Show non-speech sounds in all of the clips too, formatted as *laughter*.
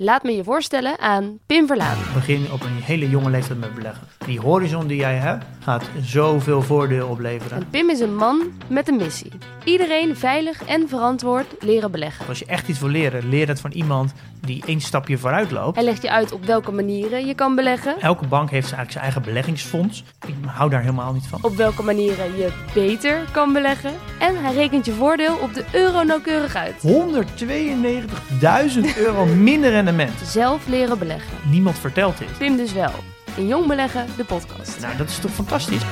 Laat me je voorstellen aan Pim Verlaan. Begin op een hele jonge leeftijd met beleggen. Die horizon die jij hebt, gaat zoveel voordeel opleveren. En Pim is een man met een missie. Iedereen veilig en verantwoord leren beleggen. Als je echt iets wil leren, leer het van iemand die één stapje vooruit loopt. Hij legt je uit op welke manieren je kan beleggen. Elke bank heeft eigenlijk zijn eigen beleggingsfonds. Ik hou daar helemaal niet van. Op welke manieren je beter kan beleggen. En hij rekent je voordeel op de euro nauwkeurig uit. 192.000 euro minder *laughs* rendement. Zelf leren beleggen. Niemand vertelt dit. Pim dus wel. In Jong Beleggen, de podcast. Nou, dat is toch fantastisch?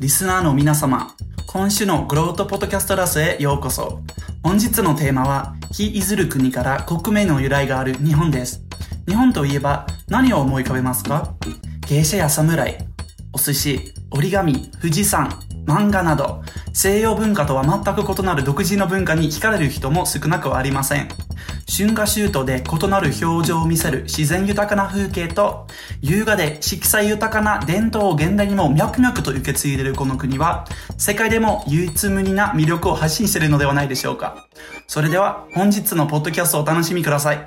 リスナーの皆様、今週のグロートポッドキャストラスへようこそ。 本日のテーマは、非いずる国から国名の由来がある日本です。日本といえば何を思い浮かべますか？芸者や侍、お寿司、折り紙、富士山、漫画など、西洋文化とは全く異なる独自の文化に惹かれる人も少なくはありません。春夏秋冬で異なる表情を見せる自然豊かな風景と、優雅で色彩豊かな伝統を現代にも脈々と受け継いでいるこの国は、世界でも唯一無二な魅力を発信しているのではないでしょうか。それでは、本日のポッドキャストをお楽しみください。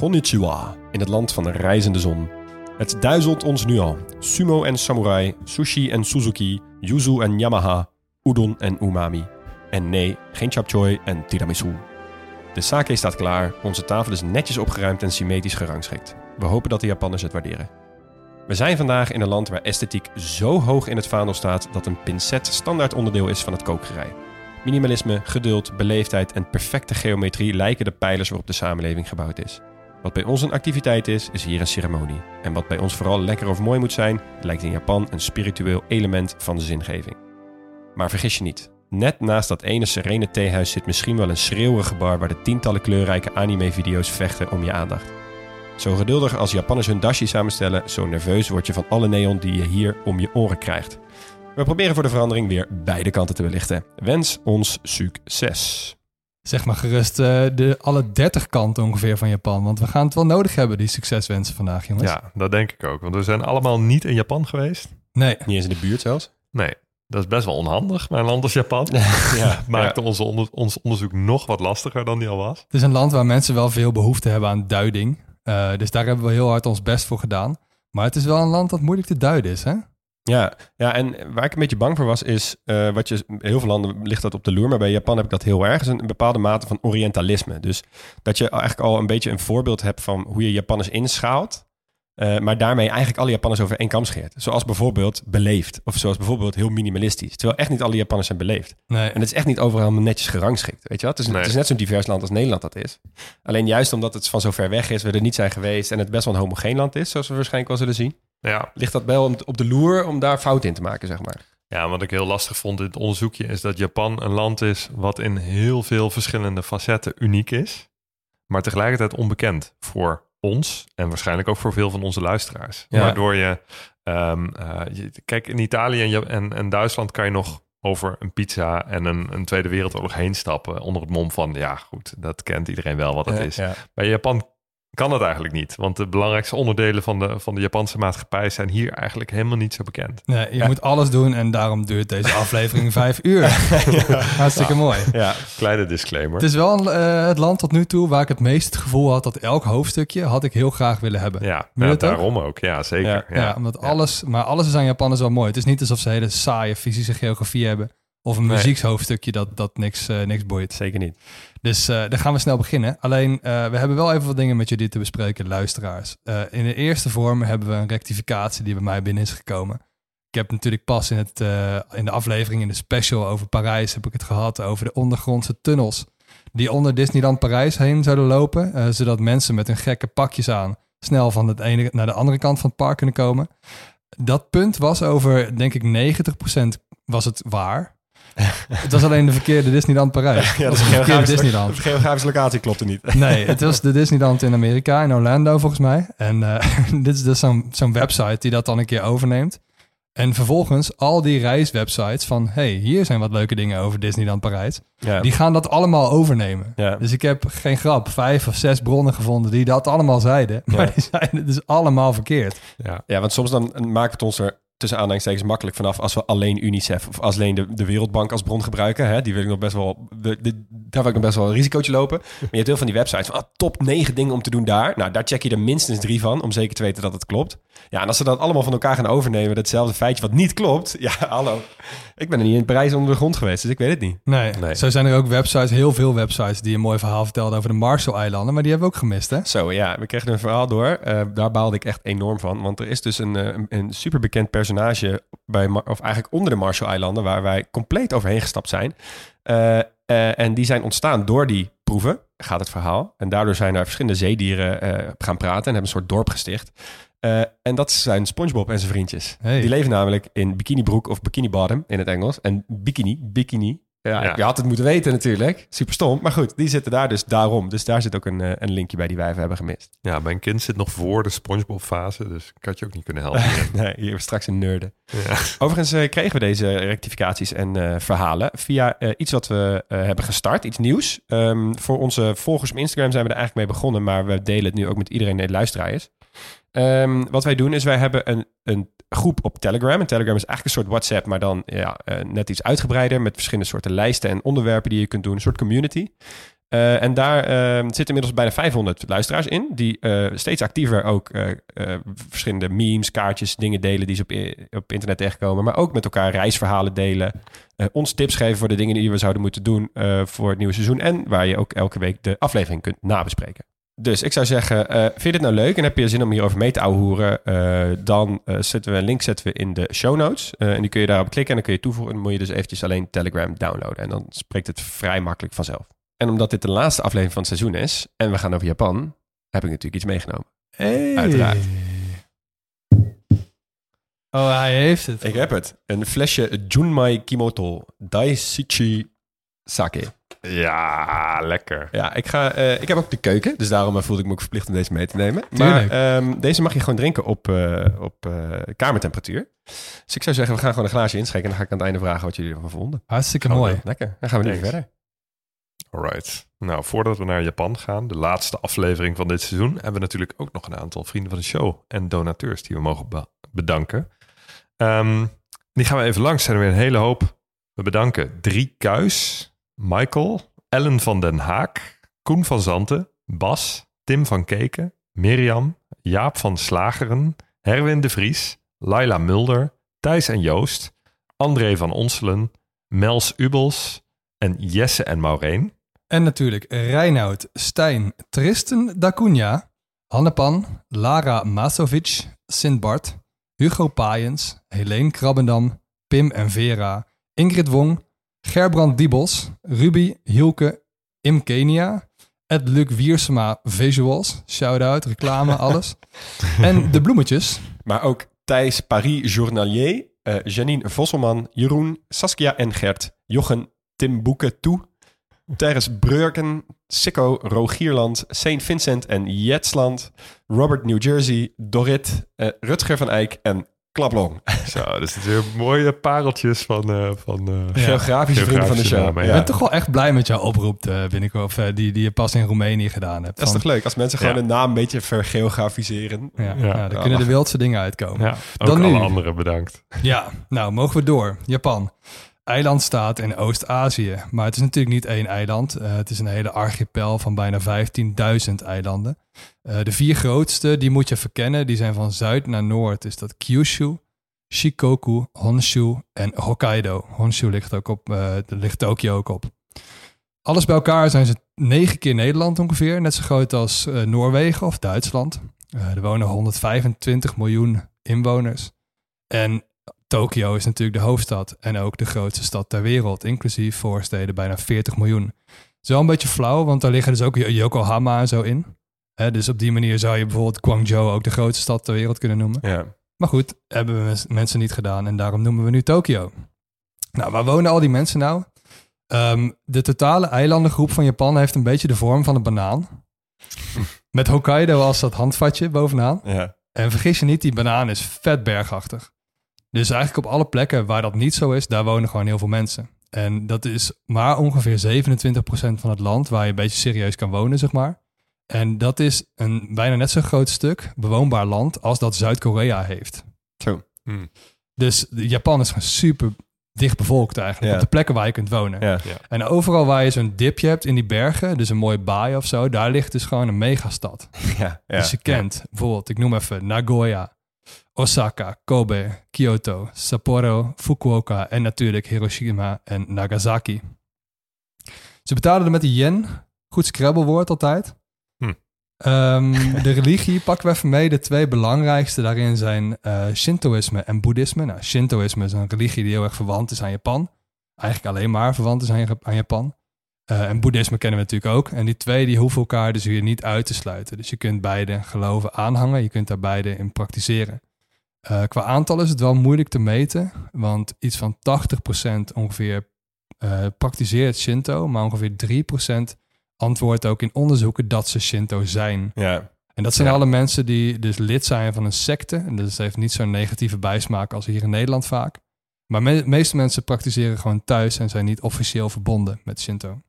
Konnichiwa, in het land van de reizende zon. Het duizelt ons nu al. Sumo en samurai, sushi en Suzuki, yuzu en Yamaha, udon en umami. En nee, geen chapchoy en tiramisu. De sake staat klaar, onze tafel is netjes opgeruimd en symmetrisch gerangschikt. We hopen dat de Japanners het waarderen. We zijn vandaag in een land waar esthetiek zo hoog in het vaandel staat dat een pincet standaard onderdeel is van het kookgerei. Minimalisme, geduld, beleefdheid en perfecte geometrie lijken de pijlers waarop de samenleving gebouwd is. Wat bij ons een activiteit is, is hier een ceremonie. En wat bij ons vooral lekker of mooi moet zijn, lijkt in Japan een spiritueel element van de zingeving. Maar vergis je niet, net naast dat ene serene theehuis zit misschien wel een schreeuwige bar waar de tientallen kleurrijke anime-video's vechten om je aandacht. Zo geduldig als Japanners hun dashi samenstellen, zo nerveus word je van alle neon die je hier om je oren krijgt. We proberen voor de verandering weer beide kanten te belichten. Wens ons succes! Zeg maar gerust uh, de alle 30 kanten ongeveer van Japan. Want we gaan het wel nodig hebben, die succeswensen vandaag, jongens. Ja, dat denk ik ook. Want we zijn allemaal niet in Japan geweest. Nee. Niet eens in de buurt zelfs. Nee, dat is best wel onhandig bij een land als Japan. *laughs* *laughs* ja, maakte ja. Onze onder, ons onderzoek nog wat lastiger dan die al was. Het is een land waar mensen wel veel behoefte hebben aan duiding. Uh, dus daar hebben we heel hard ons best voor gedaan. Maar het is wel een land dat moeilijk te duiden is, hè? Ja, ja, en waar ik een beetje bang voor was, is uh, wat je. Heel veel landen ligt dat op de loer, maar bij Japan heb ik dat heel erg. is een bepaalde mate van orientalisme. Dus dat je eigenlijk al een beetje een voorbeeld hebt van hoe je Japanners inschaalt. Uh, maar daarmee eigenlijk alle Japanners over één kam scheert. Zoals bijvoorbeeld beleefd. Of zoals bijvoorbeeld heel minimalistisch. Terwijl echt niet alle Japanners zijn beleefd. Nee. En het is echt niet overal netjes gerangschikt. Weet je wat? Het is, nee. het is net zo'n divers land als Nederland dat is. Alleen juist omdat het van zo ver weg is, we er niet zijn geweest. En het best wel een homogeen land is, zoals we waarschijnlijk wel zullen zien. Ja. Ligt dat wel op de loer om daar fout in te maken, zeg maar. Ja, wat ik heel lastig vond in het onderzoekje is dat Japan een land is wat in heel veel verschillende facetten uniek is, maar tegelijkertijd onbekend voor ons en waarschijnlijk ook voor veel van onze luisteraars. Ja. Waardoor je, um, uh, je, kijk, in Italië en, en, en, Duitsland kan je nog over een pizza en een, een Tweede Wereldoorlog heen stappen onder het mom van, ja goed, dat kent iedereen wel wat Ja, is. ja. Bij Japan kan dat eigenlijk niet, want de belangrijkste onderdelen van de, van de Japanse maatschappij zijn hier eigenlijk helemaal niet zo bekend. Nee, je Ja. moet alles doen en daarom duurt deze aflevering *laughs* vijf uur. Hartstikke mooi. Ja, kleine disclaimer. Het is wel eh, het land tot nu toe waar ik het meest het gevoel had dat elk hoofdstukje had ik heel graag willen hebben. ja, ja, ook? daarom ook. Ja, zeker. Ja, Ja, Ja, omdat alles, maar alles is aan Japanners wel mooi. Het is niet alsof ze hele saaie fysische geografie hebben. Of een Nee. muziekshoofdstukje dat, dat niks, eh, niks boeit. Zeker niet. Dus eh daar gaan we snel beginnen. Alleen, eh, we hebben wel even wat dingen met jullie te bespreken, luisteraars. In de eerste vorm hebben we een rectificatie die bij mij binnen is gekomen. Ik heb natuurlijk pas in, het, in de aflevering, in de special over Parijs, heb ik het gehad over de ondergrondse tunnels. Die onder Disneyland Parijs heen zouden lopen. zodat mensen met hun gekke pakjes aan snel van het ene naar de andere kant van het park kunnen komen. Dat punt was over, denk ik, 90% was het waar. *laughs* het was alleen de verkeerde Disneyland Parijs. Ja, dat is geografische, Disneyland. de geografische locatie klopte niet. *laughs* Nee, het was *laughs* de Disneyland in Amerika, in Orlando volgens mij. En eh, dit is dus zo'n zo'n website die dat dan een keer overneemt. En vervolgens al die reiswebsites van... hey, hier zijn wat leuke dingen over Disneyland Parijs. Ja. Die gaan dat allemaal overnemen. Ja. Dus ik heb geen grap, vijf of zes bronnen gevonden die dat allemaal zeiden. Maar Ja. die zeiden dus allemaal verkeerd. Ja. Ja, want soms dan we het ons er tussen aanhalingstekens makkelijk vanaf als we alleen UNICEF of als alleen de, de Wereldbank als bron gebruiken. Hè? Die wil ik nog best wel, daar wil ik nog best wel een risicootje lopen. Maar je hebt heel van die websites van ah, top 9 dingen om te doen daar. Nou, daar check je er minstens drie van om zeker te weten dat het klopt. Ja, en als ze dat allemaal van elkaar gaan overnemen, datzelfde feitje wat niet klopt. Ja, hallo. Ik ben er niet in Parijs onder de grond geweest, dus ik weet het niet. Nee. Nee. Zo zijn er ook websites, heel veel websites... die een mooi verhaal vertelden over de Marshall-eilanden. Maar die hebben we ook gemist, hè? Zo, ja, we kregen een verhaal door. Eh, daar baalde ik echt enorm van. Want er is dus een, eh, een, een superbekend personage bij, of eigenlijk onder de Marshall-eilanden, waar wij compleet overheen gestapt zijn. Eh, eh, en die zijn ontstaan door die proeven, gaat het verhaal. En daardoor zijn er verschillende zeedieren eh, gaan praten en hebben een soort dorp gesticht. Eh, en dat zijn SpongeBob en zijn vriendjes. Hey. Die leven namelijk in bikinibroek of bikini bottom in het Engels. En bikini, bikini. Ja, Ja. je had het moeten weten natuurlijk. Super stom. Maar goed, die zitten daar dus daarom. Dus daar zit ook een, eh, een linkje bij die wij even hebben gemist. ja, mijn kind zit nog voor de SpongeBob-fase, dus ik had je ook niet kunnen helpen. *laughs* nee, hier hebben straks een nerden. ja. Overigens eh, kregen we deze rectificaties en eh, verhalen via iets wat we hebben gestart, iets nieuws. Ehm, voor onze volgers op Instagram zijn we er eigenlijk mee begonnen, maar we delen het nu ook met iedereen die luisteraar is. Ehm, wat wij doen is wij hebben een, een groep op Telegram. En Telegram is eigenlijk een soort WhatsApp, maar dan ja, eh, net iets uitgebreider met verschillende soorten lijsten en onderwerpen die je kunt doen. Een soort community. Eh, en daar ehm, zitten inmiddels bijna 500 luisteraars in, die eh, steeds actiever ook verschillende memes, kaartjes, dingen delen die ze op, op internet tegenkomen, maar ook met elkaar reisverhalen delen, ons tips geven voor de dingen die we zouden moeten doen voor het nieuwe seizoen en waar je ook elke week de aflevering kunt nabespreken. Dus ik zou zeggen, eh, vind je dit nou leuk en heb je zin om hierover mee te ouwehoeren, eh, dan eh, zetten we een link zetten we in de show notes. En die kun je daarop klikken en dan kun je toevoegen. En dan moet je dus eventjes alleen Telegram downloaden. En dan spreekt het vrij makkelijk vanzelf. En omdat dit de laatste aflevering van het seizoen is en we gaan over Japan, heb ik natuurlijk iets meegenomen. Hey. Uiteraard. Oh, hij heeft het. Ik heb het. Een flesje Junmai Kimoto Daishichi Sake. Ja, lekker. Ja, ik, ga, eh, ik heb ook de keuken, dus daarom eh, voelde ik me ook verplicht om deze mee te nemen. Tuurlijk. Maar ehm, deze mag je gewoon drinken op, eh, op eh, kamertemperatuur. Dus ik zou zeggen, we gaan gewoon een glaasje inschenken en dan ga ik aan het einde vragen wat jullie ervan vonden. Hartstikke mooi. Lekker, dan gaan we nu Thanks. verder. Alright. Nou, voordat we naar Japan gaan, de laatste aflevering van dit seizoen, hebben we natuurlijk ook nog een aantal vrienden van de show en donateurs die we mogen be- bedanken. Ehm, die gaan we even langs. Er zijn er weer een hele hoop. We bedanken Drie Kuis, Michael, Ellen van den Haak, Koen van Zanten, Bas, Tim van Keken, Mirjam, Jaap van Slageren, Herwin de Vries, Laila Mulder, Thijs en Joost, André van Onselen, Mels Ubels en Jesse en Maureen. En natuurlijk Reinoud, Stijn, Tristan Dacunha, Hannepan, Lara Masovic, Sint Bart, Hugo Paaiens, Helene Krabbendam, Pim en Vera, Ingrid Wong, Gerbrand Diebels, Ruby, Hielke, Im Kenia, Ed Luc Wiersema Visuals, shout-out, reclame, *laughs* alles. en de bloemetjes, Maar ook Thijs Paris Journalier, eh, Janine Vosselman, Jeroen, Saskia en Gert, Jochen Timboeke Toe, Teres Breurken, Sikko Rogierland, Saint Vincent en Jetsland, Robert New Jersey, Dorit, eh, Rutger van Eyck en Klaplong. *laughs* Zo, dus het weer mooie pareltjes van, eh, van eh, Geografische vrienden van de show. namen, ik ben toch wel echt blij met jouw oproep, eh, ben ik, of, eh, die, die je pas in Roemenië gedaan hebt. Dat is Van- toch leuk als mensen gewoon Ja. een naam een beetje vergeografiseren. Ja, Ja. Ja, kunnen de wildste dingen uitkomen. Ja, ook Dan alle nu. anderen bedankt. Ja, nou mogen we door. Japan. Eilandstaat in Oost-Azië. Maar het is natuurlijk niet één eiland. Eh, het is een hele archipel van bijna 15.000 eilanden. Eh, de vier grootste, die moet je verkennen. Die zijn van zuid naar noord. Is dat Kyushu, Shikoku, Honshu en Hokkaido. Honshu ligt ook op, daar ligt Tokio ook op. Alles bij elkaar zijn ze negen keer Nederland ongeveer. Net zo groot als Noorwegen of Duitsland. Er wonen 125 miljoen inwoners. En Tokio is natuurlijk de hoofdstad en ook de grootste stad ter wereld, inclusief voorsteden, bijna 40 miljoen. Het is wel een beetje flauw, want daar liggen dus ook Yokohama en zo in. Dus op die manier zou je bijvoorbeeld Guangzhou ook de grootste stad ter wereld kunnen noemen. Ja. Maar goed, hebben we mens- mensen niet gedaan en daarom noemen we nu Tokio. Nou, waar wonen al die mensen nou? Ehm, de totale eilandengroep van Japan heeft een beetje de vorm van een banaan. Met Hokkaido als dat handvatje bovenaan. Ja. En vergis je niet, die banaan is vet bergachtig. Dus eigenlijk op alle plekken waar dat niet zo is, daar wonen gewoon heel veel mensen. En dat is maar ongeveer 27% van het land waar je een beetje serieus kan wonen, zeg maar. En dat is een bijna net zo groot stuk bewoonbaar land als dat Zuid-Korea heeft. Zo. Hmm. Dus Japan is gewoon super dicht bevolkt eigenlijk. Ja. Op de plekken waar je kunt wonen. Ja. En overal waar je zo'n dipje hebt in die bergen, dus een mooie baai of zo, daar ligt dus gewoon een megastad. Ja. *laughs* ja. Dus je kent bijvoorbeeld, ik noem even Nagoya, Osaka, Kobe, Kyoto, Sapporo, Fukuoka en natuurlijk Hiroshima en Nagasaki. Ze betalen er met de yen, goed scrabblewoord altijd. Hm. Ehm, *laughs* de religie pakken we even mee. De twee belangrijkste daarin zijn eh, Shintoïsme en Boeddhisme. Nou, Shintoïsme is een religie die heel erg verwant is aan Japan. Eigenlijk alleen maar verwant is aan Japan. Eh, en boeddhisme kennen we natuurlijk ook. En die twee die hoeven elkaar dus hier niet uit te sluiten. Dus je kunt beide geloven aanhangen. Je kunt daar beide in praktiseren. Eh, qua aantal is het wel moeilijk te meten. Want iets van 80% ongeveer eh, praktiseert Shinto. Maar ongeveer 3% antwoordt ook in onderzoeken dat ze Shinto zijn. Ja. En dat zijn Ja. alle mensen die dus lid zijn van een secte. En dus heeft niet zo'n negatieve bijsmaak als hier in Nederland vaak. Maar me- de meeste mensen praktiseren gewoon thuis en zijn niet officieel verbonden met Shinto.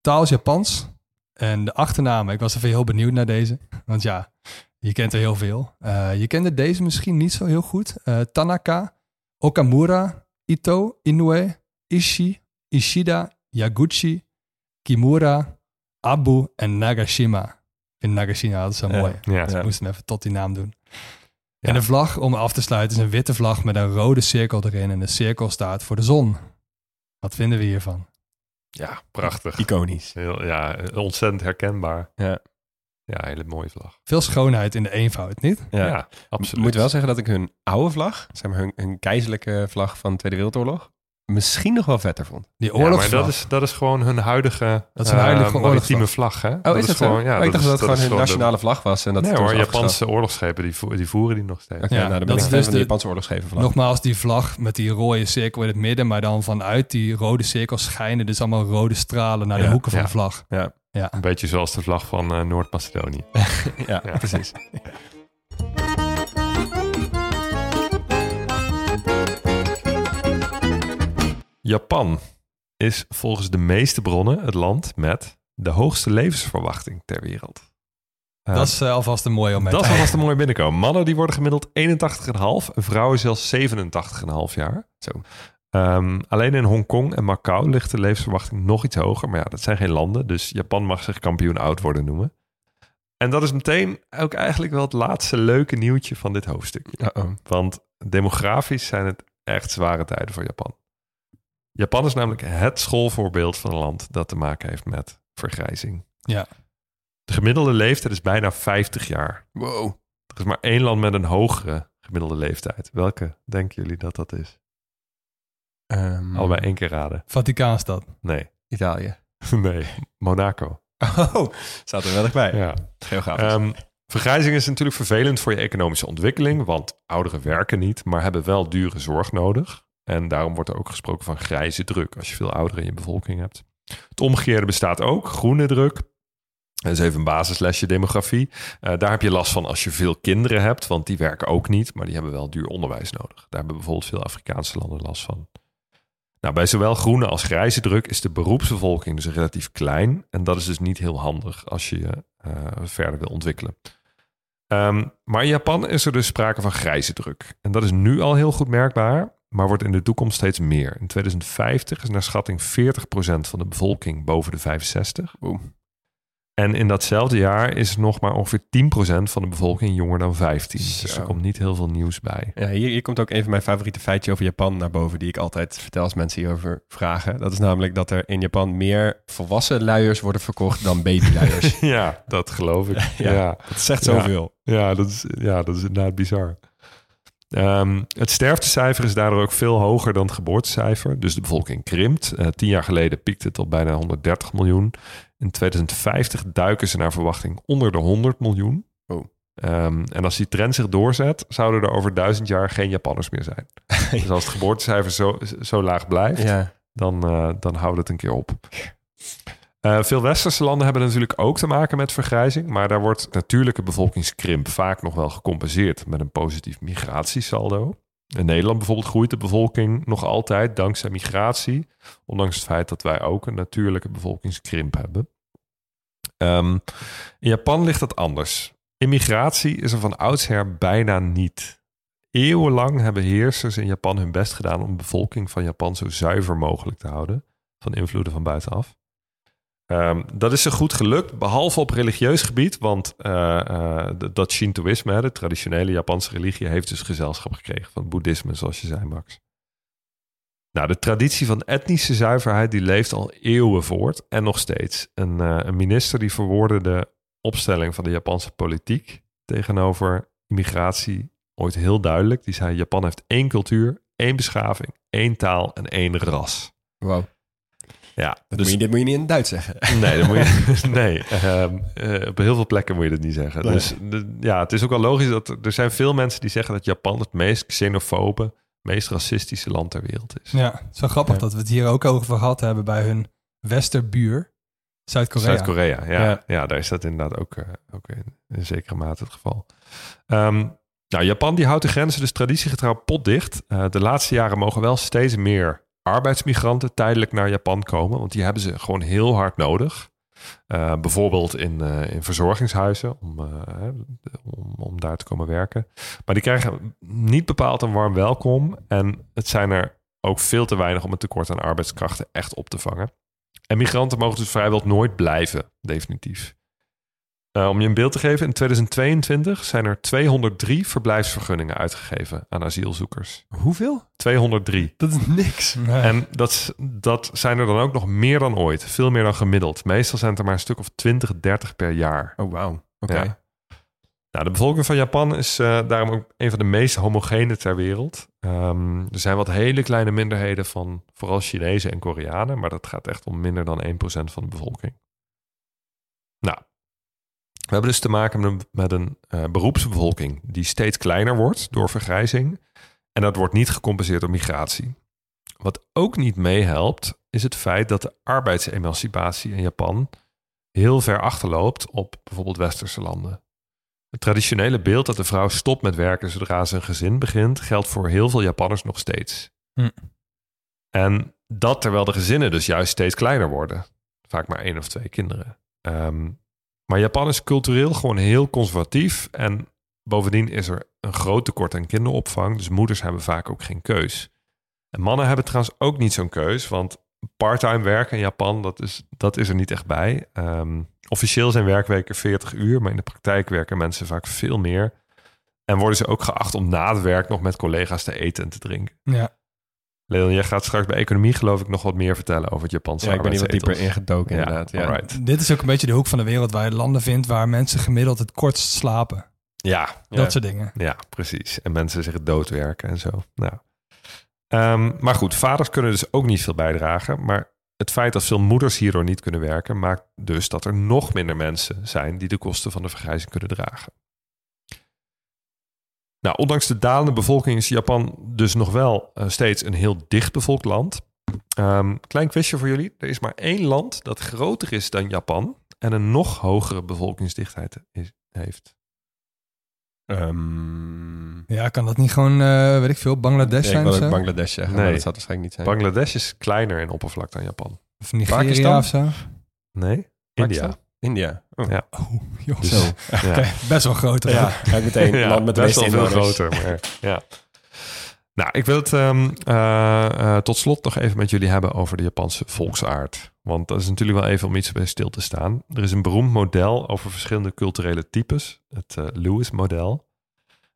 Taal is Japans. En de achternamen, ik was even heel benieuwd naar deze. Want ja, je kent er heel veel. Eh, je kende deze misschien niet zo heel goed. Eh, Tanaka, Okamura, Ito, Inoue, Ishii, Ishida, Yaguchi, Kimura, Abu en Nagashima. Vind Nagashima altijd zo Ja. mooi. Ja. Dus Ja. ik moest hem even tot die naam doen. Ja. En de vlag, om af te sluiten, is een witte vlag met een rode cirkel erin. En de cirkel staat voor de zon. Wat vinden we hiervan? Ja, prachtig. Iconisch. Heel, ja, ontzettend herkenbaar. Ja. Ja, hele mooie vlag. Veel schoonheid in de eenvoud, niet? Ja. Ja, Ik absoluut. moet wel zeggen dat ik hun oude vlag, zeg maar hun, hun keizerlijke vlag van de Tweede Wereldoorlog, misschien nog wel vetter vond. Die Ja, maar oorlogsvlag. dat is, dat is gewoon hun huidige, Dat is een huidige maritieme oorlogsvlag. vlag. Hè? Oh, dat is dat gewoon? Ja, Oh, ik dacht dat het gewoon hun de- nationale vlag was. En dat nee hoor. Japanse oorlogsschepen die, vo- die voeren die nog steeds. Ja, nou, dat is dus van de de- Japanse oorlogsschepen vlag. Nogmaals, die vlag met die rode cirkel in het midden, maar dan vanuit die rode cirkel schijnen dus allemaal rode stralen naar de Ja, hoeken van ja. de vlag. Ja. Ja. Een beetje zoals de vlag van eh, Noord-Macedonië. *laughs* ja, Ja. precies. *laughs* Japan is volgens de meeste bronnen het land met de hoogste levensverwachting ter wereld. Eh, Dat is eh, alvast een mooie om mee dat is alvast *laughs* een mooi binnenkomen. Mannen die worden gemiddeld 81,5 en vrouwen zelfs 87,5 jaar. Zo. Ehm, alleen in Hongkong en Macau ligt de levensverwachting nog iets hoger. Maar ja, dat zijn geen landen, dus Japan mag zich kampioen oud worden noemen. En dat is meteen ook eigenlijk wel het laatste leuke nieuwtje van dit hoofdstukje. Uh-oh. Want demografisch zijn het echt zware tijden voor Japan. Japan is namelijk het schoolvoorbeeld van een land dat te maken heeft met vergrijzing. Ja. De gemiddelde leeftijd is bijna 50 jaar. Wow. Er is maar één land met een hogere gemiddelde leeftijd. Welke denken jullie dat dat is? Ehm, Allebei één keer raden. Vaticaanstad. Nee. Italië. *laughs* nee. Monaco. Oh, staat er wel dichtbij. Ja. Geografisch. Ehm, vergrijzing is natuurlijk vervelend voor je economische ontwikkeling, want ouderen werken niet, maar hebben wel dure zorg nodig. En daarom wordt er ook gesproken van grijze druk als je veel ouderen in je bevolking hebt. Het omgekeerde bestaat ook, groene druk. Dat is even een basislesje demografie. Eh, daar heb je last van als je veel kinderen hebt, want die werken ook niet, maar die hebben wel duur onderwijs nodig. Daar hebben bijvoorbeeld veel Afrikaanse landen last van. Nou, bij zowel groene als grijze druk is de beroepsbevolking dus relatief klein. En dat is dus niet heel handig als je je eh, verder wil ontwikkelen. Ehm, maar in Japan is er dus sprake van grijze druk. En dat is nu al heel goed merkbaar, maar wordt in de toekomst steeds meer. In 2050 is naar schatting 40% van de bevolking boven de 65. Oeh. En in datzelfde jaar is nog maar ongeveer 10% van de bevolking jonger dan 15. Dus er komt niet heel veel nieuws bij. Ja, hier, hier komt ook een van mijn favoriete feitjes over Japan naar boven, die ik altijd vertel als mensen hierover vragen. Dat is namelijk dat er in Japan meer volwassen luiers worden verkocht dan babyluiers. *laughs* Ja, dat geloof ik. *laughs* Ja. ja. dat zegt zoveel. Ja, dat is, ja, dat is inderdaad bizar. Ehm, het sterftecijfer is daardoor ook veel hoger dan het geboortecijfer. Dus de bevolking krimpt. Eh, tien jaar geleden piekte het op bijna 130 miljoen. In 2050 duiken ze naar verwachting onder de 100 miljoen. Oh. Ehm, en als die trend zich doorzet, zouden er over duizend jaar geen Japanners meer zijn. *laughs* dus als het geboortecijfer zo, zo laag blijft, Ja. dan, eh, dan houdt het een keer op. Eh, veel westerse landen hebben natuurlijk ook te maken met vergrijzing, maar daar wordt natuurlijke bevolkingskrimp vaak nog wel gecompenseerd met een positief migratiesaldo. In Nederland bijvoorbeeld groeit de bevolking nog altijd dankzij migratie. Ondanks het feit dat wij ook een natuurlijke bevolkingskrimp hebben. Ehm, in Japan ligt dat anders. Immigratie is er van oudsher bijna niet. Eeuwenlang hebben heersers in Japan hun best gedaan om de bevolking van Japan zo zuiver mogelijk te houden van invloeden van buitenaf. Ehm, dat is zo goed gelukt, behalve op religieus gebied, want eh, eh, dat Shintoïsme, de traditionele Japanse religie, heeft dus gezelschap gekregen van het boeddhisme, zoals je zei, Max. Nou, de traditie van etnische zuiverheid die leeft al eeuwen voort en nog steeds. Een, eh, een minister die verwoordde de opstelling van de Japanse politiek tegenover immigratie ooit heel duidelijk. Die zei: Japan heeft één cultuur, één beschaving, één taal en één ras. Wow. Ja, Dat dus moet je, dit moet je niet in het Duits zeggen. *laughs* Nee, dat moet je, *laughs* nee ehm, eh, op heel veel plekken moet je dat niet zeggen. Nee. Dus de- ja, het is ook wel logisch dat er, zijn veel mensen die zeggen dat Japan het meest xenofobe, meest racistische land ter wereld is. Ja, het is wel grappig Ja. dat we het hier ook over gehad hebben bij hun westerbuur, Zuid-Korea. Zuid-Korea, ja, Ja. ja. daar is dat inderdaad ook, eh, ook in, in zekere mate het geval. Ehm, nou, Japan die houdt de grenzen dus traditiegetrouw potdicht. Eh, de laatste jaren mogen wel steeds meer arbeidsmigranten tijdelijk naar Japan komen, want die hebben ze gewoon heel hard nodig. Eh, bijvoorbeeld in, eh, in verzorgingshuizen om, eh, om, om daar te komen werken. Maar die krijgen niet bepaald een warm welkom. En het zijn er ook veel te weinig om het tekort aan arbeidskrachten echt op te vangen. En migranten mogen dus vrijwel nooit blijven, definitief. Eh, om je een beeld te geven, in 2022 zijn er 203 verblijfsvergunningen uitgegeven aan asielzoekers. Hoeveel? 203. Dat is niks. Nee. En dat, dat zijn er dan ook nog meer dan ooit. Veel meer dan gemiddeld. Meestal zijn het er maar een stuk of 20, 30 per jaar. Oh, wauw. Oké. Ja. Nou, de bevolking van Japan is eh, daarom ook een van de meest homogene ter wereld. Ehm, er zijn wat hele kleine minderheden van vooral Chinezen en Koreanen, maar dat gaat echt om minder dan 1% van de bevolking. We hebben dus te maken met een, met een eh, beroepsbevolking die steeds kleiner wordt door vergrijzing. En dat wordt niet gecompenseerd door migratie. Wat ook niet meehelpt, is het feit dat de arbeidsemancipatie in Japan heel ver achterloopt op bijvoorbeeld westerse landen. Het traditionele beeld dat de vrouw stopt met werken zodra ze een gezin begint, geldt voor heel veel Japanners nog steeds. Hm. En dat terwijl de gezinnen dus juist steeds kleiner worden. Vaak maar één of twee kinderen. Ehm, maar Japan is cultureel gewoon heel conservatief. En bovendien is er een groot tekort aan kinderopvang. Dus moeders hebben vaak ook geen keus. En mannen hebben trouwens ook niet zo'n keus. Want parttime werken in Japan, dat is, dat is er niet echt bij. Ehm, officieel zijn werkweken 40 uur, maar in de praktijk werken mensen vaak veel meer. En worden ze ook geacht om na het werk nog met collega's te eten en te drinken. Ja. Leon, jij gaat straks bij economie geloof ik nog wat meer vertellen over het Japanse Ja, ik ben hier wat dieper ingedoken inderdaad. Ja. alright. Dit is ook een beetje de hoek van de wereld waar je landen vindt waar mensen gemiddeld het kortst slapen. Ja, Dat soort dingen. Ja, precies. En mensen zich doodwerken en zo. Nou. Ehm, maar goed, vaders kunnen dus ook niet veel bijdragen. Maar het feit dat veel moeders hierdoor niet kunnen werken, maakt dus dat er nog minder mensen zijn die de kosten van de vergrijzing kunnen dragen. Nou, ondanks de dalende bevolking is Japan dus nog wel eh, steeds een heel dichtbevolkt land. Ehm, klein quizje voor jullie. Er is maar één land dat groter is dan Japan en een nog hogere bevolkingsdichtheid is, heeft. Ehm, Ja, kan dat niet gewoon, eh, weet ik veel, Bangladesh ja, ik zijn wil ook? Bangladesh zeggen, Nee. maar dat zou het waarschijnlijk niet zijn. Bangladesh is kleiner in oppervlakte dan Japan. Of Nigeria Pakistan? of zo? Nee, Pakistan? India. Oh. Ja. Oh, joh. Dus- Zo. Ja. Oké, best wel groter. Ja, meteen Ja, land met de best wel veel inwoners. groter. Maar, ja. Nou, ik wil het ehm, eh, eh, tot slot nog even met jullie hebben over de Japanse volksaard. Want dat is natuurlijk wel even om iets bij stil te staan. Er is een beroemd model over verschillende culturele types, het eh, Lewis-model.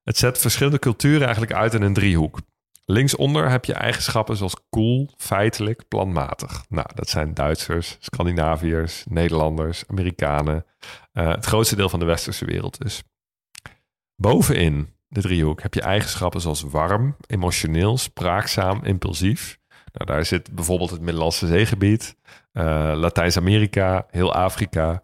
Het zet verschillende culturen eigenlijk uit in een driehoek. Linksonder heb je eigenschappen zoals cool, feitelijk, planmatig. Nou, dat zijn Duitsers, Scandinaviërs, Nederlanders, Amerikanen. Eh, het grootste deel van de westerse wereld dus. Bovenin de driehoek heb je eigenschappen zoals warm, emotioneel, spraakzaam, impulsief. Nou, daar zit bijvoorbeeld het Middellandse zeegebied, eh, Latijns-Amerika, heel Afrika.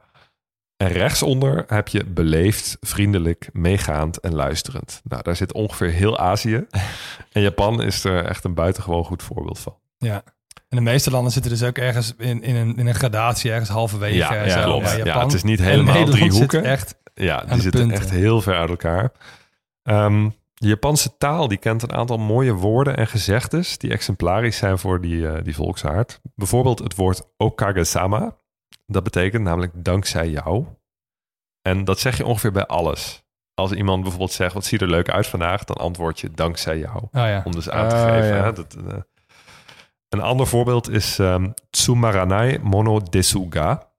En rechtsonder heb je beleefd, vriendelijk, meegaand en luisterend. Nou, daar zit ongeveer heel Azië. *laughs* En Japan is er echt een buitengewoon goed voorbeeld van. Ja. En de meeste landen zitten dus ook ergens in, in, een, in een gradatie, ergens halverwege. Ja, en ja, zo. klopt. Bij Ja, Japan. het is niet helemaal drie hoeken. echt Ja, die zitten punten. echt heel ver uit elkaar. Ehm, De Japanse taal die kent een aantal mooie woorden en gezegdes die exemplarisch zijn voor die, eh, die volksaard. Bijvoorbeeld het woord okage-sama. Dat betekent namelijk dankzij jou. En dat zeg je ongeveer bij alles. Als iemand bijvoorbeeld zegt, wat ziet er leuk uit vandaag, dan antwoord je dankzij jou. Oh ja. Om dus aan te Ah, geven. ja. Hè? Dat, eh, een ander voorbeeld is ehm tsumaranai mono desuga.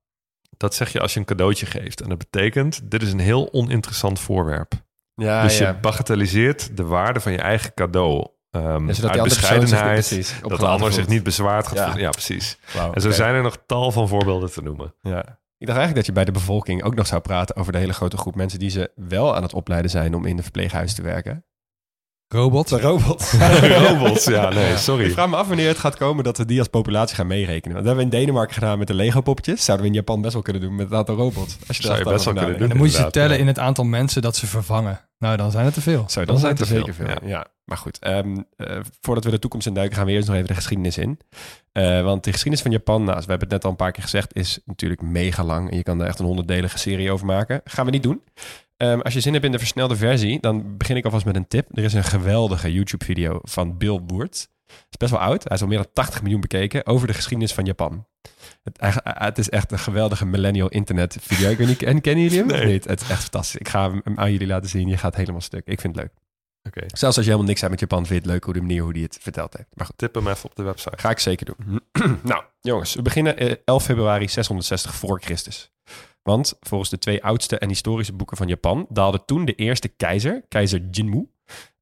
Dat zeg je als je een cadeautje geeft. En dat betekent, dit is een heel oninteressant voorwerp. Ja, dus ja. je bagatelliseert de waarde van je eigen cadeau. Uit niet bescheidenheid. *laughs* precies dat de ander zich niet bezwaard gaat Ja. voelen. Ja, precies. En zo zijn er nog tal van voorbeelden te noemen. Ja. Ik dacht eigenlijk dat je bij de bevolking ook nog zou praten over de hele grote groep mensen die ze wel aan het opleiden zijn om in de verpleeghuis te werken. Robot. De robots. *laughs* Robots, ja, nee, Ik sorry. vraag me af wanneer het gaat komen dat we die als populatie gaan meerekenen. Want dat hebben we in Denemarken gedaan met de Lego-poppetjes. Zouden we in Japan best wel kunnen doen met een aantal robots. Als je Zou je best wel kunnen En nadenkt. dan moet je ze tellen ja. in het aantal mensen dat ze vervangen. Nou, dan zijn het te veel. Zo, dan, Dan zijn het er het zeker veel. veel, Ja. maar goed. ehm, eh, voordat we de toekomst induiken, gaan we eerst nog even de geschiedenis in. Eh, want de geschiedenis van Japan, nou, we hebben het net al een paar keer gezegd, is natuurlijk mega lang. En je kan daar echt een honderddelige serie over maken. Gaan we niet doen. Ehm, als je zin hebt in de versnelde versie, dan begin ik alvast met een tip. Er is een geweldige YouTube-video van Bill Woert. Het is best wel oud. Hij is al meer dan 80 miljoen bekeken over de geschiedenis van Japan. Het, eh, is echt een geweldige millennial internet video. Ik weet niet, *laughs* ken, kennen jullie hem of Nee. niet? Het is echt fantastisch. Ik ga hem aan jullie laten zien. Je gaat helemaal stuk. Ik vind het leuk. Oké, Zelfs als je helemaal niks hebt met Japan, vind je het leuk hoe de manier hoe hij het verteld heeft. Maar goed, tip hem even op de website. ga ik zeker doen. *clears throat* nou, jongens, we beginnen eh, 11 februari 660 voor Christus. Want volgens de twee oudste en historische boeken van Japan daalde toen de eerste keizer, keizer Jinmu,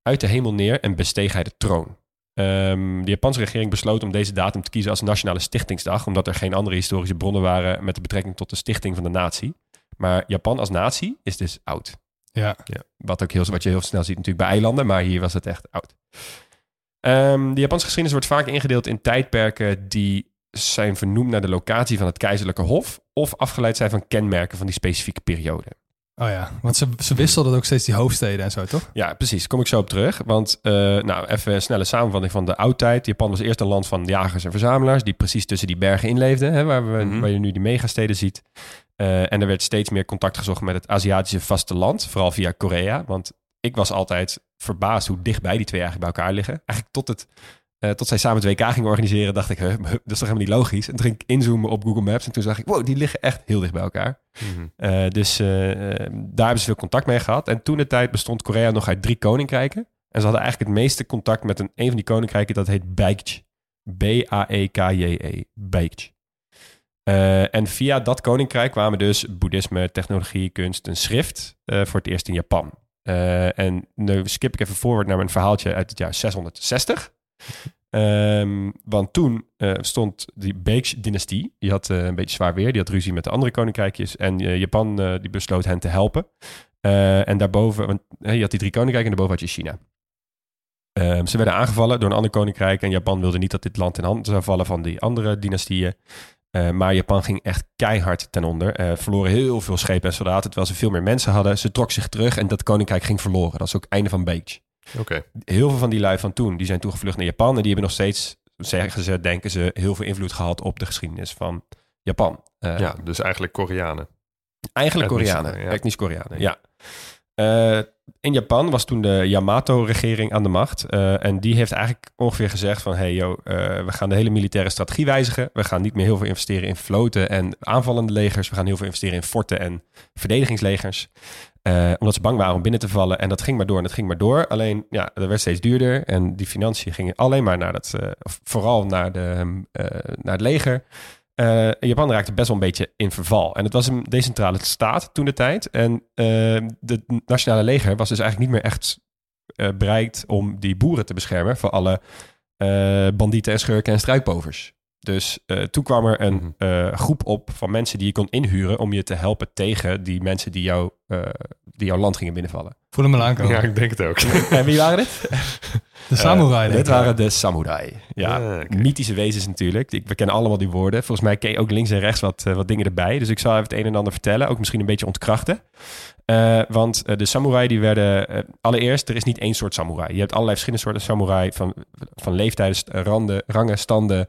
uit de hemel neer en besteeg hij de troon. Ehm, de Japanse regering besloot om deze datum te kiezen als nationale stichtingsdag, omdat er geen andere historische bronnen waren met de betrekking tot de stichting van de natie. Maar Japan als natie is dus oud. Ja. Wat, ook heel, wat je heel snel ziet natuurlijk bij eilanden, maar hier was het echt oud. Ehm, de Japanse geschiedenis wordt vaak ingedeeld in tijdperken die zijn vernoemd naar de locatie van het keizerlijke hof of afgeleid zijn van kenmerken van die specifieke periode. Oh ja, want ze, ze wisselden ook steeds die hoofdsteden en zo, toch? Ja, precies. Kom ik zo op terug. Want, eh, nou, even een snelle samenvatting van de oudtijd. Japan was eerst een land van jagers en verzamelaars... die precies tussen die bergen inleefden... Hè, waar, we, Mhm. waar je nu die megasteden ziet. Eh, en er werd steeds meer contact gezocht met het Aziatische vasteland... vooral via Korea. Want ik was altijd verbaasd hoe dichtbij die twee eigenlijk bij elkaar liggen. Eigenlijk tot, het, eh, tot zij samen het WK gingen organiseren... dacht ik, huh, dat is toch helemaal niet logisch? En toen ging ik inzoomen op Google Maps... en toen zag ik, wow, die liggen echt heel dicht bij elkaar. Mhm. Eh, dus eh, daar hebben ze veel contact mee gehad. En toen de tijd bestond Korea nog uit drie koninkrijken. En ze hadden eigenlijk het meeste contact met een, een van die koninkrijken. Dat heet Baekje. B-A-E-K-J-E. Baekje. Eh, en via dat koninkrijk kwamen dus boeddhisme, technologie, kunst en schrift voor het eerst in Japan. En nu skip ik even forward naar mijn verhaaltje uit het jaar 660. Ehm, want toen eh, stond die Baekje-dynastie, die had eh, een beetje zwaar weer, die had ruzie met de andere koninkrijkjes en eh, Japan die besloot hen te helpen. En daarboven, want je had die drie koninkrijken en daarboven had je China. Ehm, ze werden aangevallen door een ander koninkrijk en Japan wilde niet dat dit land in handen zou vallen van die andere dynastieën. Maar Japan ging echt keihard ten onder. Eh, verloren heel veel schepen en soldaten, terwijl ze veel meer mensen hadden. Ze trok zich terug en dat koninkrijk ging verloren. Dat is ook het einde van Baekje Heel veel van die lui van toen, die zijn toegevlucht naar Japan. En die hebben nog steeds, zeggen ze, denken ze, heel veel invloed gehad op de geschiedenis van Japan. Eh, ja, dus eigenlijk Koreanen. Eigenlijk Koreanen, ja. etnisch Koreanen, ja. Eh, in Japan was toen de Yamato-regering aan de macht. eh, en die heeft eigenlijk ongeveer gezegd van... hey yo, eh, we gaan de hele militaire strategie wijzigen. We gaan niet meer heel veel investeren in vloten en aanvallende legers. We gaan heel veel investeren in forten en verdedigingslegers. Eh, omdat ze bang waren om binnen te vallen. En dat ging maar door en dat ging maar door. Alleen, ja, dat werd steeds duurder. En die financiën gingen alleen maar naar dat... of vooral naar, de, eh, naar het leger. Japan raakte best wel een beetje in verval. En het was een decentrale staat toen de tijd. En de nationale leger was dus eigenlijk niet meer echt bereid om die boeren te beschermen voor alle bandieten en schurken en struikpovers. Dus eh, toen kwam er een Mhm. eh, groep op van mensen die je kon inhuren om je te helpen tegen die mensen die, jou, eh, die jouw land gingen binnenvallen. Voel hem al aankomen. Ja, ik denk het ook. *laughs* en wie waren dit? de samurai. Dit waren de samurai. Ja, mythische wezens natuurlijk. Ik, we kennen allemaal die woorden. Volgens mij ken je ook links en rechts wat, wat dingen erbij. Dus ik zal even het een en ander vertellen. Ook misschien een beetje ontkrachten. Eh, want de samurai die werden... allereerst, er is niet één soort samurai. Je hebt allerlei verschillende soorten samurai... van, van leeftijden, randen, rangen, standen...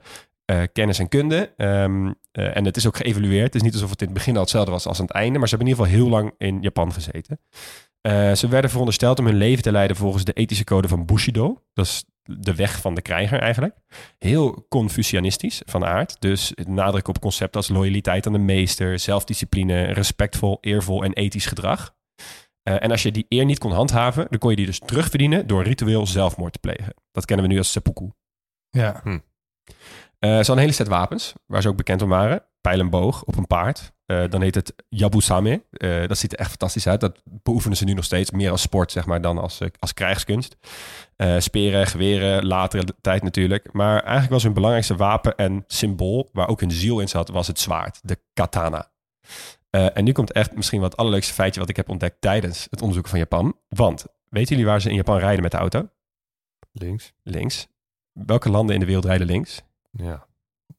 eh, kennis en kunde. Ehm, eh, en het is ook geëvalueerd. Het is niet alsof het in het begin al hetzelfde was als aan het einde. Maar ze hebben in ieder geval heel lang in Japan gezeten. Eh, ze werden verondersteld om hun leven te leiden volgens de ethische code van Bushido. Dat is de weg van de krijger eigenlijk. Heel Confucianistisch van aard. Dus nadruk op concepten als loyaliteit aan de meester, zelfdiscipline, respectvol, eervol en ethisch gedrag. En als je die eer niet kon handhaven, dan kon je die dus terugverdienen door ritueel zelfmoord te plegen. Dat kennen we nu als seppuku. Ja. Eh, ze hadden een hele set wapens, waar ze ook bekend om waren. Pijl en boog op een paard. Eh, dan heet het Yabusame. Eh dat ziet er echt fantastisch uit. Dat beoefenen ze nu nog steeds. Meer als sport, zeg maar, dan als, eh, als krijgskunst. Eh, speren, geweren, latere tijd natuurlijk. Maar eigenlijk was hun belangrijkste wapen en symbool, waar ook hun ziel in zat, was het zwaard. De katana. Eh, en nu komt echt misschien wat het allerleukste feitje wat ik heb ontdekt tijdens het onderzoek van Japan. Want, weten jullie waar ze in Japan rijden met de auto? Links. Links. Welke landen in de wereld rijden links? Ja.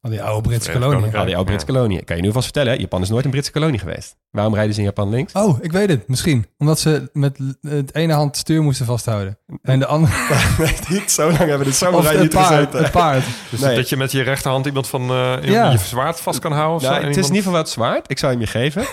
Al die oude Britse kolonie. Ja, die oude Britse kolonie. Ik kan je nu vast vertellen, Japan is nooit een Britse kolonie geweest. Waarom rijden ze in Japan links? Oh, ik weet het. Misschien. Omdat ze met het ene hand het stuur moesten vasthouden. En de andere... *laughs* nee, niet zo lang hebben de samurai het niet paard. gezeten. Het paard. Dus Nee. dat je met je rechterhand iemand van eh, Ja. je zwaard vast kan houden? Of Nou, zo, en het is in iemand- ieder geval wat zwaard. Ik zou hem je geven.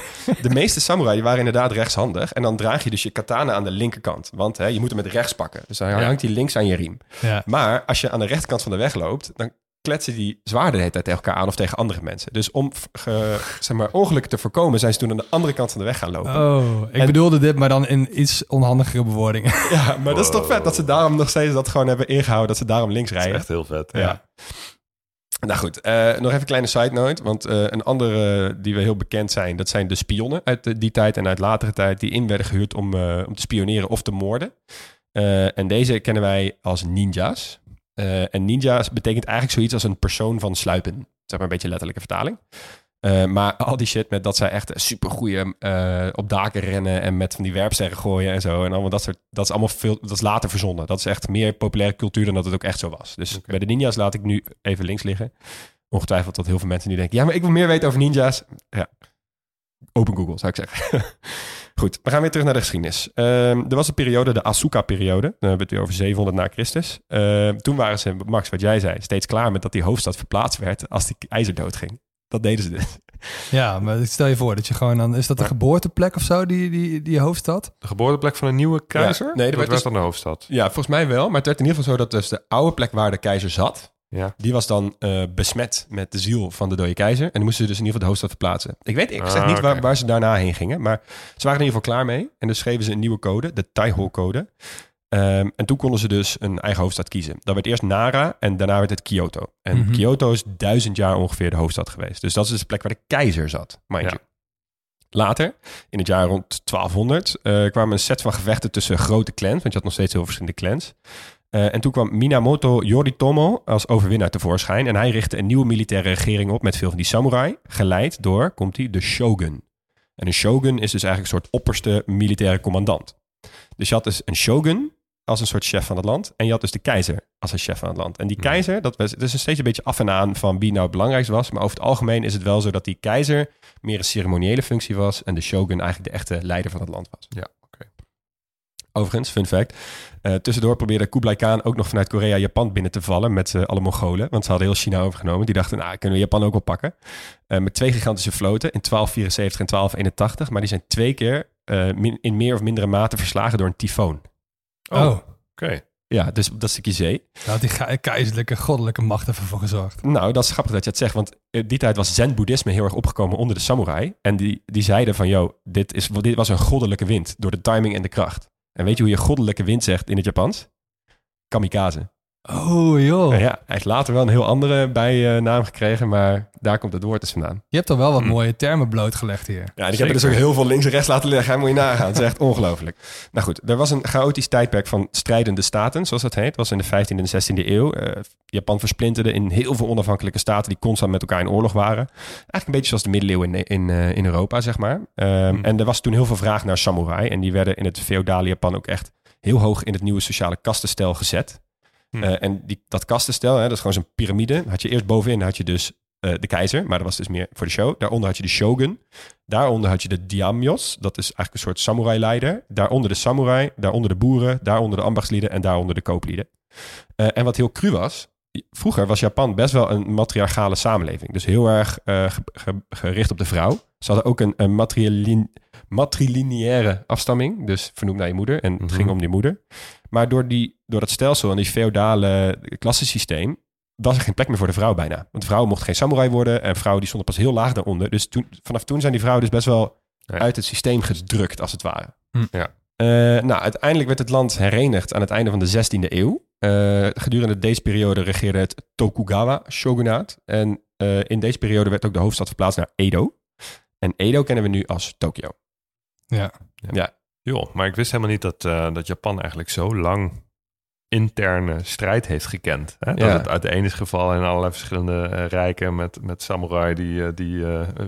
De meeste samurai die waren inderdaad rechtshandig. En dan draag je dus je katana aan de linkerkant. Want hè, je moet hem met rechts pakken. Dus dan hangt hij links aan je riem. Ja. Maar als je aan de rechterkant van de weg loopt... dan kletsen die zwaarden tijd tegen elkaar aan... of tegen andere mensen. Dus om ge- zeg maar, ongelukken te voorkomen... zijn ze toen aan de andere kant van de weg gaan lopen. Oh, ik En- bedoelde dit, maar dan in iets onhandigere bewoordingen. *laughs* Ja, maar dat is toch vet dat ze daarom nog steeds dat gewoon hebben ingehouden... dat ze daarom links Dat is rijden. echt heel vet. Ja. Nou goed, eh, nog even een kleine side note. Want eh, een andere die we heel bekend zijn, dat zijn de spionnen uit die tijd en uit latere tijd, die in werden gehuurd om, eh, om te spioneren of te moorden. Eh, en deze kennen wij als ninja's. Eh, en ninja's betekent eigenlijk zoiets als een persoon van sluipen. Zeg maar een beetje letterlijke vertaling. Eh, maar al die shit met dat zij echt supergoeie eh op daken rennen en met van die werpsterren gooien en zo. En allemaal dat soort, dat is allemaal veel, dat is later verzonnen. Dat is echt meer populaire cultuur dan dat het ook echt zo was. Dus bij de ninja's laat ik nu even links liggen. Ongetwijfeld dat heel veel mensen nu denken, ja, maar ik wil meer weten over ninja's. Ja, open Google zou ik zeggen. *laughs* Goed, we gaan weer terug naar de geschiedenis. Ehm, er was een periode, de Asuka-periode. Dan hebben we het weer over 700 na Christus. Ehm, toen waren ze, Max, wat jij zei, steeds klaar met dat die hoofdstad verplaatst werd als die keizer doodging. Dat deden ze dus. Ja, maar stel je voor dat je gewoon dan... Is dat de Maar- geboorteplek of zo, die, die, die hoofdstad? De geboorteplek van een nieuwe keizer? Ja, nee, dat werd werd dus- dan de hoofdstad. Ja, volgens mij wel. Maar het werd in ieder geval zo dat dus de oude plek waar de keizer zat, Ja. die was dan eh, besmet met de ziel van de dode keizer. En dan moesten ze dus in ieder geval de hoofdstad verplaatsen. Ik weet ik zeg Ah, niet waar, waar ze daarna heen gingen, maar ze waren in ieder geval klaar mee. En dus schreven ze een nieuwe code, de Taiho-code. Ehm, en toen konden ze dus een eigen hoofdstad kiezen. Dat werd eerst Nara en daarna werd het Kyoto. En Mhm. Kyoto is duizend jaar ongeveer de hoofdstad geweest. Dus dat is dus de plek waar de keizer zat, mind Ja. you. Later, in het jaar rond 1200, eh, kwamen een set van gevechten tussen grote clans. Want je had nog steeds heel verschillende clans. Eh, en toen kwam Minamoto Yoritomo als overwinnaar tevoorschijn. En hij richtte een nieuwe militaire regering op met veel van die samurai. Geleid door, komt hij, de shogun. En een shogun is dus eigenlijk een soort opperste militaire commandant. Dus je had dus een shogun als een soort chef van het land. En je had dus de keizer als een chef van het land. En die keizer, dat was dus steeds een beetje af en aan van wie nou het belangrijkste was. Maar over het algemeen is het wel zo dat die keizer meer een ceremoniële functie was. En de shogun eigenlijk de echte leider van het land was. Ja. Overigens, fun fact. eh, tussendoor probeerde Kublai Khan ook nog vanuit Korea Japan binnen te vallen met eh, alle Mongolen. Want ze hadden heel China overgenomen. Die dachten, nou, kunnen we Japan ook wel pakken. Eh, met twee gigantische vloten in 1274 en 1281. Maar die zijn twee keer eh, min- in meer of mindere mate verslagen door een tyfoon. Oh, oké. Ja, dus dat stukje zee. Daar had die keizerlijke, goddelijke macht even voor gezorgd. Nou, dat is grappig dat je het zegt. Want in die tijd was zen-boeddhisme heel erg opgekomen onder de samurai. En die, die zeiden van, yo, dit, is, dit was een goddelijke wind door de timing en de kracht. En weet je hoe je goddelijke wind zegt in het Japans? Kamikaze. Oh joh. Ja, hij heeft later wel een heel andere bijnaam gekregen, maar daar komt het woord dus vandaan. Je hebt al wel wat Hm. mooie termen blootgelegd hier. Ja, en ik heb er dus ook heel veel links en rechts laten liggen. Hij moet je nagaan. Het is echt ongelooflijk. Nou goed, er was een chaotisch tijdperk van strijdende staten, zoals dat heet. Het was in de 15e en 16e eeuw. Eh, Japan versplinterde in heel veel onafhankelijke staten die constant met elkaar in oorlog waren. Eigenlijk een beetje zoals de middeleeuwen in, in, eh, in Europa, zeg maar. Ehm, Hm. En er was toen heel veel vraag naar samurai. En die werden in het feodale Japan ook echt heel hoog in het nieuwe sociale kastenstel gezet. Hm. Eh, en die, dat kastenstel, hè, dat is gewoon zo'n piramide. Had je eerst bovenin had je dus eh, de keizer, maar dat was dus meer voor de show. Daaronder had je de shogun. Daaronder had je de diamyos. Dat is eigenlijk een soort samurai-leider. Daaronder de samurai. Daaronder de boeren. Daaronder de ambachtslieden. En daaronder de kooplieden. Eh, en wat heel cru was, vroeger was Japan best wel een matriarchale samenleving. Dus heel erg ge- ge- gericht op de vrouw. Ze hadden ook een, een matriline- matrilineaire afstamming. Dus vernoemd naar je moeder. En het Mhm. ging om die moeder. Maar door, die, door dat stelsel en die feodale klassensysteem... was er geen plek meer voor de vrouw bijna. Want vrouwen mochten geen samurai worden. En vrouwen die stonden pas heel laag daaronder. Dus toen, vanaf toen zijn die vrouwen dus best wel Ja. uit het systeem gedrukt, als het ware. Hm. Ja. Eh, nou, uiteindelijk werd het land herenigd aan het einde van de 16e eeuw. Eh, gedurende deze periode regeerde het Tokugawa-shogunaat. En eh, in deze periode werd ook de hoofdstad verplaatst naar Edo. En Edo kennen we nu als Tokio. Ja. Joh, maar ik wist helemaal niet dat, eh, dat Japan eigenlijk zo lang interne strijd heeft gekend. Hè? Dat Ja. het uiteen is gevallen in allerlei verschillende eh, rijken met, met samurai die, eh, die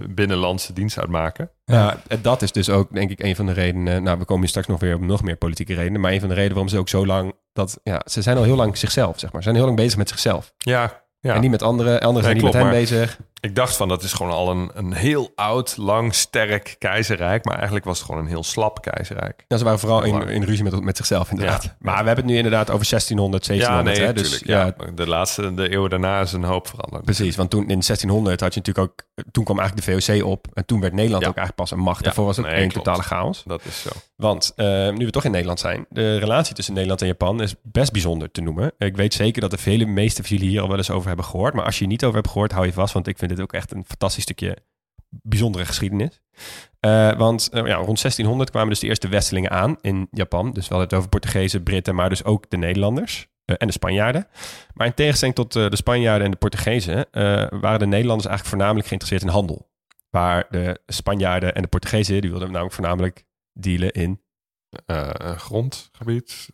binnenlandse dienst uitmaken. Ja, en dat is dus ook denk ik een van de redenen. Nou, we komen hier straks nog weer op nog meer politieke redenen. Maar een van de redenen waarom ze ook zo lang. Dat, ja, ze zijn al heel lang zichzelf, zeg maar. Ze zijn heel lang bezig met zichzelf. Ja, ja. En niet met anderen. Anderen zijn niet met hen maar- bezig. Ik dacht van dat is gewoon al een, een heel oud, lang, sterk keizerrijk. Maar eigenlijk was het gewoon een heel slap keizerrijk. Ja, ze waren vooral in, in ruzie met, met zichzelf, inderdaad. Ja. Maar we hebben het nu inderdaad over 1600, 1700. ja, nee, hè? Dus ja, ja. De laatste, de eeuw daarna is een hoop veranderd. Precies, want toen in 1600 had je natuurlijk ook... Toen kwam eigenlijk de VOC op en toen werd Nederland ook eigenlijk pas een macht. Daarvoor was het ook nee, één klopt. totale chaos. Dat is zo. Want eh, nu we toch in Nederland zijn, de relatie tussen Nederland en Japan is best bijzonder te noemen. Ik weet zeker dat de vele meeste van jullie hier al wel eens over hebben gehoord. Maar als je niet over hebt gehoord, hou je vast. Want ik vind dit ook echt een fantastisch stukje bijzondere geschiedenis. Eh, want eh, ja, rond 1600 kwamen dus de eerste Westelingen aan in Japan. Dus we hadden het over Portugezen, Britten, maar dus ook de Nederlanders. eh, en de Spanjaarden. Maar in tegenstelling tot de Spanjaarden en de Portugezen... waren de Nederlanders eigenlijk voornamelijk geïnteresseerd in handel. Waar de Spanjaarden en de Portugezen... die wilden namelijk voornamelijk dealen in grondgebied.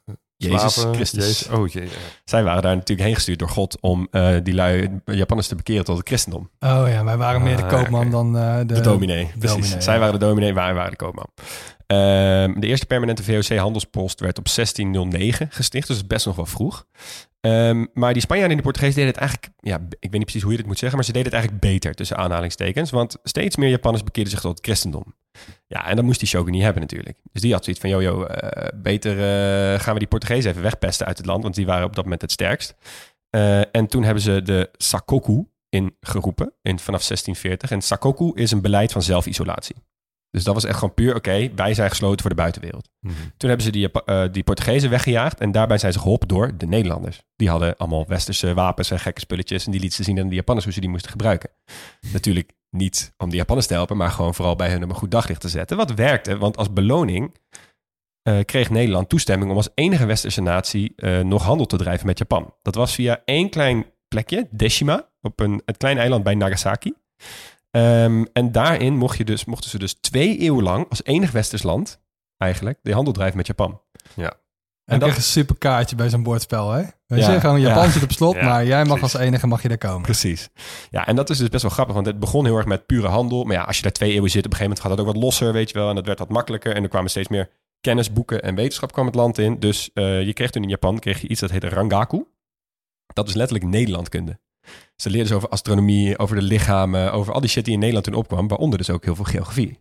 Eh, Jezus slaven, Christus. Jezus- oh jee. ja. Zij waren daar natuurlijk heen gestuurd door God om eh, die lui Japanners te bekeren tot het christendom. Oh ja, wij waren meer de Ah, koopman dan eh, de, De, dominee, precies. dominee, Zij ja. waren de dominee, wij waren de koopman. Ehm, de eerste permanente VOC-handelspost werd op 1609 gesticht, dus best nog wel vroeg. Ehm, maar die Spanjaarden en de Portugezen deden het eigenlijk, ja, ik weet niet precies hoe je dit moet zeggen, maar ze deden het eigenlijk beter tussen aanhalingstekens, want steeds meer Japanners bekeerden zich tot het christendom. Ja, en dat moest die shogun niet hebben natuurlijk. Dus die had zoiets van, joh, joh, eh, beter eh, gaan we die Portugezen even wegpesten uit het land, want die waren op dat moment het sterkst. Eh, en toen hebben ze de Sakoku ingeroepen in, vanaf 1640. En Sakoku is een beleid van zelfisolatie. Dus dat was echt gewoon puur, oké, wij zijn gesloten voor de buitenwereld. Mhm. Toen hebben ze die, die Portugezen weggejaagd en daarbij zijn ze geholpen door de Nederlanders. Die hadden allemaal westerse wapens en gekke spulletjes en die lieten ze zien aan de Japanners hoe ze die moesten gebruiken. Natuurlijk niet om de Japanners te helpen, maar gewoon vooral bij hun om een goed daglicht te zetten. Wat werkte, want als beloning eh, kreeg Nederland toestemming om als enige westerse natie eh, nog handel te drijven met Japan. Dat was via één klein plekje, Deshima, op een, het kleine eiland bij Nagasaki. Ehm, en daarin mocht je dus, mochten ze dus twee eeuwen lang als enig westers land eigenlijk de handel drijven met Japan. En En dat is een super kaartje bij zo'n bordspel, hè? Weet Ja, je, gewoon Japan ja. zit op slot, Ja, maar jij mag precies. als enige mag je daar komen. Precies. Ja, en dat is dus best wel grappig, want het begon heel erg met pure handel. Maar ja, als je daar twee eeuwen zit, op een gegeven moment gaat dat ook wat losser, weet je wel. En dat werd wat makkelijker. En er kwamen steeds meer kennis, boeken en wetenschap kwam het land in. Dus eh, je kreeg toen in Japan kreeg je iets dat heette Rangaku. Dat is letterlijk Nederlandkunde. Ze leerden dus over astronomie, over de lichamen, over al die shit die in Nederland toen opkwam. Waaronder dus ook heel veel geografie.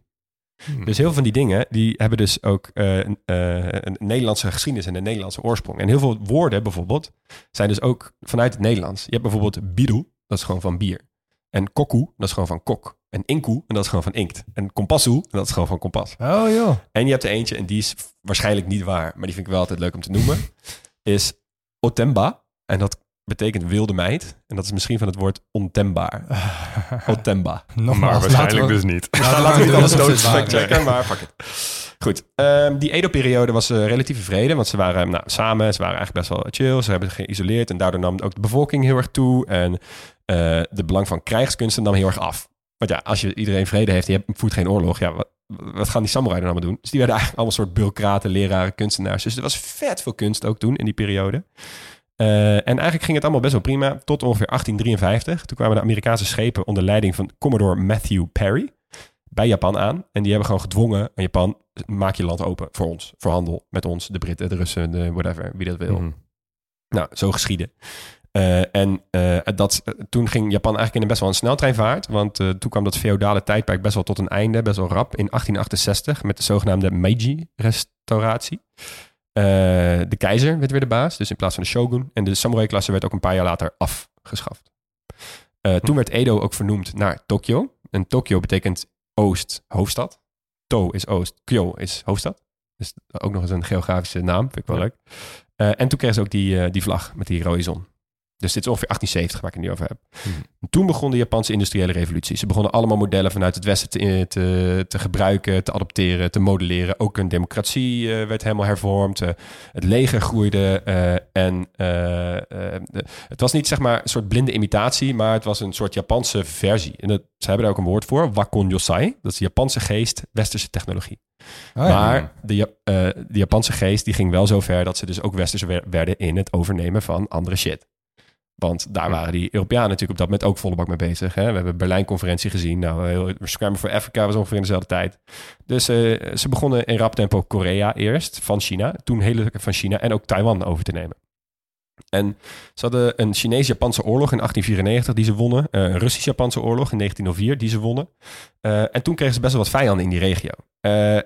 Mhm. Dus heel veel van die dingen, die hebben dus ook eh, een, eh, een Nederlandse geschiedenis en een Nederlandse oorsprong. En heel veel woorden bijvoorbeeld zijn dus ook vanuit het Nederlands. Je hebt bijvoorbeeld biru, dat is gewoon van bier. En koku, dat is gewoon van kok. En inku, en dat is gewoon van inkt. En kompassu, en dat is gewoon van kompas. Oh joh. En je hebt er eentje, en die is waarschijnlijk niet waar, maar die vind ik wel altijd leuk om te noemen, *laughs* is otemba. En dat betekent wilde meid. En dat is misschien van het woord ontembaar. *laughs* Nogmaals, maar waarschijnlijk we- dus niet. *laughs* we Laten we doen niet alles alsof dood het waar is. checken, maar fuck it. Goed, ehm, die Edo-periode was eh, relatieve vrede, want ze waren nou, samen, ze waren eigenlijk best wel chill, ze hebben zich geïsoleerd en daardoor nam ook de bevolking heel erg toe en eh, de belang van krijgskunsten nam heel erg af. Want ja, als je iedereen vrede heeft, je hebt- voert geen oorlog, ja, wat, wat gaan die samurai dan allemaal doen? Dus die werden eigenlijk allemaal soort bureaucraten, leraren, kunstenaars. Dus er was vet veel kunst ook toen in die periode. Eh, en eigenlijk ging het allemaal best wel prima tot ongeveer 1853. Toen kwamen de Amerikaanse schepen onder leiding van Commodore Matthew Perry bij Japan aan. En die hebben gewoon gedwongen aan Japan, maak je land open voor ons, voor handel met ons, de Britten, de Russen, de whatever, wie dat wil. Mhm. Nou, zo geschieden. Eh, en eh, dat, toen ging Japan eigenlijk in een best wel een sneltreinvaart. Want toen kwam dat feodale tijdperk best wel tot een einde, best wel rap, in 1868 met de zogenaamde Meiji-restauratie. Eh, de keizer werd weer de baas, dus in plaats van de shogun. En de samurai-klasse werd ook een paar jaar later afgeschaft. Eh, toen werd Edo ook vernoemd naar Tokio. En Tokio betekent oost, hoofdstad. To is oost, Kyo is hoofdstad. Dus ook nog eens een geografische naam, vind ik wel Ja. leuk. Eh, en toen kregen ze ook die, die vlag met die rode zon. Dus dit is ongeveer 1870 waar ik het nu over heb. Hmm. En Toen begon de Japanse industriële revolutie. Ze begonnen allemaal modellen vanuit het Westen te, te, te gebruiken, te adopteren, te modelleren. Ook een democratie eh, werd helemaal hervormd. Eh, het leger groeide. eh, en de- het was niet zeg maar een soort blinde imitatie, maar het was een soort Japanse versie. En dat, ze hebben daar ook een woord voor, Wakon Yosai. Dat is de Japanse geest, westerse technologie. Oh ja. Maar de, Ja- de Japanse geest die ging wel zo ver dat ze dus ook westers wer- werden in het overnemen van andere shit. Want daar waren die Europeanen natuurlijk op dat moment ook volle bak mee bezig. Hè? We hebben de Berlijn-conferentie gezien. Nou, heel, Scramble for Africa was ongeveer in dezelfde tijd. Dus eh, ze begonnen in rap tempo Korea eerst van China. Toen heel van China en ook Taiwan over te nemen. En ze hadden een Chinees-Japanse oorlog in 1894 die ze wonnen. eh, Een Russisch-Japanse oorlog in 1904 die ze wonnen. Eh, en toen kregen ze best wel wat vijanden in die regio.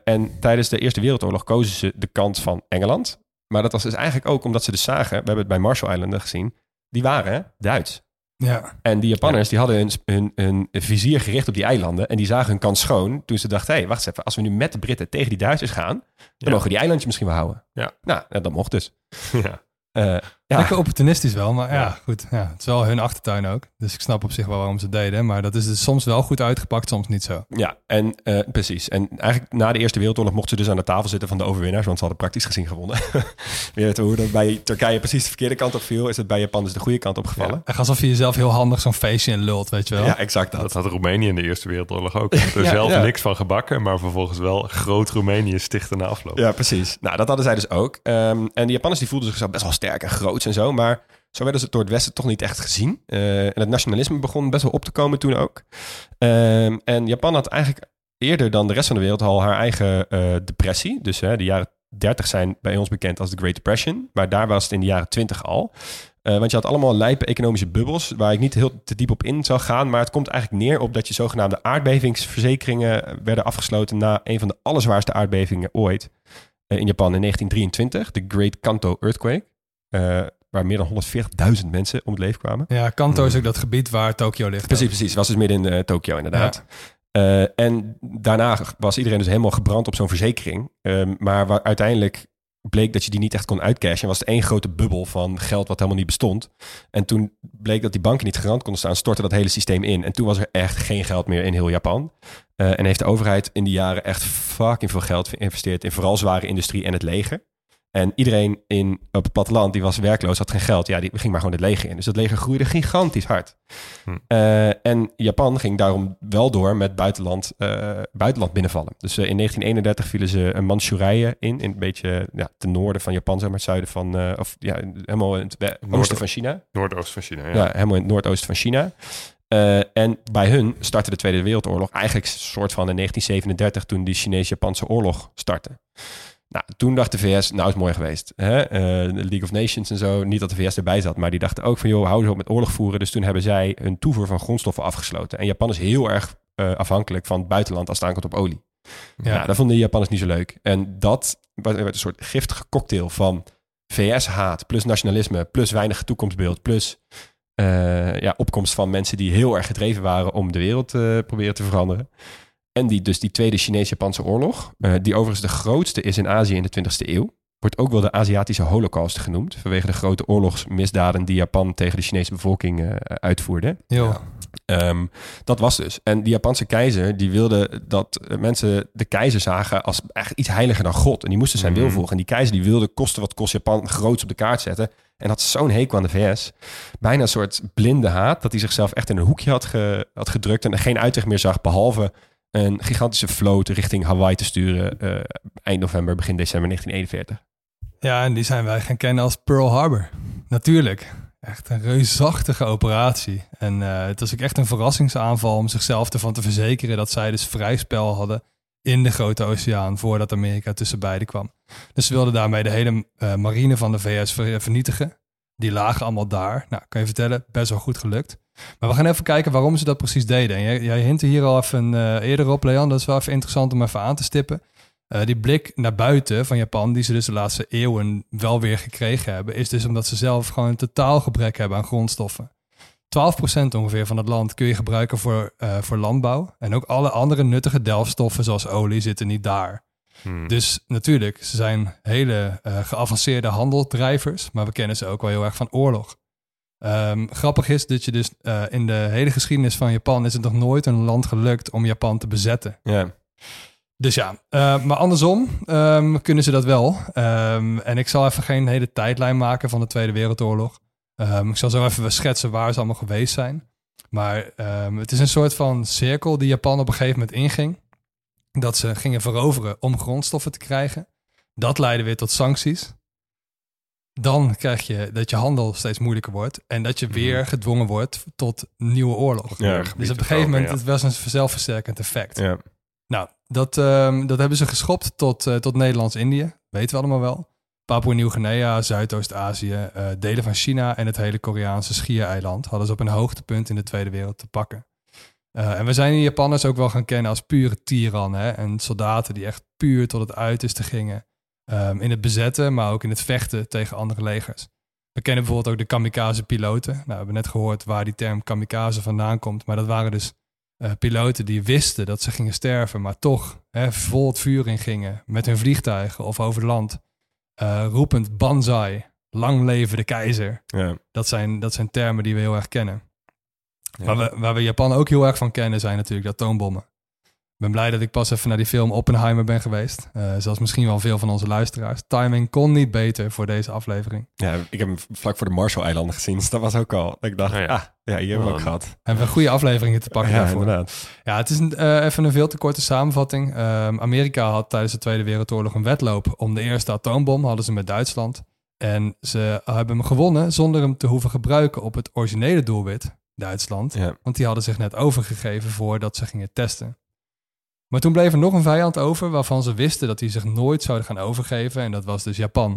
En tijdens de Eerste Wereldoorlog kozen ze de kant van Engeland. Maar dat was dus eigenlijk ook omdat ze dus zagen, we hebben het bij Marshall-eilanden gezien, die waren Duits. ja. En die Japanners die hadden hun, hun, hun vizier gericht op die eilanden. En die zagen hun kans schoon toen ze dachten, hé, hey, wacht eens even. Als we nu met de Britten tegen die Duitsers gaan, dan Ja. mogen we die eilandjes misschien wel houden. Ja. Nou, eh, dat mocht dus. *laughs* ja. Eh, ja, Lekker opportunistisch wel, maar ja, Ja. goed. Ja, het is wel hun achtertuin ook. Dus ik snap op zich wel waarom ze het deden. Maar dat is dus soms wel goed uitgepakt, soms niet zo. Ja, en eh, precies. En eigenlijk na de Eerste Wereldoorlog mochten ze dus aan de tafel zitten van de overwinnaars, want ze hadden praktisch gezien gewonnen. *laughs* Weer hoe dat bij Turkije precies de verkeerde kant op viel, is het bij Japan dus de goede kant op gevallen. Echt alsof je jezelf heel handig zo'n feestje in lult, weet je wel. Ja, exact Dat dat. had Roemenië in de Eerste Wereldoorlog ook. Er *laughs* Ja, zelf ja. niks van gebakken, maar vervolgens wel groot Roemenië stichten na afloop. Ja, precies. Nou, dat hadden zij dus ook. Ehm, en de Japanners die voelden zichzelf best wel sterk en en zo, maar zo werden ze door het Westen toch niet echt gezien. Eh, en het nationalisme begon best wel op te komen toen ook. Ehm, en Japan had eigenlijk eerder dan de rest van de wereld al haar eigen eh, depressie. Dus de jaren 30 zijn bij ons bekend als de Great Depression. Maar daar was het in de jaren 20 al. Eh, want je had allemaal lijpe economische bubbels, waar ik niet heel te diep op in zou gaan. Maar het komt eigenlijk neer op dat je zogenaamde aardbevingsverzekeringen werden afgesloten na een van de allerzwaarste aardbevingen ooit in Japan in 1923, de Great Kanto Earthquake. Eh, waar meer dan 140.000 mensen om het leven kwamen. Ja, Kanto is ook dat gebied waar Tokio ligt. Precies, precies. Was dus midden in eh, Tokio inderdaad. Eh, en daarna was iedereen dus helemaal gebrand op zo'n verzekering. Ehm, maar waar uiteindelijk bleek dat je die niet echt kon uitcashen. En was het één grote bubbel van geld wat helemaal niet bestond. En toen bleek dat die banken niet garant konden staan, stortte dat hele systeem in. En toen was er echt geen geld meer in heel Japan. En heeft de overheid in die jaren echt fucking veel geld geïnvesteerd in vooral zware industrie en het leger. En iedereen in, op het platteland die was werkloos, had geen geld. Ja, die ging maar gewoon het leger in. Dus dat leger groeide gigantisch hard. Hm. Eh, en Japan ging daarom wel door met buitenland, eh, buitenland binnenvallen. Dus eh, in 1931 vielen ze een Manchurije in, in een beetje ja, ten noorden van Japan, zeg maar, het zuiden van, of ja, helemaal in het Noord- oosten van China. Noordoost van China, ja. Ja, helemaal in het noordoosten van China. En bij hun startte de Tweede Wereldoorlog eigenlijk een soort van in 1937 toen die Chinees-Japanse oorlog startte. Nou, toen dacht de VS, nou is het mooi geweest. Hè? Eh, de League of Nations en zo, niet dat de VS erbij zat, maar die dachten ook van, joh, hou eens op met oorlog voeren. Dus toen hebben zij hun toevoer van grondstoffen afgesloten. En Japan is heel erg eh, afhankelijk van het buitenland als het aankomt op olie. Ja. Ja. dat vonden de Japanners niet zo leuk. En dat werd werd een soort giftige cocktail van VS-haat, plus nationalisme, plus weinig toekomstbeeld, plus eh, ja, opkomst van mensen die heel erg gedreven waren om de wereld te proberen te veranderen. En die, dus die Tweede Chinees-Japanse oorlog, eh, die overigens de grootste is in Azië in de 20e eeuw, wordt ook wel de Aziatische Holocaust genoemd, vanwege de grote oorlogsmisdaden die Japan tegen de Chinese bevolking eh, uitvoerde. Yo. Ehm, dat was dus. En die Japanse keizer, die wilde dat eh, mensen de keizer zagen als echt iets heiliger dan God. En die moesten zijn wil Mhm. volgen. En die keizer die wilde kosten wat kost Japan groots op de kaart zetten. En had zo'n hekel aan de VS. Bijna een soort blinde haat. Dat hij zichzelf echt in een hoekje had, ge- had gedrukt. En er geen uitweg meer zag. Behalve een gigantische vloot richting Hawaii te sturen. eh, eind november, begin december 1941. Ja, en die zijn wij gaan kennen als Pearl Harbor. Natuurlijk. Echt een reusachtige operatie. En eh, het was ook echt een verrassingsaanval om zichzelf ervan te verzekeren dat zij dus vrij spel hadden in de Grote Oceaan voordat Amerika tussen beiden kwam. Dus ze wilden daarmee de hele eh, marine van de VS ver- vernietigen. Die lagen allemaal daar. Nou, kan je vertellen, best wel goed gelukt. Maar we gaan even kijken waarom ze dat precies deden. En jij, jij hintte hier al even eh, eerder op, Leon. Dat is wel even interessant om even aan te stippen. Eh, die blik naar buiten van Japan, die ze dus de laatste eeuwen wel weer gekregen hebben, is dus omdat ze zelf gewoon een totaal gebrek hebben aan grondstoffen. 12% ongeveer van het land kun je gebruiken voor, eh, voor landbouw. En ook alle andere nuttige delfstoffen zoals olie zitten niet daar. Hmm. Dus natuurlijk, ze zijn hele eh, geavanceerde handeldrijvers, maar we kennen ze ook wel heel erg van oorlog. Ehm, grappig is dat je dus eh, in de hele geschiedenis van Japan is het nog nooit een land gelukt om Japan te bezetten. Ja. Dus ja, eh, maar andersom ehm, kunnen ze dat wel. Ehm, en ik zal even geen hele tijdlijn maken van de Tweede Wereldoorlog. Ik zal zo even schetsen waar ze allemaal geweest zijn. Maar het is een soort van cirkel die Japan op een gegeven moment inging. Dat ze gingen veroveren om grondstoffen te krijgen. Dat leidde weer tot sancties. Dan krijg je dat je handel steeds moeilijker wordt. En dat je weer gedwongen wordt tot nieuwe oorlog. Ja, Dus op een gegeven moment, het was een zelfversterkend effect. Ja. Nou, dat, ehm, dat hebben ze geschopt tot, eh, tot Nederlands-Indië. Weten we allemaal wel. Papua Nieuw-Guinea, Zuidoost-Azië, eh, delen van China en het hele Koreaanse schiereiland hadden ze op een hoogtepunt in de Tweede Wereld te pakken. Eh, en we zijn die Japanners ook wel gaan kennen als pure tirannen. En soldaten die echt puur tot het uiterste gingen. Ehm, in het bezetten, maar ook in het vechten tegen andere legers. We kennen bijvoorbeeld ook de kamikaze-piloten. Nou, we hebben net gehoord waar die term kamikaze vandaan komt. Maar dat waren dus eh, piloten die wisten dat ze gingen sterven, maar toch hè, vol het vuur in gingen met hun vliegtuigen of over land. Eh, roepend banzai, lang leven de keizer. Ja. Dat zijn, dat zijn termen die we heel erg kennen. Ja. Waar, we, waar we Japan ook heel erg van kennen zijn natuurlijk de atoombommen. Ik ben blij dat ik pas even naar die film Oppenheimer ben geweest. Eh, zoals misschien wel veel van onze luisteraars. Timing kon niet beter voor deze aflevering. ja, ik heb hem vlak voor de Marshall-eilanden gezien. Dus dat was ook al. Ik dacht, Oh ja. ah, ja, hier hebben we ook gehad. Hebben we goede afleveringen te pakken ja, daarvoor. inderdaad. Ja, het is een, eh, even een veel te korte samenvatting. Ehm, Amerika had tijdens de Tweede Wereldoorlog een wedloop om de eerste atoombom. Hadden ze met Duitsland. En ze hebben hem gewonnen zonder hem te hoeven gebruiken op het originele doelwit, Duitsland. Ja. Want die hadden zich net overgegeven voordat ze gingen testen. Maar toen bleef er nog een vijand over waarvan ze wisten dat die zich nooit zouden gaan overgeven. En dat was dus Japan.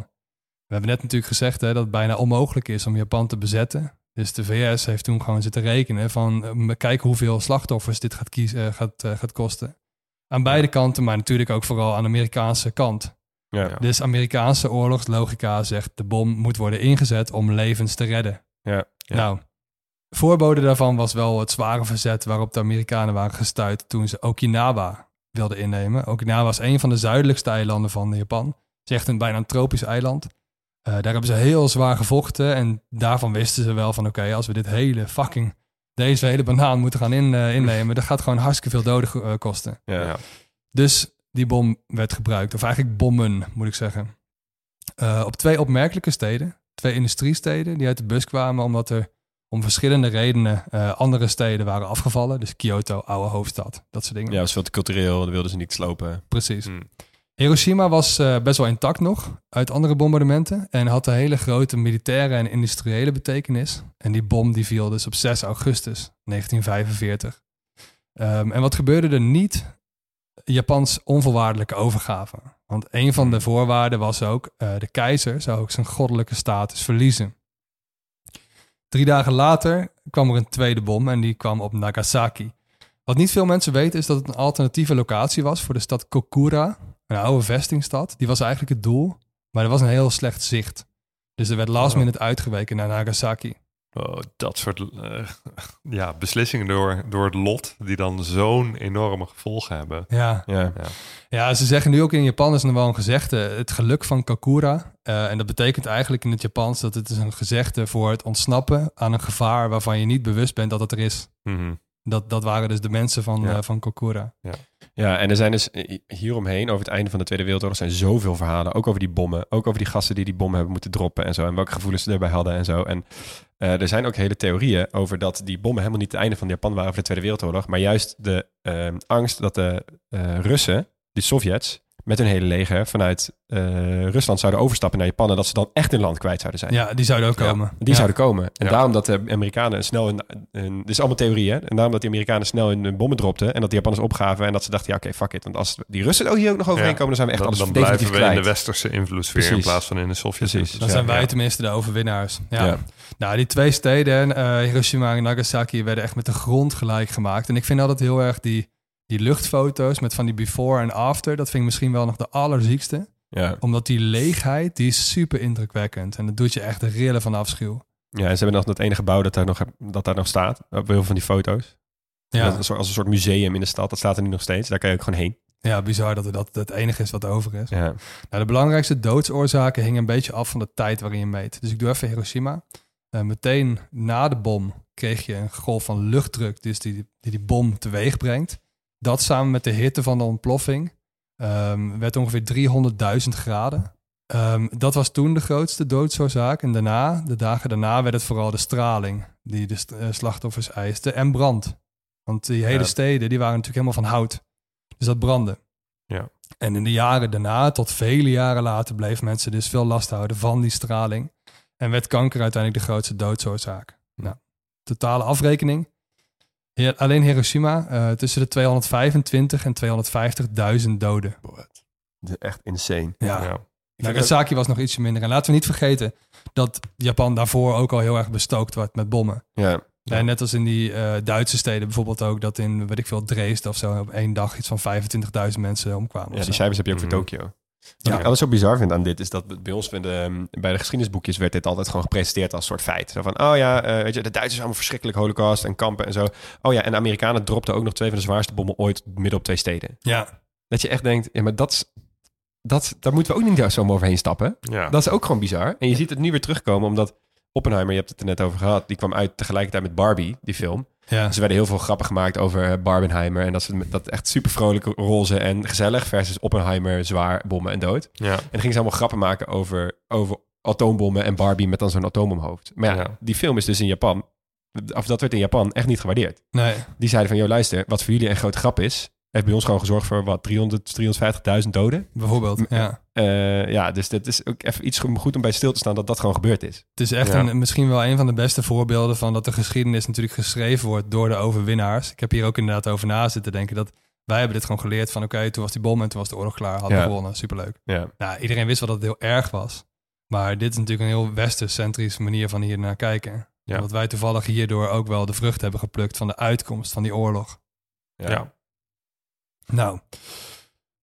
We hebben net natuurlijk gezegd hè, dat het bijna onmogelijk is om Japan te bezetten. Dus de VS heeft toen gewoon zitten rekenen van eh, kijken hoeveel slachtoffers dit gaat, kiezen, eh, gaat, eh, gaat kosten. Aan beide kanten, maar natuurlijk ook vooral aan de Amerikaanse kant. Ja. Ja. Dus Amerikaanse oorlogslogica zegt de bom moet worden ingezet om levens te redden. Ja. Ja. Nou, voorbode daarvan was wel het zware verzet waarop de Amerikanen waren gestuurd toen ze Okinawa wilden innemen. Okinawa is een van de zuidelijkste eilanden van Japan. Het is echt een bijna een tropisch eiland. Eh, daar hebben ze heel zwaar gevochten en daarvan wisten ze wel van oké, als we dit hele fucking, deze hele banaan moeten gaan in, eh, innemen, dat gaat gewoon hartstikke veel doden eh, kosten. Ja. Ja. Dus die bom werd gebruikt, of eigenlijk bommen moet ik zeggen. Eh, op twee opmerkelijke steden, twee industriesteden die uit de bus kwamen omdat er om verschillende redenen eh, andere steden waren afgevallen. Dus Kyoto, oude hoofdstad, dat soort dingen. Ja, was veel te cultureel. Dat wilden ze niet slopen. Precies. Hmm. Hiroshima was eh, best wel intact nog uit andere bombardementen en had een hele grote militaire en industriële betekenis. En die bom die viel dus op 6 augustus 1945. Ehm, en wat gebeurde er niet? Japans onvoorwaardelijke overgave. Want een van de voorwaarden was ook, eh, de keizer zou ook zijn goddelijke status verliezen. Drie dagen later kwam er een tweede bom en die kwam op Nagasaki. Wat niet veel mensen weten is dat het een alternatieve locatie was voor de stad Kokura, een oude vestingstad. Die was eigenlijk het doel, maar er was een heel slecht zicht. Dus er werd last Oh. minute uitgeweken naar Nagasaki. Oh, dat soort eh, *laughs* ja, beslissingen door, door het lot, die dan zo'n enorme gevolgen hebben. Ja. Ja. ja, ze zeggen nu ook in Japan is er nog wel een gezegde, het geluk van Kokura. Eh, en dat betekent eigenlijk in het Japans dat het is een gezegde voor het ontsnappen aan een gevaar waarvan je niet bewust bent dat het er is. Mhm. Dat, dat waren dus de mensen van, Ja. eh, van Kokura. Ja, en er zijn dus hieromheen, over het einde van de Tweede Wereldoorlog, zijn zoveel verhalen. Ook over die bommen. Ook over die gasten die die bommen hebben moeten droppen en zo. En welke gevoelens ze erbij hadden en zo. En eh, er zijn ook hele theorieën over dat die bommen helemaal niet het einde van Japan waren voor de Tweede Wereldoorlog. Maar juist de eh, angst dat de eh, Russen, die Sovjets, met hun hele leger vanuit eh, Rusland zouden overstappen naar Japan. En dat ze dan echt hun land kwijt zouden zijn. Ja, die zouden ook Ja, komen. Die Ja. zouden komen. En Ja. daarom dat de Amerikanen snel hun, hun... Dit is allemaal theorie, hè? En daarom dat die Amerikanen snel hun, hun bommen dropten... en dat de Japanners opgaven en dat ze dachten... ja, oké, fuck it. Want als die Russen ook hier ook nog overheen Ja. komen... dan zijn we echt Dan, alles dan definitief blijven we in de westerse invloedssfeer in plaats van in de Sovjet. Precies. Dan Ja, zijn wij tenminste de overwinnaars. Ja. Ja. Nou, die twee steden, eh, Hiroshima en Nagasaki, werden echt met de grond gelijk gemaakt. En ik vind altijd heel erg die, Die luchtfoto's met van die before en after, dat vind ik misschien wel nog de allerziekste. Ja. Omdat die leegheid, die is super indrukwekkend. En dat doet je echt de rillen van afschuw. ja, en ze hebben nog dat ene gebouw dat daar nog, dat daar nog staat. Op heel veel van die foto's. Ja, Dat als een soort museum in de stad. Dat staat er nu nog steeds. Daar kan je ook gewoon heen. ja bizar dat dat het enige is wat over is. Ja. Nou, de belangrijkste doodsoorzaken hingen een beetje af van de tijd waarin je meet. Dus ik doe even Hiroshima. Eh, meteen na de bom kreeg je een golf van luchtdruk dus die, die die bom teweeg brengt. Dat samen met de hitte van de ontploffing ehm, werd ongeveer 300.000 graden. Ehm, dat was toen de grootste doodsoorzaak. En daarna, de dagen daarna, werd het vooral de straling die de st- eh, slachtoffers eiste en brand. Want die hele Ja. steden die waren natuurlijk helemaal van hout. Dus dat brandde. Ja. En in de jaren daarna, tot vele jaren later, bleef mensen dus veel last houden van die straling. En werd kanker uiteindelijk de grootste doodsoorzaak. Nou, totale afrekening. Ja, alleen Hiroshima, eh, tussen de 225 en 250.000 doden. De- Echt insane. Ja. Ja. Nagasaki was nog ietsje minder. En laten we niet vergeten dat Japan daarvoor ook al heel erg bestookt werd met bommen. Ja. En net als in die eh, Duitse steden bijvoorbeeld ook, dat in, weet ik veel, Dresden of zo, op één dag iets van 25.000 mensen omkwamen. Ja, die zo. cijfers heb je ook Mhm. voor Tokio. Ja. Wat ik alles zo bizar vind aan dit is dat bij ons bij de, bij de geschiedenisboekjes werd dit altijd gewoon gepresenteerd als soort feit. Zo van, oh ja, eh, weet je, de Duitsers allemaal verschrikkelijk holocaust en kampen en zo. Oh ja, en de Amerikanen dropten ook nog twee van de zwaarste bommen ooit midden op twee steden. Ja, Dat je echt denkt, ja, maar dat, is- dat, daar moeten we ook niet zo overheen stappen. Ja. Dat is ook gewoon bizar. En je ziet het nu weer terugkomen, omdat Oppenheimer, je hebt het er net over gehad, die kwam uit tegelijkertijd met Barbie, die film. Ja. Dus er werden heel veel grappen gemaakt over eh, Barbenheimer. En dat ze dat echt super vrolijk roze en gezellig versus Oppenheimer, zwaar, bommen en dood. ja. En dan gingen ze allemaal grappen maken over, over atoombommen en Barbie met dan zo'n atoomomhoofd. Maar ja, Ja. die film is dus in Japan, of dat werd in Japan echt niet gewaardeerd. Nee, Die zeiden van, joh luister, wat voor jullie een grote grap is, heeft bij ons gewoon gezorgd voor wat, 300, 350.000 doden. bijvoorbeeld. Ja. Eh, ja, dus dit is ook even iets goed om bij stil te staan dat dat gewoon gebeurd is. Het is echt Ja. een, misschien wel een van de beste voorbeelden van dat de geschiedenis natuurlijk geschreven wordt door de overwinnaars. Ik heb hier ook inderdaad over na zitten denken dat wij hebben dit gewoon geleerd van oké, toen was die bom en toen was de oorlog klaar, hadden we Ja. gewonnen, superleuk. Ja, Nou, iedereen wist wel dat het heel erg was. Maar dit is natuurlijk een heel westercentrische manier van hier naar kijken. Ja. Omdat wij toevallig hierdoor ook wel de vrucht hebben geplukt van de uitkomst van die oorlog. ja. Ja. Nou,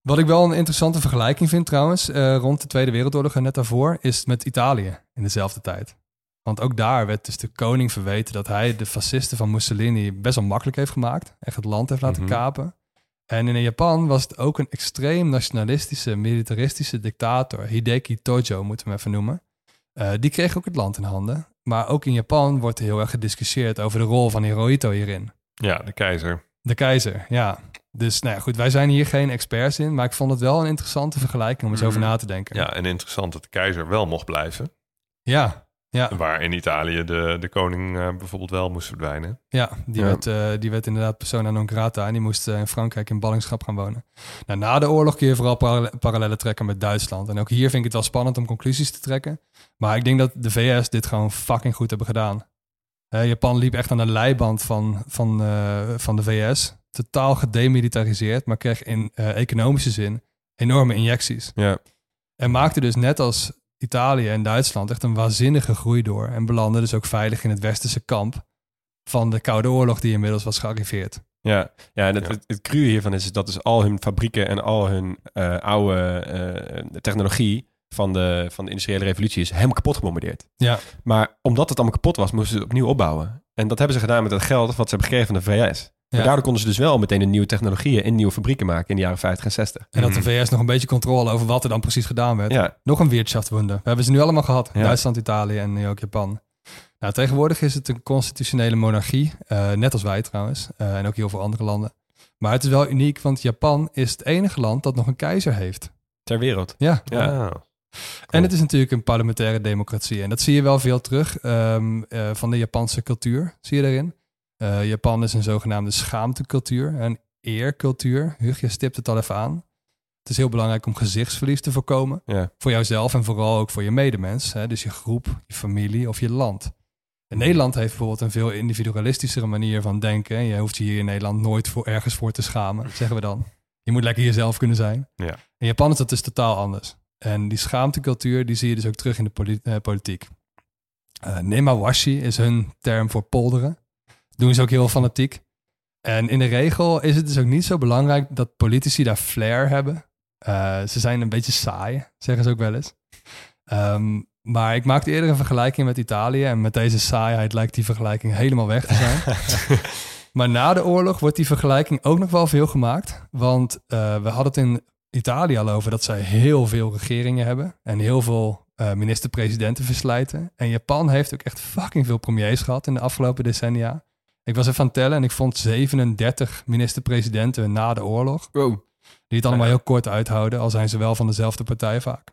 wat ik wel een interessante vergelijking vind trouwens, eh, rond de Tweede Wereldoorlog en net daarvoor, is met Italië in dezelfde tijd. Want ook daar werd dus de koning verweten dat hij de fascisten van Mussolini best wel makkelijk heeft gemaakt. Echt het land heeft laten Mhm. kapen. En in Japan was het ook een extreem nationalistische, militaristische dictator, Hideki Tojo moeten we hem even noemen. Eh, die kreeg ook het land in handen. Maar ook in Japan wordt heel erg gediscussieerd over de rol van Hirohito hierin. ja, de keizer. De keizer, ja. Dus nou ja, goed, wij zijn hier geen experts in, maar ik vond het wel een interessante vergelijking om eens over Mhm. na te denken. Ja, en interessant dat de keizer wel mocht blijven. ja, ja, Waar in Italië de, de koning eh, bijvoorbeeld wel moest verdwijnen. ja, die, Ja. Werd, eh, die werd inderdaad persona non grata en die moest eh, in Frankrijk in ballingschap gaan wonen. Nou, na de oorlog kun je vooral parallel- parallellen trekken met Duitsland. En ook hier vind ik het wel spannend om conclusies te trekken. Maar ik denk dat de VS dit gewoon fucking goed hebben gedaan. Eh, Japan liep echt aan de leiband van, van, eh, van de VS. Totaal gedemilitariseerd, maar kreeg in eh, economische zin enorme injecties. ja. En maakte dus net als Italië en Duitsland echt een waanzinnige groei door. En belandde dus ook veilig in het westerse kamp van de Koude Oorlog die inmiddels was gearriveerd. Ja, ja en het, Ja. het, het cruwe hiervan is dat dus al hun fabrieken en al hun eh, oude eh, technologie van de, van de industriële revolutie is helemaal kapot gebombardeerd. Ja, Maar omdat het allemaal kapot was, moesten ze het opnieuw opbouwen. En dat hebben ze gedaan met het geld wat ze hebben gekregen van de VS. Maar Ja. daardoor konden ze dus wel meteen de nieuwe technologieën in nieuwe fabrieken maken in de jaren 50 en 60. en dat de Mhm. VS nog een beetje controle over wat er dan precies gedaan werd. Ja, Nog een Wirtschaftswunder. We hebben ze nu allemaal gehad. Ja. Duitsland, Italië en nu ook Japan. Nou, tegenwoordig is het een constitutionele monarchie. eh, net als wij trouwens. eh, en ook heel veel andere landen. Maar het is wel uniek, want Japan is het enige land dat nog een keizer heeft. ter wereld. Ja, Ja. Ah. En het is natuurlijk een parlementaire democratie. En dat zie je wel veel terug ehm, eh, van de Japanse cultuur, zie je daarin. Eh, Japan is een zogenaamde schaamtecultuur, een eercultuur. Hugje stipt het al even aan. Het is heel belangrijk om gezichtsverlies te voorkomen. Ja. Voor jouzelf en vooral ook voor je medemens. Hè? Dus je groep, je familie of je land. En Nederland heeft bijvoorbeeld een veel individualistischere manier van denken. En je hoeft je hier in Nederland nooit voor ergens voor te schamen, *laughs* zeggen we dan. Je moet lekker jezelf kunnen zijn. Ja. In Japan is dat dus totaal anders. En die schaamtecultuur, die zie je dus ook terug in de eh, politiek. Eh nemawashi is hun term voor polderen. Doen ze ook heel fanatiek. En in de regel is het dus ook niet zo belangrijk dat politici daar flair hebben. Eh, ze zijn een beetje saai, zeggen ze ook wel eens. Ehm, maar ik maakte eerder een vergelijking met Italië. En met deze saaiheid lijkt die vergelijking helemaal weg te zijn. *laughs* maar na de oorlog wordt die vergelijking ook nog wel veel gemaakt. Want eh, we hadden het in Italië al over dat zij heel veel regeringen hebben. En heel veel eh, minister-presidenten verslijten. En Japan heeft ook echt fucking veel premiers gehad in de afgelopen decennia. Ik was even aan het tellen en ik vond 37 minister-presidenten na de oorlog. Wow. Die het allemaal heel kort uithouden, al zijn ze wel van dezelfde partij vaak.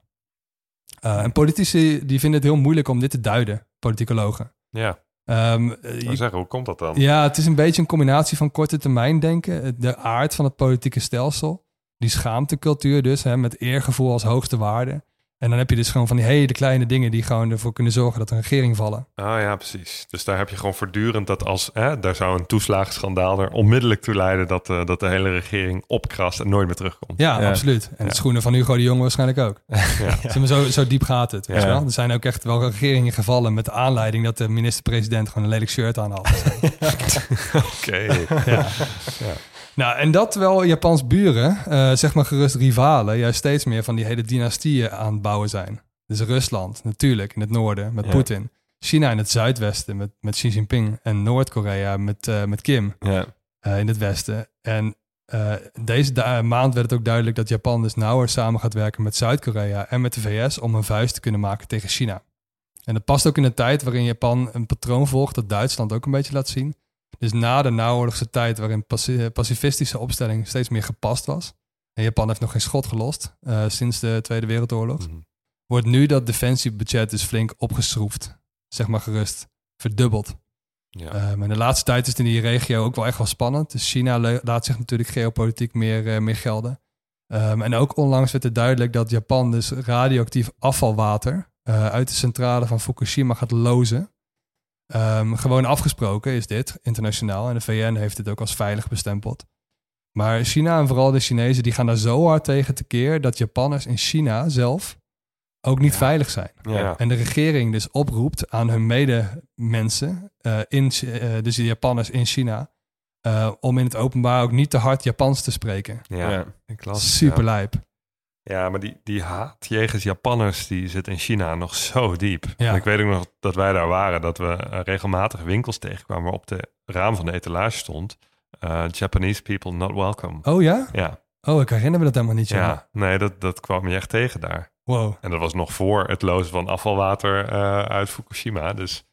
Uh, en politici die vinden het heel moeilijk om dit te duiden, politicologen. Ja, Um, wil zeggen, hoe komt dat dan? ja, het is een beetje een combinatie van korte termijn denken, de aard van het politieke stelsel, die schaamtecultuur dus, hè, met eergevoel als hoogste waarde. En dan heb je dus gewoon van die hele kleine dingen die gewoon ervoor kunnen zorgen dat een regering vallen. Ah ja, precies. Dus daar heb je gewoon voortdurend dat als... Hè, daar zou een toeslagenschandaal er onmiddellijk toe leiden... dat, eh, dat de hele regering opkrast en nooit meer terugkomt. Ja, Ja. absoluut. En Ja. de schoenen van Hugo de Jonge waarschijnlijk ook. Ja. *laughs* Zo, zo diep gaat het. Weet wel? Er zijn ook echt wel regeringen gevallen met de aanleiding dat de minister-president gewoon een lelijk shirt aan had. *laughs* Oké. ja. Nou, en dat terwijl Japans buren, eh, zeg maar gerust rivalen, juist steeds meer van die hele dynastieën aan het bouwen zijn. Dus Rusland natuurlijk in het noorden met Ja. Poetin. China in het zuidwesten met, met Xi Jinping. En Noord-Korea met, eh, met Kim Ja. eh, in het westen. En deze maand werd het ook duidelijk dat Japan dus nauwer samen gaat werken met Zuid-Korea en met de VS om een vuist te kunnen maken tegen China. En dat past ook in een tijd waarin Japan een patroon volgt dat Duitsland ook een beetje laat zien. Dus na de naoorlogse tijd waarin paci- pacifistische opstelling steeds meer gepast was. En Japan heeft nog geen schot gelost eh, sinds de Tweede Wereldoorlog. Mhm. Wordt nu dat defensiebudget dus flink opgeschroefd. Zeg maar gerust. Verdubbeld. Ja. Um, en de laatste tijd is het in die regio ook wel echt wel spannend. Dus China laat zich natuurlijk geopolitiek meer, eh, meer gelden. Um, en ook onlangs werd het duidelijk dat Japan dus radioactief afvalwater eh, uit de centrale van Fukushima gaat lozen. Um, gewoon afgesproken is dit, internationaal. En de VN heeft dit ook als veilig bestempeld. Maar China en vooral de Chinezen die gaan daar zo hard tegen tekeer dat Japanners in China zelf ook niet veilig zijn. Ja. En de regering dus oproept aan hun medemensen, eh in, eh, dus de Japanners in China, eh, om in het openbaar ook niet te hard Japans te spreken. Ja. Ja. Super lijp. Ja, maar die, die haat jegens Japanners, die zit in China nog *laughs* zo diep. Ja. En ik weet ook nog dat wij daar waren, dat we eh, regelmatig winkels tegenkwamen waar op de raam van de etalage stond, eh, Japanese people not welcome. Oh ja? Ja, Oh, ik herinner me dat helemaal niet. ja. jongen. nee, dat, dat kwam je echt tegen daar. Wow. En dat was nog voor het lozen van afvalwater eh, uit Fukushima. Dus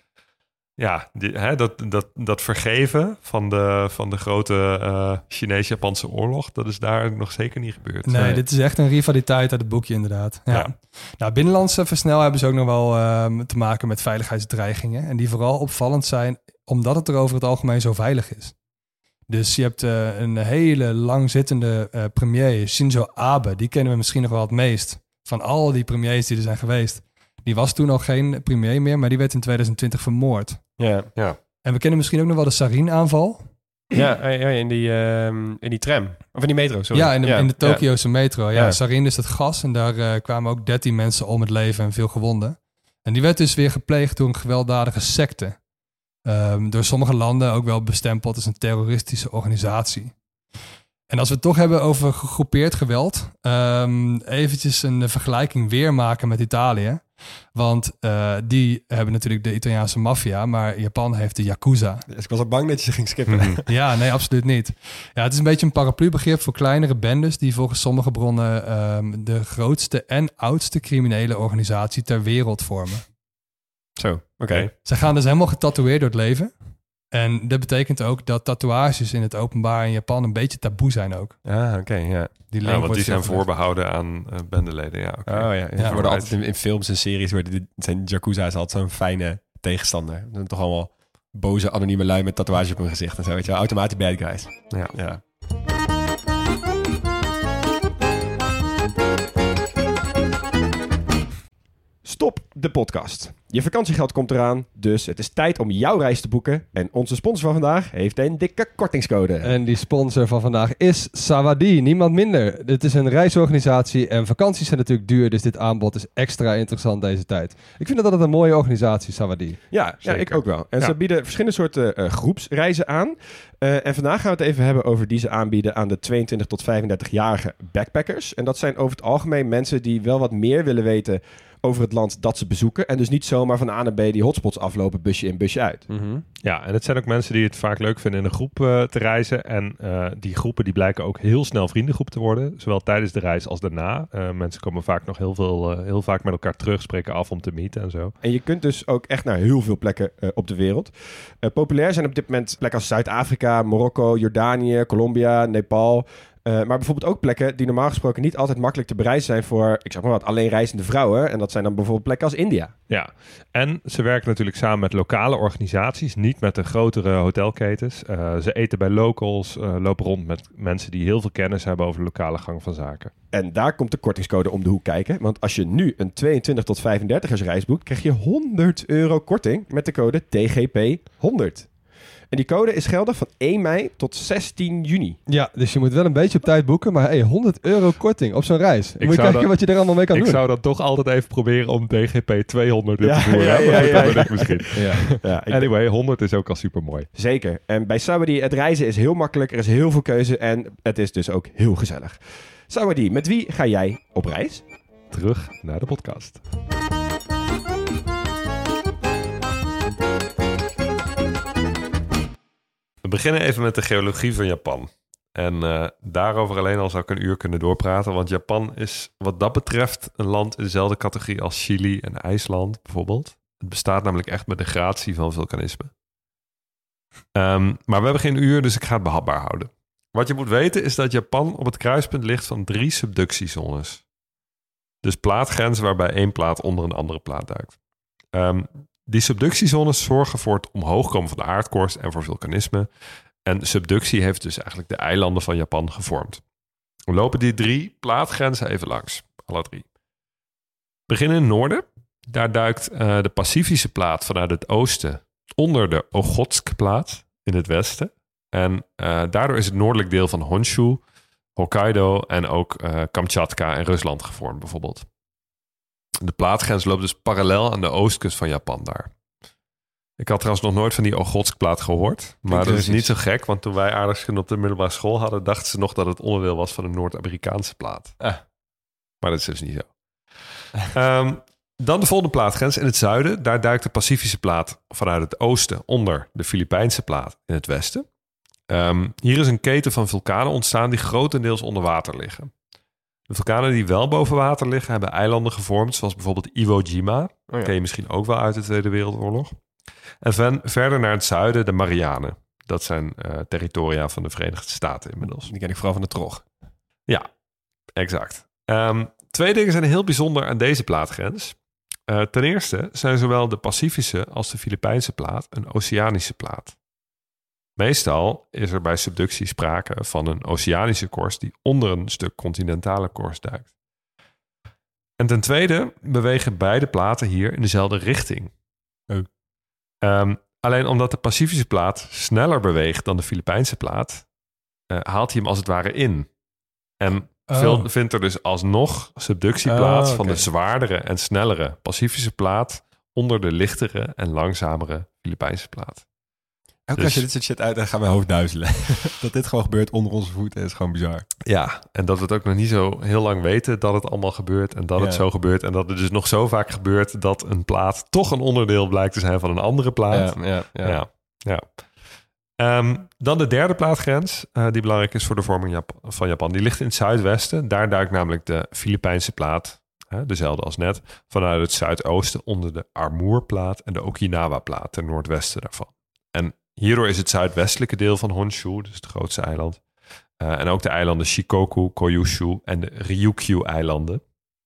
ja, die, hè, dat, dat, dat vergeven van de, van de grote eh Chinees-Japanse oorlog, dat is daar nog zeker niet gebeurd. Nee, dit is echt een rivaliteit uit het boekje inderdaad. Ja. Ja. Nou, binnenlandse versnel hebben ze ook nog wel ehm, te maken met veiligheidsdreigingen. En die vooral opvallend zijn omdat het er over het algemeen zo veilig is. Dus je hebt eh, een hele langzittende eh, premier, Shinzo Abe. Die kennen we misschien nog wel het meest van al die premiers die er zijn geweest. Die was toen al geen premier meer, maar die werd in 2020 vermoord. Ja, Ja, En we kennen misschien ook nog wel de Sarin-aanval. ja, ja, ja, in, die, ehm, in die tram. Of in die metro, sorry. Ja, in de, in de Tokio's metro. Ja, Ja. sarin is het gas en daar eh, kwamen ook 13 mensen om het leven en veel gewonden. En die werd dus weer gepleegd door een gewelddadige secte. Ehm, door sommige landen ook wel bestempeld als een terroristische organisatie. En als we het toch hebben over gegroepeerd geweld, ehm eventjes een vergelijking weer maken met Italië. Want eh, die hebben natuurlijk de Italiaanse maffia, maar Japan heeft de Yakuza. Dus ik was al bang dat je ze ging skippen. Mhm. *laughs* Ja, nee, absoluut niet. Ja, het is een beetje een paraplubegrip voor kleinere bendes die volgens sommige bronnen ehm, de grootste en oudste criminele organisatie ter wereld vormen. Zo, oké. Ze gaan dus helemaal getatoeëerd door het leven. En dat betekent ook dat tatoeages in het openbaar in Japan een beetje taboe zijn ook. Ah, oké, ja. Die ja want die zijn voorbehouden aan eh, bendeleden. Ja, oké. Oh ja, ja. Ja, worden altijd in, in films en series worden de, zijn Yakuza's altijd zo'n fijne tegenstander. Dat zijn toch allemaal boze anonieme lui met tatoeage op hun gezicht en zo, weet je wel. Automatisch bad guys. Ja. Ja. Stop de podcast. Je vakantiegeld komt eraan, dus het is tijd om jouw reis te boeken. En onze sponsor van vandaag heeft een dikke kortingscode. En die sponsor van vandaag is Sawadi, niemand minder. Dit is een reisorganisatie en vakanties zijn natuurlijk duur, dus dit aanbod is extra interessant deze tijd. Ik vind dat altijd een mooie organisatie, Sawadi. Ja, ja ik ook wel. En Ja. ze bieden verschillende soorten eh, groepsreizen aan. Eh, en vandaag gaan we het even hebben over die ze aanbieden aan de 22 tot 35-jarige backpackers. En dat zijn over het algemeen mensen die wel wat meer willen weten over het land dat ze bezoeken. En dus niet zomaar van A naar B die hotspots aflopen, busje in, busje uit. Ja, en het zijn ook mensen die het vaak leuk vinden in een groep eh, te reizen. En eh, die groepen die blijken ook heel snel vriendengroep te worden. Zowel tijdens de reis als daarna. Eh, mensen komen vaak nog heel, veel, heel vaak met elkaar terug, spreken af om te meeten en zo. En je kunt dus ook echt naar heel veel plekken op de wereld. Populair zijn op dit moment plekken als Zuid-Afrika, Marokko, Jordanië, Colombia, Nepal. Eh, maar bijvoorbeeld ook plekken die normaal gesproken niet altijd makkelijk te bereizen zijn voor, ik zeg maar wat, alleen reizende vrouwen. En dat zijn dan bijvoorbeeld plekken als India. Ja, en ze werken natuurlijk samen met lokale organisaties, niet met de grotere hotelketens. Eh, ze eten bij locals, eh, lopen rond met mensen die heel veel kennis hebben over de lokale gang van zaken. En daar komt de kortingscode om de hoek kijken. Want als je nu een 22 tot 35ers reis boekt, krijg je 100 euro korting met de code TGP100. En die code is geldig van 1 mei tot 16 juni. Ja, dus je moet wel een beetje op tijd boeken, maar hey, 100 euro korting op zo'n reis. moet je kijken dat- wat je er allemaal mee kan ik doen. zou dan toch altijd even proberen om DGP 200 in Ja, te voeren. ja, hè? ja, ja, dat ja. ik misschien. *laughs* Ja. Ja, ik- Anyway, 100 is ook al super mooi. Zeker. En bij Sawadee, het reizen is heel makkelijk. Er is heel veel keuze en het is dus ook heel gezellig. Sawadee, met wie ga jij op reis? Terug naar de podcast. We beginnen even met de geologie van Japan. En eh, daarover alleen al zou ik een uur kunnen doorpraten. Want Japan is wat dat betreft een land in dezelfde categorie als Chili en IJsland bijvoorbeeld. Het bestaat namelijk echt met de gratie van vulkanisme. Ehm, maar we hebben geen uur, dus ik ga het behapbaar houden. Wat je moet weten is dat Japan op het kruispunt ligt van drie subductiezones. Dus plaatgrenzen waarbij één plaat onder een andere plaat duikt. Ehm, die subductiezones zorgen voor het omhoog komen van de aardkorst en voor vulkanisme. En subductie heeft dus eigenlijk de eilanden van Japan gevormd. We lopen die drie plaatgrenzen even langs, alle drie. Beginnen in het noorden. Daar duikt eh, de Pacifische plaat vanuit het oosten onder de Okhotsk-plaat in het westen. En eh, daardoor is het noordelijk deel van Honshu, Hokkaido en ook eh, Kamchatka en Rusland gevormd bijvoorbeeld. De plaatgrens loopt dus parallel aan de oostkust van Japan daar. Ik had trouwens nog nooit van die Okhotsk-plaat gehoord. Maar dat is niet zo gek, want toen wij aardrijkskunde op de middelbare school hadden, dachten ze nog dat het onderdeel was van een Noord-Amerikaanse plaat. Ah. Maar dat is dus niet zo. Ehm, dan de volgende plaatgrens in het zuiden. Daar duikt de Pacifische plaat vanuit het oosten onder de Filipijnse plaat in het westen. Ehm, hier is een keten van vulkanen ontstaan die grotendeels onder water liggen. De vulkanen die wel boven water liggen hebben eilanden gevormd, zoals bijvoorbeeld Iwo Jima. ja. Ken je misschien ook wel uit de Tweede Wereldoorlog. En van, verder naar het zuiden de Marianen. Dat zijn eh, territoria van de Verenigde Staten inmiddels. Die ken ik vooral van de trog. Ja, exact. Ehm, twee dingen zijn heel bijzonder aan deze plaatgrens. Eh, ten eerste zijn zowel de Pacifische als de Filipijnse plaat een oceanische plaat. Meestal is er bij subductie sprake van een oceanische korst die onder een stuk continentale korst duikt. En ten tweede bewegen beide platen hier in dezelfde richting. Oh. Ehm, alleen omdat de Pacifische plaat sneller beweegt dan de Filipijnse plaat, eh, haalt hij hem als het ware in. En Oh. vindt er dus alsnog subductie Oh, plaats oké. van de zwaardere en snellere Pacifische plaat onder de lichtere en langzamere Filipijnse plaat. Ook Dus- als je dit soort shit uit, dan gaat mijn hoofd duizelen. *laughs* dat dit gewoon gebeurt onder onze voeten is gewoon bizar. Ja, en dat we het ook nog niet zo heel lang weten dat het allemaal gebeurt en dat het Ja. zo gebeurt. En dat het dus nog zo vaak gebeurt dat een plaat toch een onderdeel blijkt te zijn van een andere plaat. ja, Ja, ja. Ehm, dan de derde plaatgrens, eh, die belangrijk is voor de vorming Jap- van Japan. Die ligt in het zuidwesten. Daar duikt namelijk de Filipijnse plaat, hè, dezelfde als net, vanuit het zuidoosten onder de Amurplaat en de Okinawa-plaat ten noordwesten daarvan. En hierdoor is het zuidwestelijke deel van Honshu, dus het grootste eiland, eh, en ook de eilanden Shikoku, Kyushu en de Ryukyu-eilanden.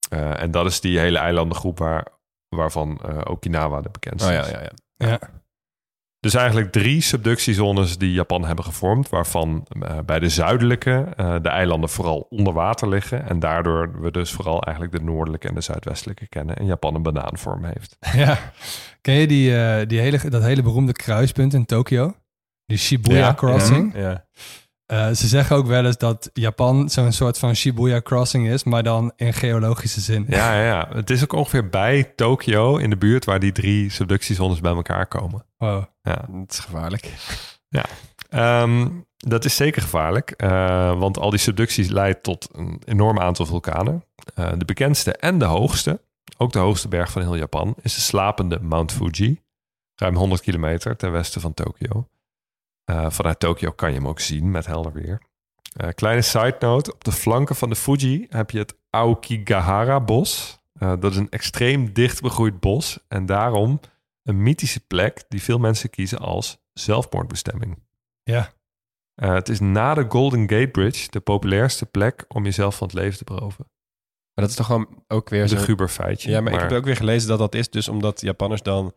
Eh, en dat is die hele eilandengroep waar, waarvan eh, Okinawa de bekendste Oh is. ja, ja, ja. Ja. Dus eigenlijk drie subductiezones die Japan hebben gevormd, waarvan eh, bij de zuidelijke eh, de eilanden vooral onder water liggen. En daardoor we dus vooral eigenlijk de noordelijke en de zuidwestelijke kennen. En Japan een banaanvorm heeft. *laughs* Ja. Ken je die, eh, die hele, dat hele beroemde kruispunt in Tokio? Die Shibuya Ja, Crossing. Ja. Eh, ze zeggen ook wel eens dat Japan zo'n soort van Shibuya Crossing is, maar dan in geologische zin. Ja, ja, ja, het is ook ongeveer bij Tokio in de buurt waar die drie subductiezones bij elkaar komen. Wow. Ja. Het is gevaarlijk. Ehm, dat is zeker gevaarlijk, eh, want al die subducties leidt tot een enorm aantal vulkanen. Eh, de bekendste en de hoogste, ook de hoogste berg van heel Japan, is de slapende Mount Fuji. Ruim 100 kilometer ten westen van Tokio. Eh, vanuit Tokio kan je hem ook zien met helder weer. Kleine side note, op de flanken van de Fuji heb je het Aokigahara-bos. Dat is een extreem dicht begroeid bos en daarom een mythische plek die veel mensen kiezen als zelfmoordbestemming. Ja. Eh, het is na de Golden Gate Bridge de populairste plek om jezelf van het leven te beroven. Maar dat is toch gewoon ook weer Dat is zo... een guber feitje. Ja, maar, ik heb ook weer gelezen dat dat is dus omdat Japanners dan...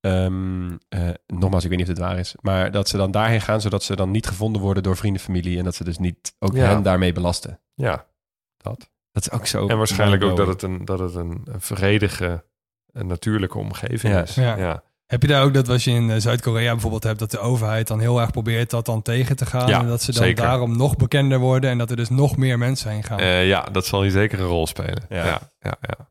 ehm, eh, nogmaals, ik weet niet of het waar is. Maar dat ze dan daarheen gaan, zodat ze dan niet gevonden worden door vrienden, familie. En dat ze dus niet ook Ja. hen daarmee belasten. Ja, dat. Dat is ook zo... En waarschijnlijk ook dat het een, dat het een, een vredige, een natuurlijke omgeving Ja. is. Ja. ja. Heb je daar ook dat als je in eh, Zuid-Korea bijvoorbeeld hebt, dat de overheid dan heel erg probeert dat dan tegen te gaan? Ja, en dat ze dan zeker. daarom nog bekender worden en dat er dus nog meer mensen heen gaan. Eh, ja, dat zal hier zeker een rol spelen. Ja. Ja, ja, ja.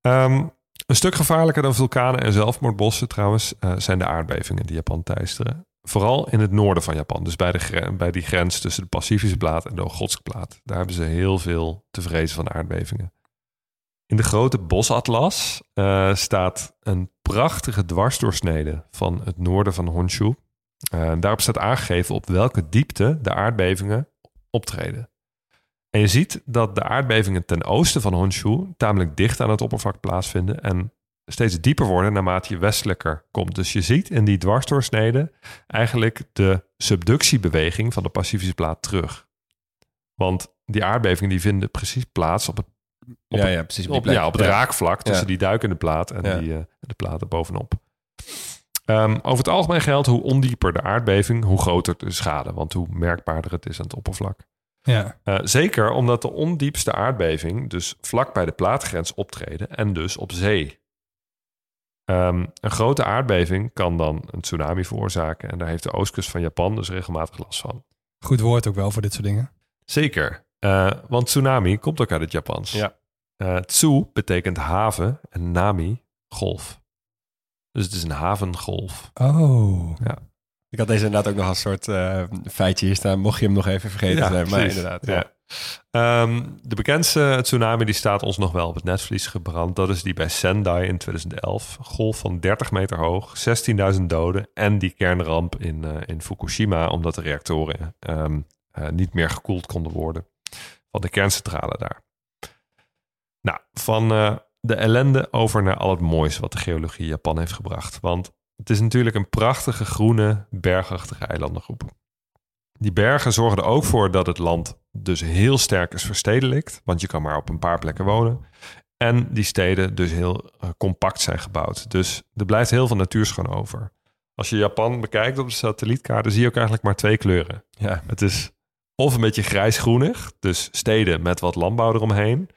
Ehm, een stuk gevaarlijker dan vulkanen en zelfmoordbossen trouwens eh, zijn de aardbevingen die Japan teisteren. Vooral in het noorden van Japan, dus bij, de bij die grens tussen de Pacifische plaat en de Okhotske plaat. Daar hebben ze heel veel te vrezen van aardbevingen. In de grote bosatlas eh, staat een prachtige dwarsdoorsnede van het noorden van Honshu. Eh, daarop staat aangegeven op welke diepte de aardbevingen optreden. En je ziet dat de aardbevingen ten oosten van Honshu tamelijk dicht aan het oppervlak plaatsvinden en steeds dieper worden naarmate je westelijker komt. Dus je ziet in die dwarsdoorsnede eigenlijk de subductiebeweging van de Pacifische plaat terug. Want die aardbevingen die vinden precies plaats op het, op Ja, het, ja, precies. op ja, op het raakvlak tussen die duikende plaat en die, eh, de plaat er bovenop. Ehm, over het algemeen geldt hoe ondieper de aardbeving, hoe groter de schade. Want hoe merkbaarder het is aan het oppervlak. Ja. Eh, zeker omdat de ondiepste aardbeving dus vlak bij de plaatgrens optreden en dus op zee. Ehm, een grote aardbeving kan dan een tsunami veroorzaken en daar heeft de oostkust van Japan dus regelmatig last van. Goed woord ook wel voor dit soort dingen. Zeker, Eh, want tsunami komt ook uit het Japans. Ja. Eh, tsu betekent haven en nami golf. Dus het is een havengolf. Oh. Ik had deze inderdaad ook nog als soort eh, feitje hier staan. Mocht je hem nog even vergeten zijn. Maar inderdaad. Ja. Ja. Ehm, de bekendste tsunami die staat ons nog wel op het netvlies gebrand. Dat is die bij Sendai in 2011. Een golf van 30 meter hoog, 16.000 doden. En die kernramp in, in Fukushima, omdat de reactoren ehm, eh, niet meer gekoeld konden worden. Van de kerncentrale daar. Nou, van eh, de ellende over naar al het moois wat de geologie Japan heeft gebracht. Want het is natuurlijk een prachtige groene, bergachtige eilandengroep. Die bergen zorgen er ook voor dat het land dus heel sterk is verstedelijkt. Want je kan maar op een paar plekken wonen. En die steden dus heel eh, compact zijn gebouwd. Dus er blijft heel veel natuurschoon over. Als je Japan bekijkt op de satellietkaart, zie je ook eigenlijk maar twee kleuren. Ja. Het is of een beetje grijsgroenig, dus steden met wat landbouw eromheen.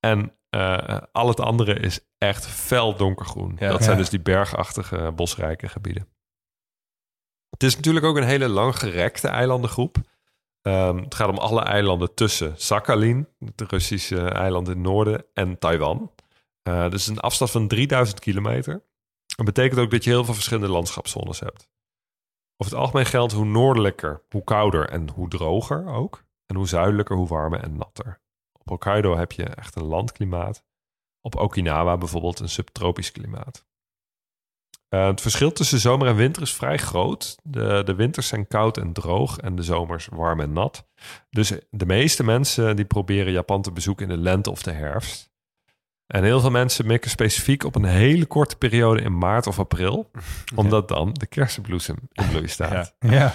En eh, al het andere is echt fel donkergroen. Ja. Dat zijn dus die bergachtige, bosrijke gebieden. Het is natuurlijk ook een hele langgerekte eilandengroep. Ehm, het gaat om alle eilanden tussen Sakhalin, het Russische eiland in het noorden, en Taiwan. Eh dus een afstand van 3000 kilometer. Dat betekent ook dat je heel veel verschillende landschapszones hebt. Over het algemeen geldt hoe noordelijker, hoe kouder en hoe droger ook. En hoe zuidelijker, hoe warmer en natter. Op Hokkaido heb je echt een landklimaat. Op Okinawa bijvoorbeeld een subtropisch klimaat. Eh, het verschil tussen zomer en winter is vrij groot. De, de winters zijn koud en droog en de zomers warm en nat. Dus de meeste mensen die proberen Japan te bezoeken in de lente of de herfst. En heel veel mensen mikken specifiek op een hele korte periode in maart of april. *laughs* Omdat dan de kersenbloesem in bloei staat. Ja. Ja.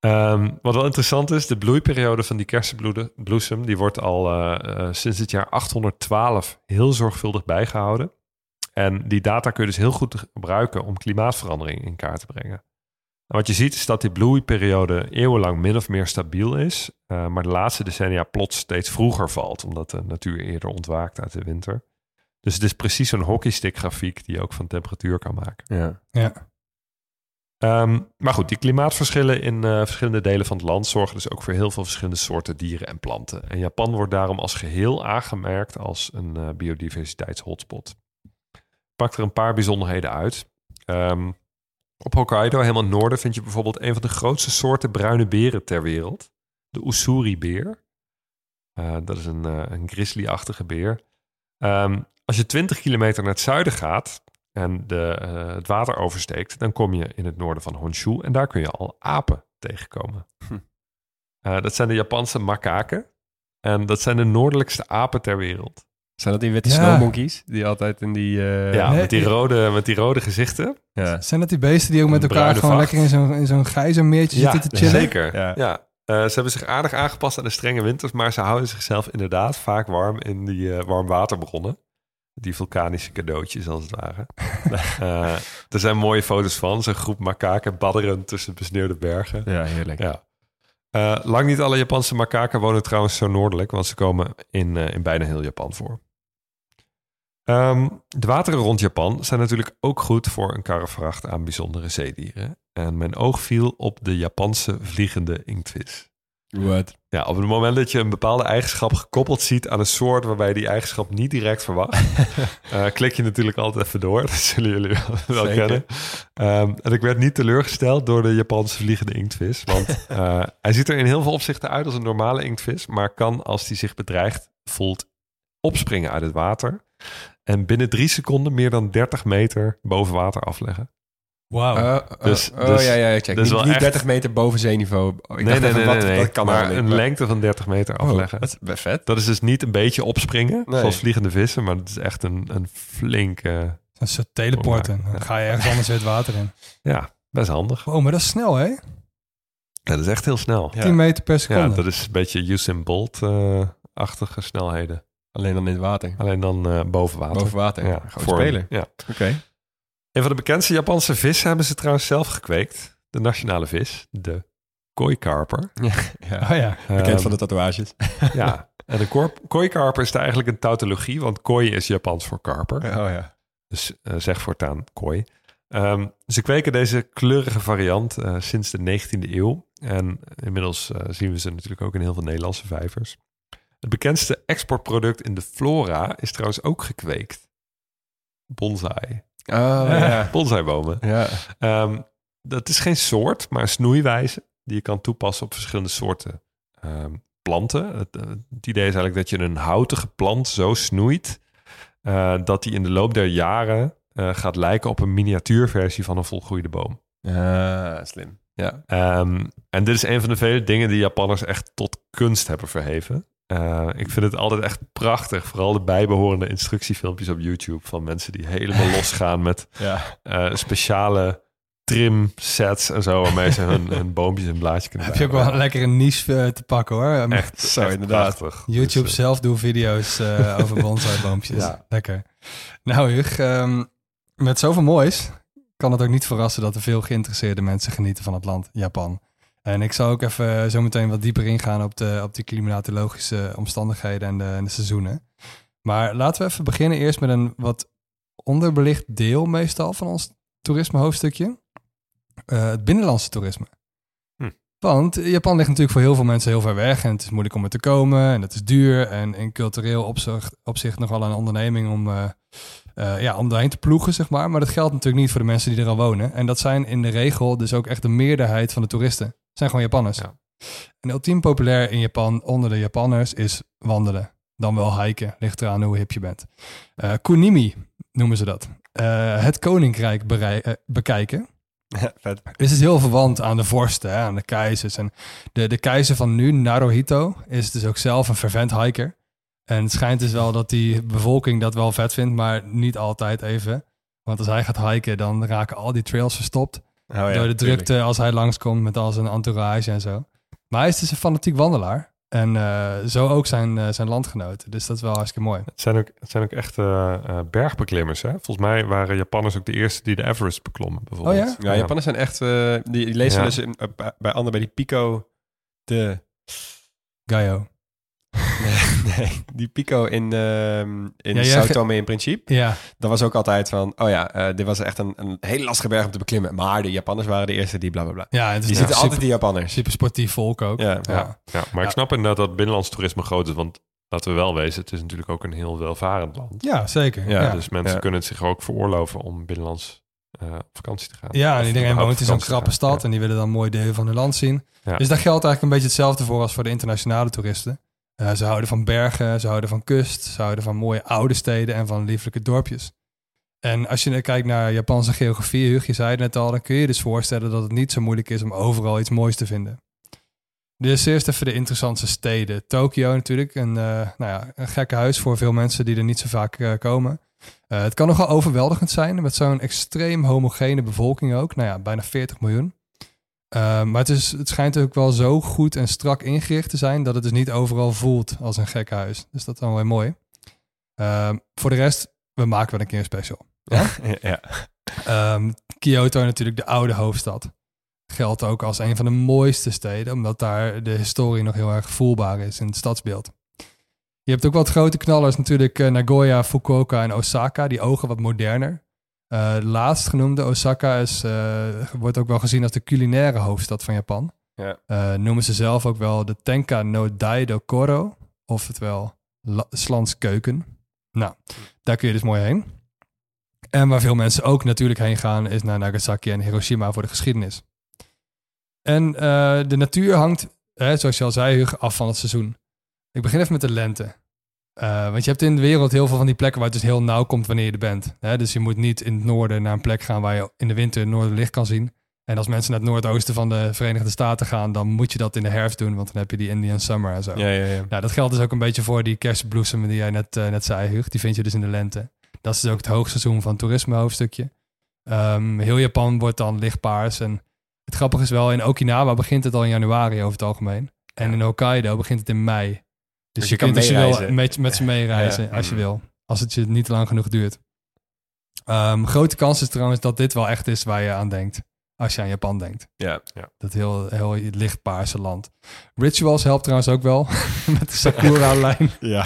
Ehm, wat wel interessant is, de bloeiperiode van die kersenbloesem... die wordt al eh, eh, sinds het jaar 812 heel zorgvuldig bijgehouden. En die data kun je dus heel goed gebruiken om klimaatverandering in kaart te brengen. En wat je ziet is dat die bloeiperiode eeuwenlang min of meer stabiel is, uh, maar de laatste decennia plots steeds vroeger valt, omdat de natuur eerder ontwaakt uit de winter. Dus het is precies zo'n hockeystick grafiek die je ook van temperatuur kan maken. Ja. Ja. Um, maar goed, die klimaatverschillen in uh, verschillende delen van het land zorgen dus ook voor heel veel verschillende soorten dieren en planten. En Japan wordt daarom als geheel aangemerkt als een uh, biodiversiteitshotspot. Ik pak er een paar bijzonderheden uit. Um, op Hokkaido, helemaal noorden, vind je bijvoorbeeld een van de grootste soorten bruine beren ter wereld. De Usuri-beer. Uh, dat is een, een grizzly-achtige beer. Um, als je 20 kilometer naar het zuiden gaat, en de, uh, het water oversteekt, dan kom je in het noorden van Honshu en daar kun je al apen tegenkomen. Hm. Dat zijn de Japanse makaken en dat zijn de noordelijkste apen ter wereld. Zijn dat die witte ja. snowmonkeys die altijd in die... Uh... Ja, nee, met, die rode, met die rode gezichten. Ja. Zijn dat die beesten die ook met elkaar gewoon vacht. lekker in zo'n, in zo'n gijzermeertje ja, zitten te chillen? Zeker, ja. ja. ze hebben zich aardig aangepast aan de strenge winters, maar ze houden zichzelf inderdaad vaak warm in die warmwaterbronnen die vulkanische cadeautjes als het ware. uh, *laughs* er zijn mooie foto's van. Zo'n groep makaken badderend tussen besneeuwde bergen. Ja, heerlijk. Ja. Uh, lang niet alle Japanse makaken wonen trouwens zo noordelijk, want ze komen in, uh, in bijna heel Japan voor. Um, de wateren rond Japan zijn natuurlijk ook goed voor een karrevracht aan bijzondere zeedieren. En mijn oog viel op de Japanse vliegende inktvis. What? Ja, op het moment dat je een bepaalde eigenschap gekoppeld ziet aan een soort waarbij je die eigenschap niet direct verwacht, uh, *laughs* klik je natuurlijk altijd even door. *laughs* Dat zullen jullie wel, kennen. Um, en ik werd niet teleurgesteld door de Japanse vliegende inktvis, want uh, *laughs* hij ziet er in heel veel opzichten uit als een normale inktvis, maar kan als hij zich bedreigd voelt opspringen uit het water en binnen drie seconden meer dan 30 meter boven water afleggen. Wauw. Uh, dus, uh, dus, oh ja, ja, check. Dus niet, niet 30 meter boven zeeniveau. Ik nee, nee, nee, wat, nee, Dat kan maar een lengte van 30 meter afleggen. Oh, dat is vet. Dat is dus niet een beetje opspringen, nee. zoals vliegende vissen, maar het is echt een, een flinke... Een soort teleporten. Dan ga je ergens anders weer het water in. Ja, best handig. Oh, maar dat is snel, hè? Ja, dat is echt heel snel. 10 meter per seconde. Ja, dat is een beetje Usain Bolt-achtige snelheden. Alleen dan in het water. Alleen dan uh, boven water. Boven water. Ja, gewoon spelen. Ja. Oké. Okay. Een van de bekendste Japanse vissen hebben ze trouwens zelf gekweekt. De nationale vis, de kooikarper. Ja, *laughs* ja. Oh ja. bekend um, van de tatoeages. ja, en de kooikarper is eigenlijk een tautologie, want kooi is Japans voor karper. Oh ja. Dus uh, zeg voortaan kooi. Um, ze kweken deze kleurige variant uh, sinds de 19e eeuw. En inmiddels uh, zien we ze natuurlijk ook in heel veel Nederlandse vijvers. Het bekendste exportproduct in de flora is trouwens ook gekweekt. Bonsai. Oh, *laughs* ja. Bonsaibomen. Ja. Um, dat is geen soort, maar een snoeiwijze die je kan toepassen op verschillende soorten um, planten. Het, het, idee is eigenlijk dat je een houtige plant zo snoeit uh, dat die in de loop der jaren uh, gaat lijken op een miniatuurversie van een volgroeide boom. Slim. Ja. Um, en dit is een van de vele dingen die Japanners echt tot kunst hebben verheven. Uh, ik vind het altijd echt prachtig. Vooral de bijbehorende instructiefilmpjes op YouTube van mensen die helemaal *laughs* losgaan met ja. uh, speciale trim sets en zo, waarmee ze hun, hun boompjes en blaadjes kunnen *laughs* Heb je ook wel lekker een niche te pakken hoor. Echt, zo echt inderdaad. Prachtig. YouTube dus, zelf doe video's uh, over *laughs* bonsai-boompjes. ja. Lekker. Nou Hug, um, met zoveel moois kan het ook niet verrassen dat er veel geïnteresseerde mensen genieten van het land Japan. En ik zal ook even zo meteen wat dieper ingaan op de, op de klimatologische omstandigheden en de, en de seizoenen. Maar laten we even beginnen eerst met een wat onderbelicht deel meestal van ons toerisme hoofdstukje. Uh, het binnenlandse toerisme. Hm. Want Japan ligt natuurlijk voor heel veel mensen heel ver weg en het is moeilijk om er te komen en het is duur en in cultureel opzicht, opzicht nogal een onderneming om, uh, uh, ja, om daarheen te ploegen, zeg maar. Maar dat geldt natuurlijk niet voor de mensen die er al wonen. En dat zijn in de regel dus ook echt de meerderheid van de toeristen zijn gewoon Japanners. Ja. En ultiem populair in Japan onder de Japanners is wandelen. Dan wel hiken, ligt eraan hoe hip je bent. Uh, kunimi noemen ze dat. Uh, het koninkrijk uh, bekijken. *laughs* Ja, vet. Is het heel verwant aan de vorsten, hè, aan de keizers. En de, de keizer van nu, Naruhito, is dus ook zelf een fervent hiker. En het schijnt dus wel dat die bevolking dat wel vet vindt, maar niet altijd even. Want als hij gaat hiken, dan raken al die trails verstopt. Oh ja, door de drukte tuurlijk. als hij langskomt met al zijn entourage en zo. Maar hij is dus een fanatiek wandelaar. En eh, zo ook zijn, eh, zijn landgenoten. Dus dat is wel hartstikke mooi. Het zijn ook, het zijn ook echt eh, eh, bergbeklimmers. Hè? Volgens mij waren Japanners ook de eerste die de Everest beklommen. Bijvoorbeeld. Oh ja? Ja, Japanners zijn echt... die, die lezen Ja. dus in- bij- bij anderen bij die Pico de... Gaio. *laughs* Nee, nee, die Pico in, ehm in Ja, Sao Tome in Principe. Ja, Dat was ook altijd van, oh ja, eh, dit was echt een, een hele lastige berg om te beklimmen. Maar de Japanners waren de eerste die bla bla bla. ja het is Die ja, zitten altijd super, die Japanners. super sportief volk ook. Ja, Ja, ja, maar ik snap inderdaad dat binnenlands toerisme groot is. Want laten we wel wezen, het is natuurlijk ook een heel welvarend land. Ja, zeker. Ja, Ja, Dus mensen Ja. kunnen het zich ook veroorloven om binnenlands eh, op vakantie te gaan. Ja, en iedereen woont in zo'n krappe stad en die willen dan mooi deel van hun land zien. Ja. Dus daar geldt eigenlijk een beetje hetzelfde voor als voor de internationale toeristen. Eh, ze houden van bergen, ze houden van kust, ze houden van mooie oude steden en van lieflijke dorpjes. En als je nu kijkt naar Japanse geografie, Hug, je zei het net al, dan kun je je dus voorstellen dat het niet zo moeilijk is om overal iets moois te vinden. Dus eerst even de interessantste steden. Tokio natuurlijk, een, eh, nou ja, een gekke huis voor veel mensen die er niet zo vaak eh, komen. Het kan nogal overweldigend zijn met zo'n extreem homogene bevolking ook. Nou ja, bijna 40 miljoen. Eh, maar het, is, het schijnt ook wel zo goed en strak ingericht te zijn dat het dus niet overal voelt als een gek huis. Dus dat is dan wel mooi. Eh, voor de rest, we maken wel een keer een special. *laughs* Ja? ja. Ehm, Kyoto natuurlijk de oude hoofdstad. Geldt ook als een van de mooiste steden, omdat daar de historie nog heel erg voelbaar is in het stadsbeeld. Je hebt ook wat grote knallers natuurlijk eh, Nagoya, Fukuoka en Osaka, die ogen wat moderner. Eh laatst genoemde Osaka is, eh, wordt ook wel gezien als de culinaire hoofdstad van Japan. Ja. Eh, noemen ze zelf ook wel de Tenka no Daido Koro, oftewel La- Slans keuken. Nou, daar kun je dus mooi heen. En waar veel mensen ook natuurlijk heen gaan, is naar Nagasaki en Hiroshima voor de geschiedenis. En de natuur hangt, hè, zoals je al zei, af van het seizoen. Ik begin even met de lente. Eh, want je hebt in de wereld heel veel van die plekken waar het dus heel nauw komt wanneer je er bent. Hè? Dus je moet niet in het noorden naar een plek gaan waar je in de winter het noorderlicht kan zien. En als mensen naar het noordoosten van de Verenigde Staten gaan, dan moet je dat in de herfst doen, want dan heb je die Indian Summer en zo. Ja, ja, ja. Nou, dat geldt dus ook een beetje voor die kerstbloesemen die jij net, eh, net zei, Huug. Die vind je dus in de lente. Dat is dus ook het hoogseizoen van toerisme hoofdstukje. Ehm, heel Japan wordt dan lichtpaars. En het grappige is wel, in Okinawa begint het al in januari over het algemeen. En in Hokkaido begint het in mei. Dus, Dus je, je kan kunt dus wel meereizen. met, met ze meereizen Ja. als je wil. Als het je niet lang genoeg duurt. Ehm, grote kans is trouwens dat dit wel echt is waar je aan denkt. Als je aan Japan denkt. Ja. Dat heel, heel lichtpaarse land. Rituals helpt trouwens ook wel. *laughs* met de Sakura-lijn. *laughs* ja.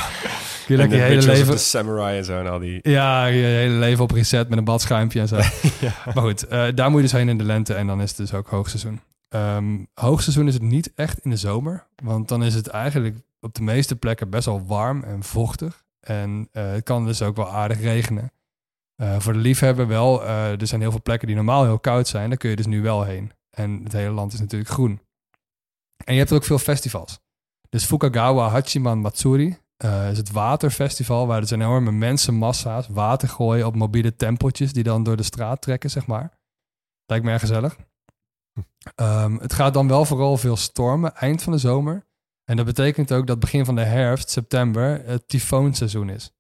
Kun je lekker je hele leven... De samurai en zo en al die... Ja, je hele leven op reset met een badschuimpje en zo. *laughs* Maar goed, eh, daar moet je dus heen in de lente en dan is het dus ook hoogseizoen. Ehm hoogseizoen is het niet echt in de zomer, want dan is het eigenlijk op de meeste plekken best wel warm en vochtig. En eh, het kan dus ook wel aardig regenen. Eh, voor de liefhebber wel, eh, er zijn heel veel plekken die normaal heel koud zijn, daar kun je dus nu wel heen. En het hele land is natuurlijk groen. En je hebt er ook veel festivals. Dus Fukagawa Hachiman Matsuri is het waterfestival, waar dus enorme mensenmassa's water gooien op mobiele tempeltjes die dan door de straat trekken, zeg maar. Lijkt me erg gezellig. Ehm, het gaat dan wel vooral veel stormen eind van de zomer. En dat betekent ook dat begin van de herfst, september, het tyfoonseizoen is.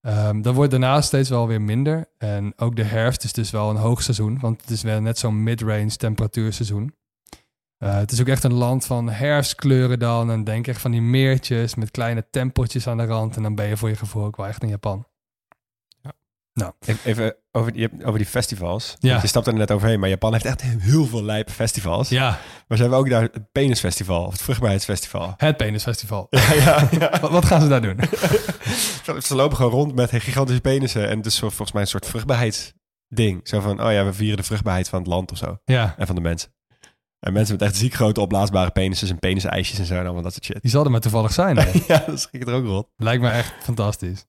Ehm dat wordt daarna steeds wel weer minder. En ook de herfst is dus wel een hoogseizoen, want het is wel net zo'n mid-range temperatuurseizoen. Eh, het is ook echt een land van herfstkleuren dan. En denk echt van die meertjes met kleine tempeltjes aan de rand. En dan ben je voor je gevoel ook wel echt in Japan. Even- Even over die, over die festivals. Ja. Je stapt er net overheen, maar Japan heeft echt heel veel lijpe festivals. Ja, Maar ze hebben ook daar het penisfestival, of het vruchtbaarheidsfestival. het penisfestival. Ja, ja, ja. *laughs* Wat, wat gaan ze daar doen? *laughs* Ze lopen gewoon rond met gigantische penissen en het is volgens mij een soort vruchtbaarheidsding. Zo van, oh ja, we vieren de vruchtbaarheid van het land of zo. ja, En van de mensen. En mensen met echt ziek grote opblaasbare penissen en penisijsjes en zo en allemaal dat soort shit. die zal er maar toevallig zijn. hè? *laughs* Ja, dat schrik ik er ook rot. Lijkt me echt fantastisch.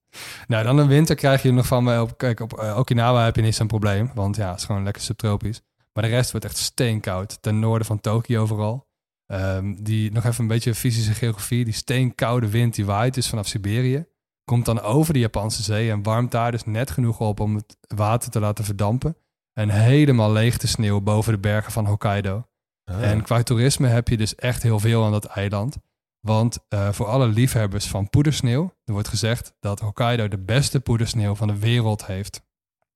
Nou, dan in winter krijg je nog van me op. Kijk, op eh, Okinawa heb je niet zo'n probleem. Want ja, het is gewoon lekker subtropisch. Maar de rest wordt echt steenkoud. Ten noorden van Tokio vooral. Ehm, die, nog even een beetje fysische geografie. Die steenkoude wind die waait dus vanaf Siberië. Komt dan over de Japanse zee en warmt daar dus net genoeg op om het water te laten verdampen. En helemaal leeg te sneeuw boven de bergen van Hokkaido. En qua toerisme heb je dus echt heel veel aan dat eiland. Want eh, voor alle liefhebbers van poedersneeuw, er wordt gezegd dat Hokkaido de beste poedersneeuw van de wereld heeft.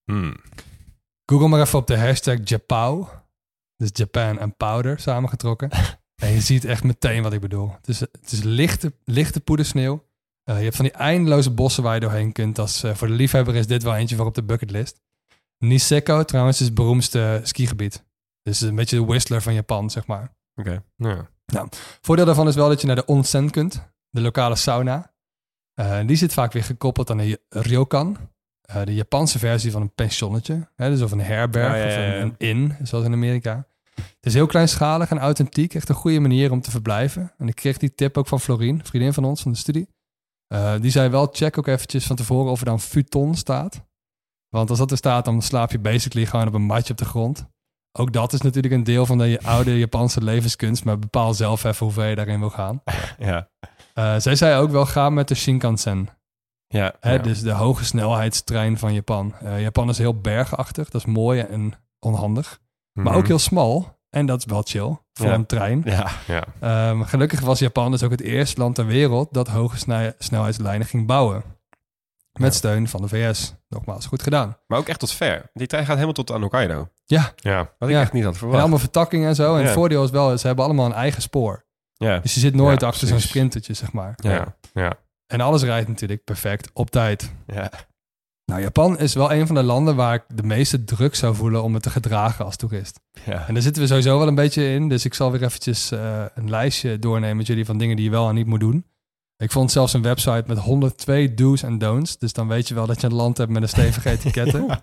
Hmm. Google maar even op de hashtag Japao. Dus Japan en powder samengetrokken. *laughs* En je ziet echt meteen wat ik bedoel. Het is, het is lichte, lichte poedersneeuw. Eh, je hebt van die eindeloze bossen waar je doorheen kunt. Dat is, eh, voor de liefhebber is dit wel eentje voor op de bucketlist. Niseko trouwens is het beroemdste skigebied. Dus een beetje de Whistler van Japan, zeg maar. Oké. Ja. Voordeel daarvan is wel dat je naar de onsen kunt. De lokale sauna. Eh, die zit vaak weer gekoppeld aan een ryokan. Eh, de Japanse versie van een pensionnetje. Hè, dus of een herberg ja, of ja, een, een inn, zoals in Amerika. Het is heel kleinschalig en authentiek. Echt een goede manier om te verblijven. En ik kreeg die tip ook van Florien, vriendin van ons van de studie. Eh, die zei wel, check ook eventjes van tevoren of er dan futon staat. Want als dat er staat, dan slaap je basically gewoon op een matje op de grond. Ook dat is natuurlijk een deel van de oude Japanse levenskunst. Maar bepaal zelf even hoe ver je daarin wil gaan. *laughs* Ja. Eh, zij zei ook wel, ga met de Shinkansen. Ja. Hè, ja. Dus de hoge snelheidstrein van Japan. Eh, Japan is heel bergachtig, dat is mooi en onhandig. Maar Mhm. ook heel smal. En dat is wel chill voor Ja. een trein. Ja. Ja. Ehm, gelukkig was Japan dus ook het eerste land ter wereld dat hoge snelheidslijnen ging bouwen. Met steun van de VS. Nogmaals, goed gedaan. Maar ook echt tot ver. Die trein gaat helemaal tot aan Hokkaido. Ja, Ja. Wat ik Ja. echt niet had en verwacht. allemaal vertakkingen en zo. En Ja. het voordeel is wel, ze hebben allemaal een eigen spoor. Ja. Dus je zit nooit Ja, achter zo'n sprintertje, zeg maar. Ja. Ja. Ja. En alles rijdt natuurlijk perfect op tijd. Ja. Nou, Japan is wel een van de landen waar ik de meeste druk zou voelen om me te gedragen als toerist. Ja. En daar zitten we sowieso wel een beetje in. Dus ik zal weer eventjes eh, een lijstje doornemen met jullie van dingen die je wel en niet moet doen. Ik vond zelfs een website met 102 do's en don'ts. Dus dan weet je wel dat je een land hebt met een stevige *laughs* etiketten. Eh,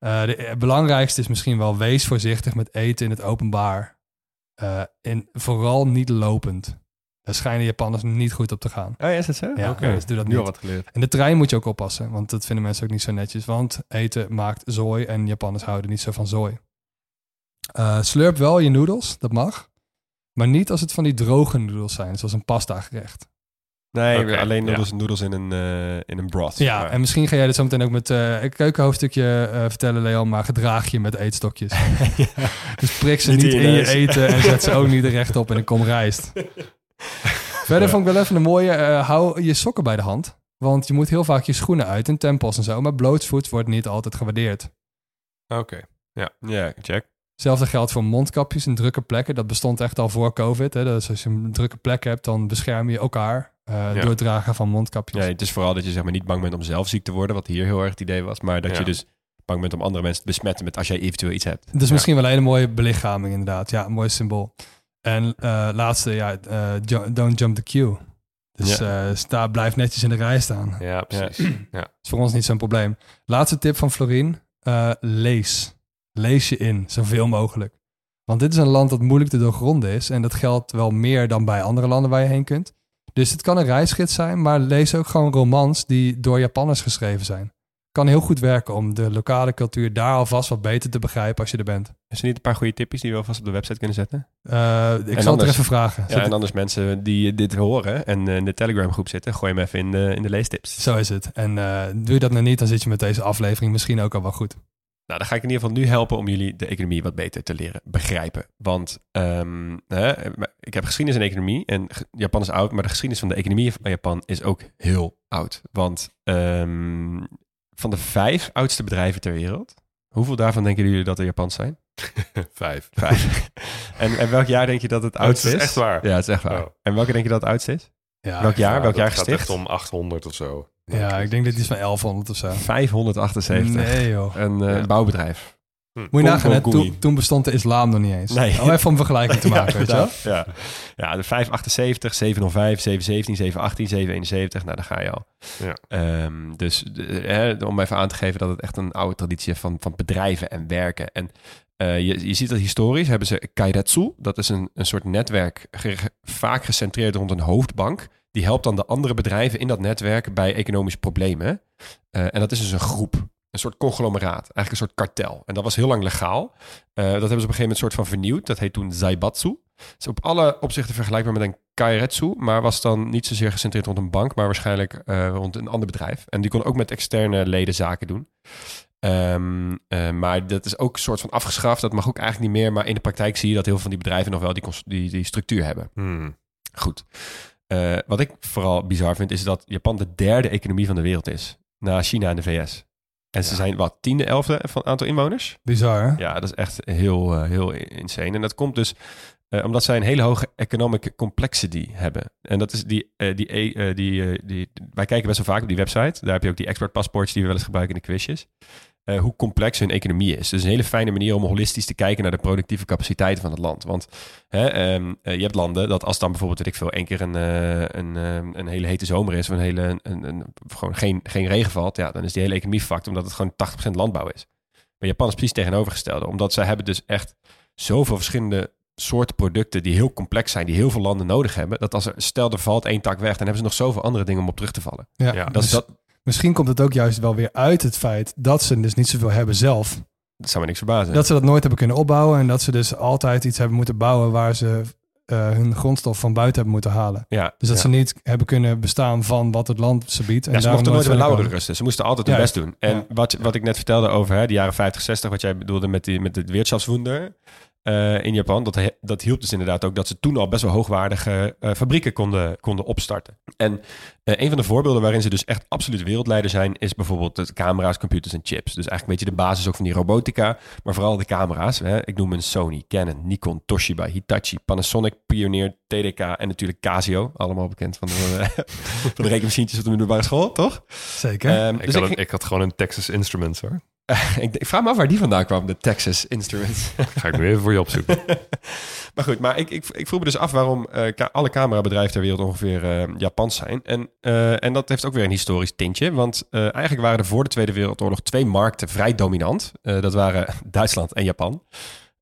de eh, belangrijkste is misschien wel wees voorzichtig met eten in het openbaar. Eh, en vooral niet lopend. Daar schijnen Japanners niet goed op te gaan. Oh ja, is dat zo? Ja, Oké. dus doe dat Nu al niet. wat geleerd. En de trein moet je ook oppassen, want dat vinden mensen ook niet zo netjes. Want eten maakt zooi en Japanners houden niet zo van zooi. Eh, slurp wel je noedels, dat mag. Maar niet als het van die droge noedels zijn, zoals een pasta gerecht. Nee, alleen ja. noedels, in, een, eh, in een broth. Ja, Maar- en misschien ga jij dit zo meteen ook met eh, een keukenhoofdstukje eh, vertellen, Leon, maar gedraag je met eetstokjes. *laughs* Dus prik ze Niet niet in je in je neus. eten en zet ze ook niet *laughs* rechtop in een kom rijst. *laughs* Verder vond ik wel even een mooie, eh, hou je sokken bij de hand. Want je moet heel vaak je schoenen uit in tempels en zo, maar blootsvoet wordt niet altijd gewaardeerd. Oké. Ja, check. Hetzelfde geldt voor mondkapjes in drukke plekken. Dat bestond echt al voor COVID. Hè? Dus als je een drukke plek hebt, dan bescherm je elkaar eh, Ja. door het dragen van mondkapjes. Ja, het is vooral dat je zeg maar, niet bang bent om zelf ziek te worden, wat hier heel erg het idee was. Maar dat Ja. je dus bang bent om andere mensen te besmetten met als jij eventueel iets hebt. Dus Ja. misschien wel een hele mooie belichaming inderdaad. Ja, een mooi symbool. En eh, laatste, ja, eh, don't jump the queue. Dus eh, sta, blijf netjes in de rij staan. Ja, precies. Ja. is voor ons niet zo'n probleem. Laatste tip van Florien. eh, lees. Lees je in, zoveel mogelijk. Want dit is een land dat moeilijk te doorgronden is. En dat geldt wel meer dan bij andere landen waar je heen kunt. Dus het kan een reisgids zijn, maar lees ook gewoon romans die door Japanners geschreven zijn. Kan heel goed werken om de lokale cultuur daar alvast wat beter te begrijpen als je er bent. Is er niet een paar goede tipjes die we alvast op de website kunnen zetten? Eh, ik zal het er even vragen. Ja, Zet- en anders mensen die dit horen en eh, in de Telegram groep zitten, gooi hem even in de, in de leestips. Zo is het. En eh, doe je dat nou niet, dan zit je met deze aflevering misschien ook al wel goed. Nou, dan ga ik in ieder geval nu helpen om jullie de economie wat beter te leren begrijpen. Want ehm, hè, ik heb geschiedenis en economie en Japan is oud, maar de geschiedenis van de economie van Japan is ook heel oud. Want ehm, van de vijf oudste bedrijven ter wereld, hoeveel daarvan denken jullie dat er Japans zijn? *laughs* Vijf. Vijf. *laughs* en, en welk jaar denk je dat het het oudste is is? echt waar? Ja, het is echt waar. Oh. En welke denk je dat het oudste is? Ja, welk jaar? Ja, welk jaar gaat gesticht? echt om 800 of zo. Ja ik denk dat die is van 1100 of zo. 578. Nee joh. Een eh, Ja. bouwbedrijf. Moet je nagaan, hè, toen, toen bestond de islam nog niet eens. Nee. Oh, even om vergelijking te *laughs* maken, weet je wel? Ja. ja, de 578, 705, 717, 718, 771. Nou, daar ga je al. Ja. Ehm, dus de- hè, om even aan te geven dat het echt een oude traditie is van, van bedrijven en werken. En eh, je, je ziet dat historisch hebben ze Kairetsu. Dat is een, een soort netwerk ge- vaak gecentreerd rond een hoofdbank. Die helpt dan de andere bedrijven in dat netwerk bij economische problemen. Eh, en dat is dus een groep. Een soort conglomeraat, eigenlijk een soort kartel. En dat was heel lang legaal. Eh, dat hebben ze op een gegeven moment soort van vernieuwd. Dat heet toen Zaibatsu. Het is op alle opzichten vergelijkbaar met een Kairetsu, maar was dan niet zozeer gecentreerd rond een bank, maar waarschijnlijk eh, rond een ander bedrijf. En die kon ook met externe leden zaken doen. Ehm, eh, maar dat is ook een soort van afgeschaft. Dat mag ook eigenlijk niet meer. Maar in de praktijk zie je dat heel veel van die bedrijven nog wel die, die, die structuur hebben. Hmm. Goed. Eh, wat ik vooral bizar vind, is dat Japan de derde economie van de wereld is. Na China en de VS. En ze Ja. zijn wat, tiende, elfde van aantal inwoners? Bizar, hè? Ja, dat is echt heel, eh, heel insane. En dat komt dus Eh, omdat zij een hele hoge economic complexity hebben. En dat is die, die, eh, die, die, wij kijken best wel vaak op die website. Daar heb je ook die expert paspoorts die we wel eens gebruiken in de quizjes. Eh, hoe complex hun economie is. Dus een hele fijne manier om holistisch te kijken naar de productieve capaciteiten van het land. Want hè, ehm, eh, je hebt landen dat als dan bijvoorbeeld, weet ik veel, één keer een, eh, een, ehm, een hele hete zomer is, of een hele, een, een, gewoon geen, geen regen valt, ja, dan is die hele economie fucked, omdat het gewoon 80% landbouw is. Maar Japan is precies tegenovergestelde, omdat zij hebben dus echt zoveel verschillende soorten producten die heel complex zijn, die heel veel landen nodig hebben, dat als er, stel er valt één tak weg, dan hebben ze nog zoveel andere dingen om op terug te vallen. Ja, Ja, Dat is dus dat, Misschien komt het ook juist wel weer uit het feit dat ze dus niet zoveel hebben zelf. dat zou me niks verbazen. Dat ze dat nooit hebben kunnen opbouwen en dat ze dus altijd iets hebben moeten bouwen waar ze eh, hun grondstof van buiten hebben moeten halen. ja, Dus dat ja. ze niet hebben kunnen bestaan van wat het land ze biedt. En Ja, ze mochten nooit lauweren rusten. Ze moesten altijd hun best doen. En wat, wat ik net vertelde over hè, de jaren 50, 60, wat jij bedoelde met, die, met het Wirtschaftswunder eh, in Japan, dat, dat hielp dus inderdaad ook dat ze toen al best wel hoogwaardige eh, fabrieken konden, konden opstarten. En eh, een van de voorbeelden waarin ze dus echt absoluut wereldleider zijn, is bijvoorbeeld de camera's, computers en chips. Dus eigenlijk een beetje de basis ook van die robotica, maar vooral de camera's. Hè. Ik noem een Sony, Canon, Nikon, Toshiba, Hitachi, Panasonic, Pioneer, TDK en natuurlijk Casio. Allemaal bekend van de, *laughs* van de rekenmachientjes op de middelbare school, toch? Zeker. Ehm, Ik, dus had, ik, een- ik had gewoon een Texas Instruments hoor. Ik, ik vraag me af waar die vandaan kwam, de Texas Instruments. *laughs* Ga ik nu even voor je opzoeken. *laughs* maar goed, maar ik, ik, ik vroeg me dus af waarom eh, ka- alle camerabedrijven ter wereld ongeveer eh, Japans zijn. En, eh, en dat heeft ook weer een historisch tintje. Want eh, eigenlijk waren er voor de Tweede Wereldoorlog twee markten vrij dominant. Eh, dat waren *laughs* Duitsland en Japan.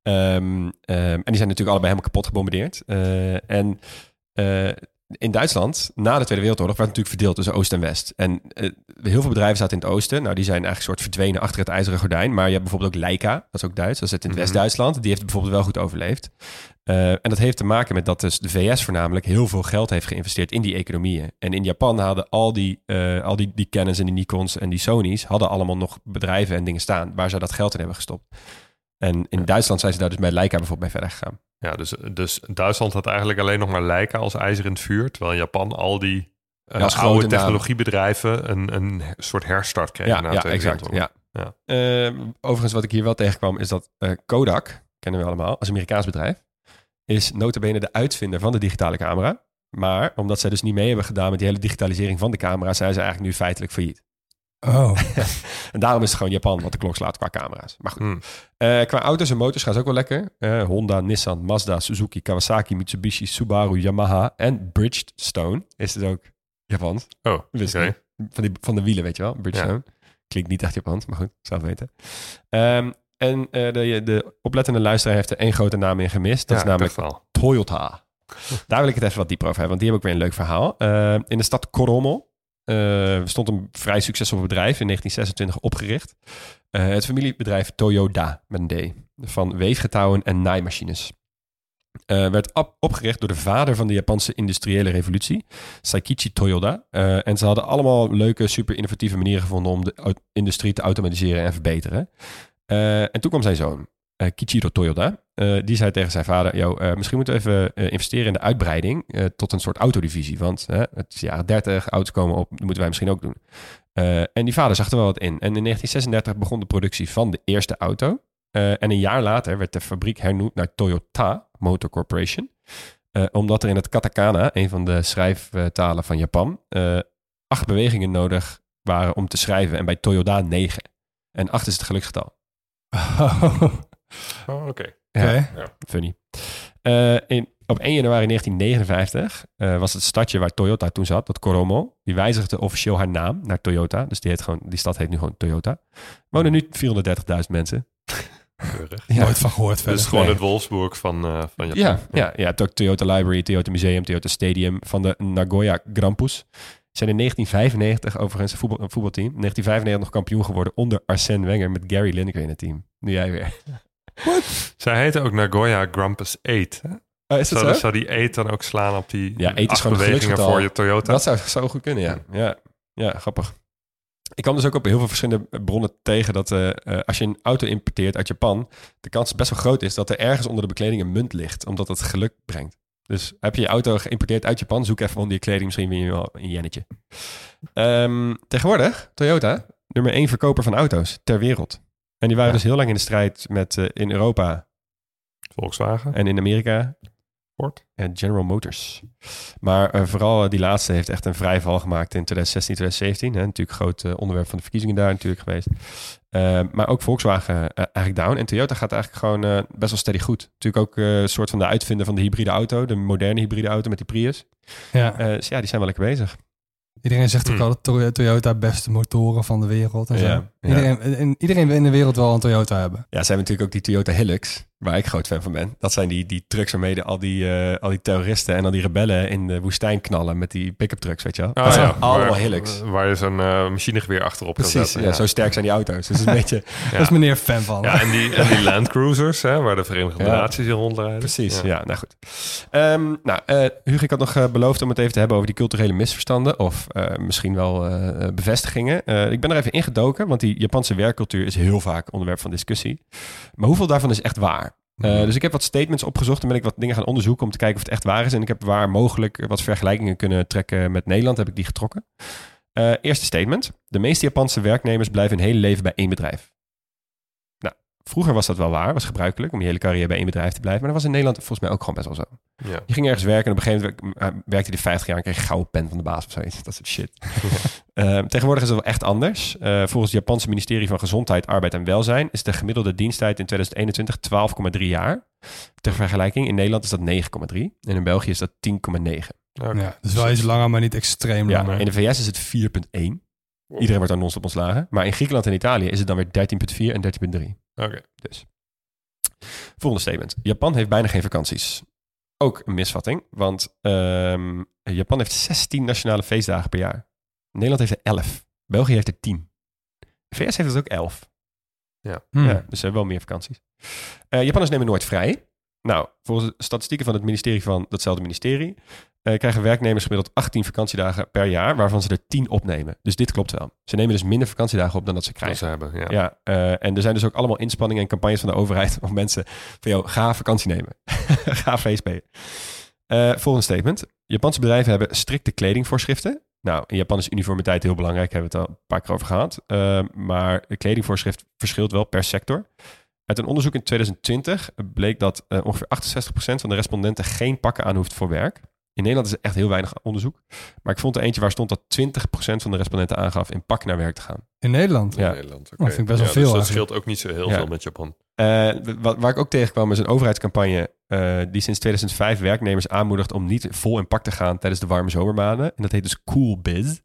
Ehm, ehm, en die zijn natuurlijk allebei helemaal kapot gebombardeerd. Eh, en eh, in Duitsland, na de Tweede Wereldoorlog, werd het natuurlijk verdeeld tussen Oost en West. En eh, heel veel bedrijven zaten in het oosten. Nou, die zijn eigenlijk soort verdwenen achter het ijzeren gordijn. Maar je hebt bijvoorbeeld ook Leica, dat is ook Duits. Dat zit in Mhm. West-Duitsland. Die heeft bijvoorbeeld wel goed overleefd. Eh, en dat heeft te maken met dat dus de VS voornamelijk heel veel geld heeft geïnvesteerd in die economieën. En in Japan hadden al die, eh, al die, die Canons en die Nikons en die Sony's hadden allemaal nog bedrijven en dingen staan waar ze dat geld in hebben gestopt. En in Duitsland zijn ze daar dus bij Leica bijvoorbeeld bij verder gegaan. Ja, dus, dus Duitsland had eigenlijk alleen nog maar Leica als ijzer in het vuur. Terwijl in Japan al die Ja, als oude technologiebedrijven een, een soort herstart kregen. Ja, na ja exact. Ja. Ja. Eh, overigens, wat ik hier wel tegenkwam, is dat eh, Kodak, kennen we allemaal, als Amerikaans bedrijf, is notabene de uitvinder van de digitale camera. Maar omdat zij dus niet mee hebben gedaan met die hele digitalisering van de camera, zijn ze eigenlijk nu feitelijk failliet. Oh, *laughs* En daarom is het gewoon Japan wat de klok slaat qua camera's. Maar goed, Hmm. Eh, qua auto's en motors gaan ze ook wel lekker. Eh, Honda, Nissan, Mazda, Suzuki, Kawasaki, Mitsubishi, Subaru, Yamaha en Bridgestone is het ook Japans. Oh, Wist niet. Van, die, van de wielen, weet je wel, Bridgestone. Klinkt niet echt Japans, maar goed, zelf weten. Ehm, en eh, de, de oplettende luisteraar heeft er één grote naam in gemist. Dat Ja, is namelijk. Toyota. Daar wil ik het even wat dieper over hebben, want die heb ik weer een leuk verhaal. Eh, in de stad Koromo eh, stond een vrij succesvol bedrijf in 1926 opgericht. Eh, het familiebedrijf Toyota met D. Van weefgetouwen en naaimachines. Eh, werd op- opgericht door de vader van de Japanse industriële revolutie, Saikichi Toyoda. En ze hadden allemaal leuke, super innovatieve manieren gevonden om de industrie te automatiseren en verbeteren. En toen kwam zijn zoon, eh, Kichiro Toyoda. Eh, die zei tegen zijn vader, Yo, eh, misschien moeten we even investeren in de uitbreiding tot een soort autodivisie. Want het is jaren 30, auto's komen op, dat moeten wij misschien ook doen. En die vader zag er wel wat in. En in 1936 begon de productie van de eerste auto. En een jaar later werd de fabriek hernoemd naar Toyota Motor Corporation. Omdat er in het katakana, een van de schrijftalen van Japan, acht bewegingen nodig waren om te schrijven. En bij Toyota negen. En acht is het geluksgetal. Oh, *laughs* *laughs* oké. Oké. Funny. Eh, in, op 1 januari 1959 eh, was het stadje waar Toyota toen zat, dat Koromo, die wijzigde officieel haar naam naar Toyota. Dus die, heet gewoon, die stad heet nu gewoon Toyota. Wonen nu 430.000 mensen. Keurig. Ja. Nooit van gehoord Dus verder. gewoon Nee. het Wolfsburg van, eh van Japan. Ja, ja, ja, Toyota Library, Toyota Museum, Toyota Stadium van de Nagoya Grampus. Zijn in 1995 overigens een, voetbal, een voetbalteam. In 1995 nog kampioen geworden onder Arsène Wenger met Gary Lineker in het team. Nu jij weer. *laughs* Zij heette ook Nagoya Grampus 8. Hè? Oh, is dat Zou, zo? zou die 8 dan ook slaan op die Ja, is gewoon bewegingen voor je Toyota? Dat zou, zou goed kunnen, ja. ja. Ja, grappig. Ik kwam dus ook op heel veel verschillende bronnen tegen dat eh, eh, als je een auto importeert uit Japan, de kans best wel groot is dat er ergens onder de bekleding een munt ligt, omdat het geluk brengt. Dus heb je je auto geïmporteerd uit Japan, zoek even onder je kleding, misschien win je wel een jennetje. Ehm, tegenwoordig, Toyota, nummer één verkoper van auto's ter wereld. En die waren Ja. dus heel lang in de strijd met eh, in Europa Volkswagen. en in Amerika Ford. en General Motors. Maar eh, vooral eh, die laatste heeft echt een vrij val gemaakt in 2016, 2017. Hè. Natuurlijk groot onderwerp van de verkiezingen daar natuurlijk geweest. Maar ook Volkswagen eigenlijk down. En Toyota gaat eigenlijk gewoon best wel steady goed. Natuurlijk ook een soort van de uitvinder van de hybride auto. De moderne hybride auto met die Prius. Ja. Dus ja, die zijn wel lekker bezig. Iedereen zegt ook Hmm. al dat Toy- Toyota beste motoren van de wereld. En zo. Ja, ja. Iedereen, en iedereen wil in de wereld wel een Toyota hebben. Ja, ze hebben natuurlijk ook die Toyota Hilux, waar ik groot fan van ben. Dat zijn die, die trucks waarmee de, al, die, eh, al die terroristen en al die rebellen in de woestijn knallen met die pick-up trucks, weet je wel. Ah, dat zijn ja, allemaal waar, Hilux. Waar je zo'n eh, machinegeweer achterop kan Precies, zetten. ja, zo sterk zijn die auto's. Dus een *laughs* beetje... Daar is meneer fan van. Ja, en die, en die Land Cruisers, hè, waar de Verenigde Ja. Naties in rondrijden. Precies, Ja. ja, nou goed. Ehm, nou, eh Hugo, ik had nog beloofd om het even te hebben over die culturele misverstanden. Of eh, misschien wel bevestigingen. Eh, ik ben er even ingedoken, want die Japanse werkcultuur is heel vaak onderwerp van discussie. Maar hoeveel daarvan is echt waar? Eh, dus ik heb wat statements opgezocht en ben ik wat dingen gaan onderzoeken om te kijken of het echt waar is. En ik heb waar mogelijk wat vergelijkingen kunnen trekken met Nederland, heb ik die getrokken. Eh, eerste statement. De meeste Japanse werknemers blijven hun hele leven bij één bedrijf. Nou, vroeger was dat wel waar, was gebruikelijk om je hele carrière bij één bedrijf te blijven. Maar dat was in Nederland volgens mij ook gewoon best wel zo. Ja. Je ging ergens werken en op een gegeven moment eh, werkte hij 50 jaar en kreeg een gouden pen van de baas of zoiets. Dat soort shit. *laughs* Eh, tegenwoordig is het wel echt anders. Eh, volgens het Japanse ministerie van Gezondheid, Arbeid en Welzijn is de gemiddelde diensttijd in 2021 12,3 jaar. Ter vergelijking, in Nederland is dat 9,3 en in België is dat 10,9. Oké. Ja, dus wel iets langer, maar niet extreem Ja, langer. in de VS is het 4,1. Iedereen wordt daar non-stop ontslagen. Maar in Griekenland en Italië is het dan weer 13,4 en 13,3. Oké. Dus. Volgende statement. Japan heeft bijna geen vakanties. Ook een misvatting, want ehm, Japan heeft 16 nationale feestdagen per jaar. Nederland heeft er 11. België heeft er 10. De VS heeft het ook 11. Hmm. Ja, dus ze hebben wel meer vakanties. Eh Japanners nemen nooit vrij. Nou, volgens de statistieken van het ministerie van datzelfde ministerie... eh, krijgen werknemers gemiddeld 18 vakantiedagen per jaar... waarvan ze er 10 opnemen. Dus dit klopt wel. Ze nemen dus minder vakantiedagen op dan dat ze Dat krijgen. ze hebben, ja. Ja, eh, en er zijn dus ook allemaal inspanningen en campagnes van de overheid *laughs* om mensen van, joh, ga vakantie nemen. *laughs* ga VSP. Eh volgende statement. Japanse bedrijven hebben strikte kledingvoorschriften. Nou, in Japan is uniformiteit heel belangrijk, hebben we het al een paar keer over gehad. Eh, maar de kledingvoorschrift verschilt wel per sector. Uit een onderzoek in 2020 bleek dat ongeveer 68% van de respondenten geen pakken aan hoeft voor werk. In Nederland is er echt heel weinig onderzoek. Maar ik vond er eentje waar stond dat 20% van de respondenten aangaf in pak naar werk te gaan. In Nederland? In Ja. Nederland. oké. Dat vind ik best wel Ja, veel Dus dat scheelt ook niet zo heel Ja. veel met Japan. Eh, wat, waar ik ook tegenkwam is een overheidscampagne eh, die sinds 2005 werknemers aanmoedigt om niet vol in pak te gaan tijdens de warme zomermaanden. En dat heet dus Cool Biz.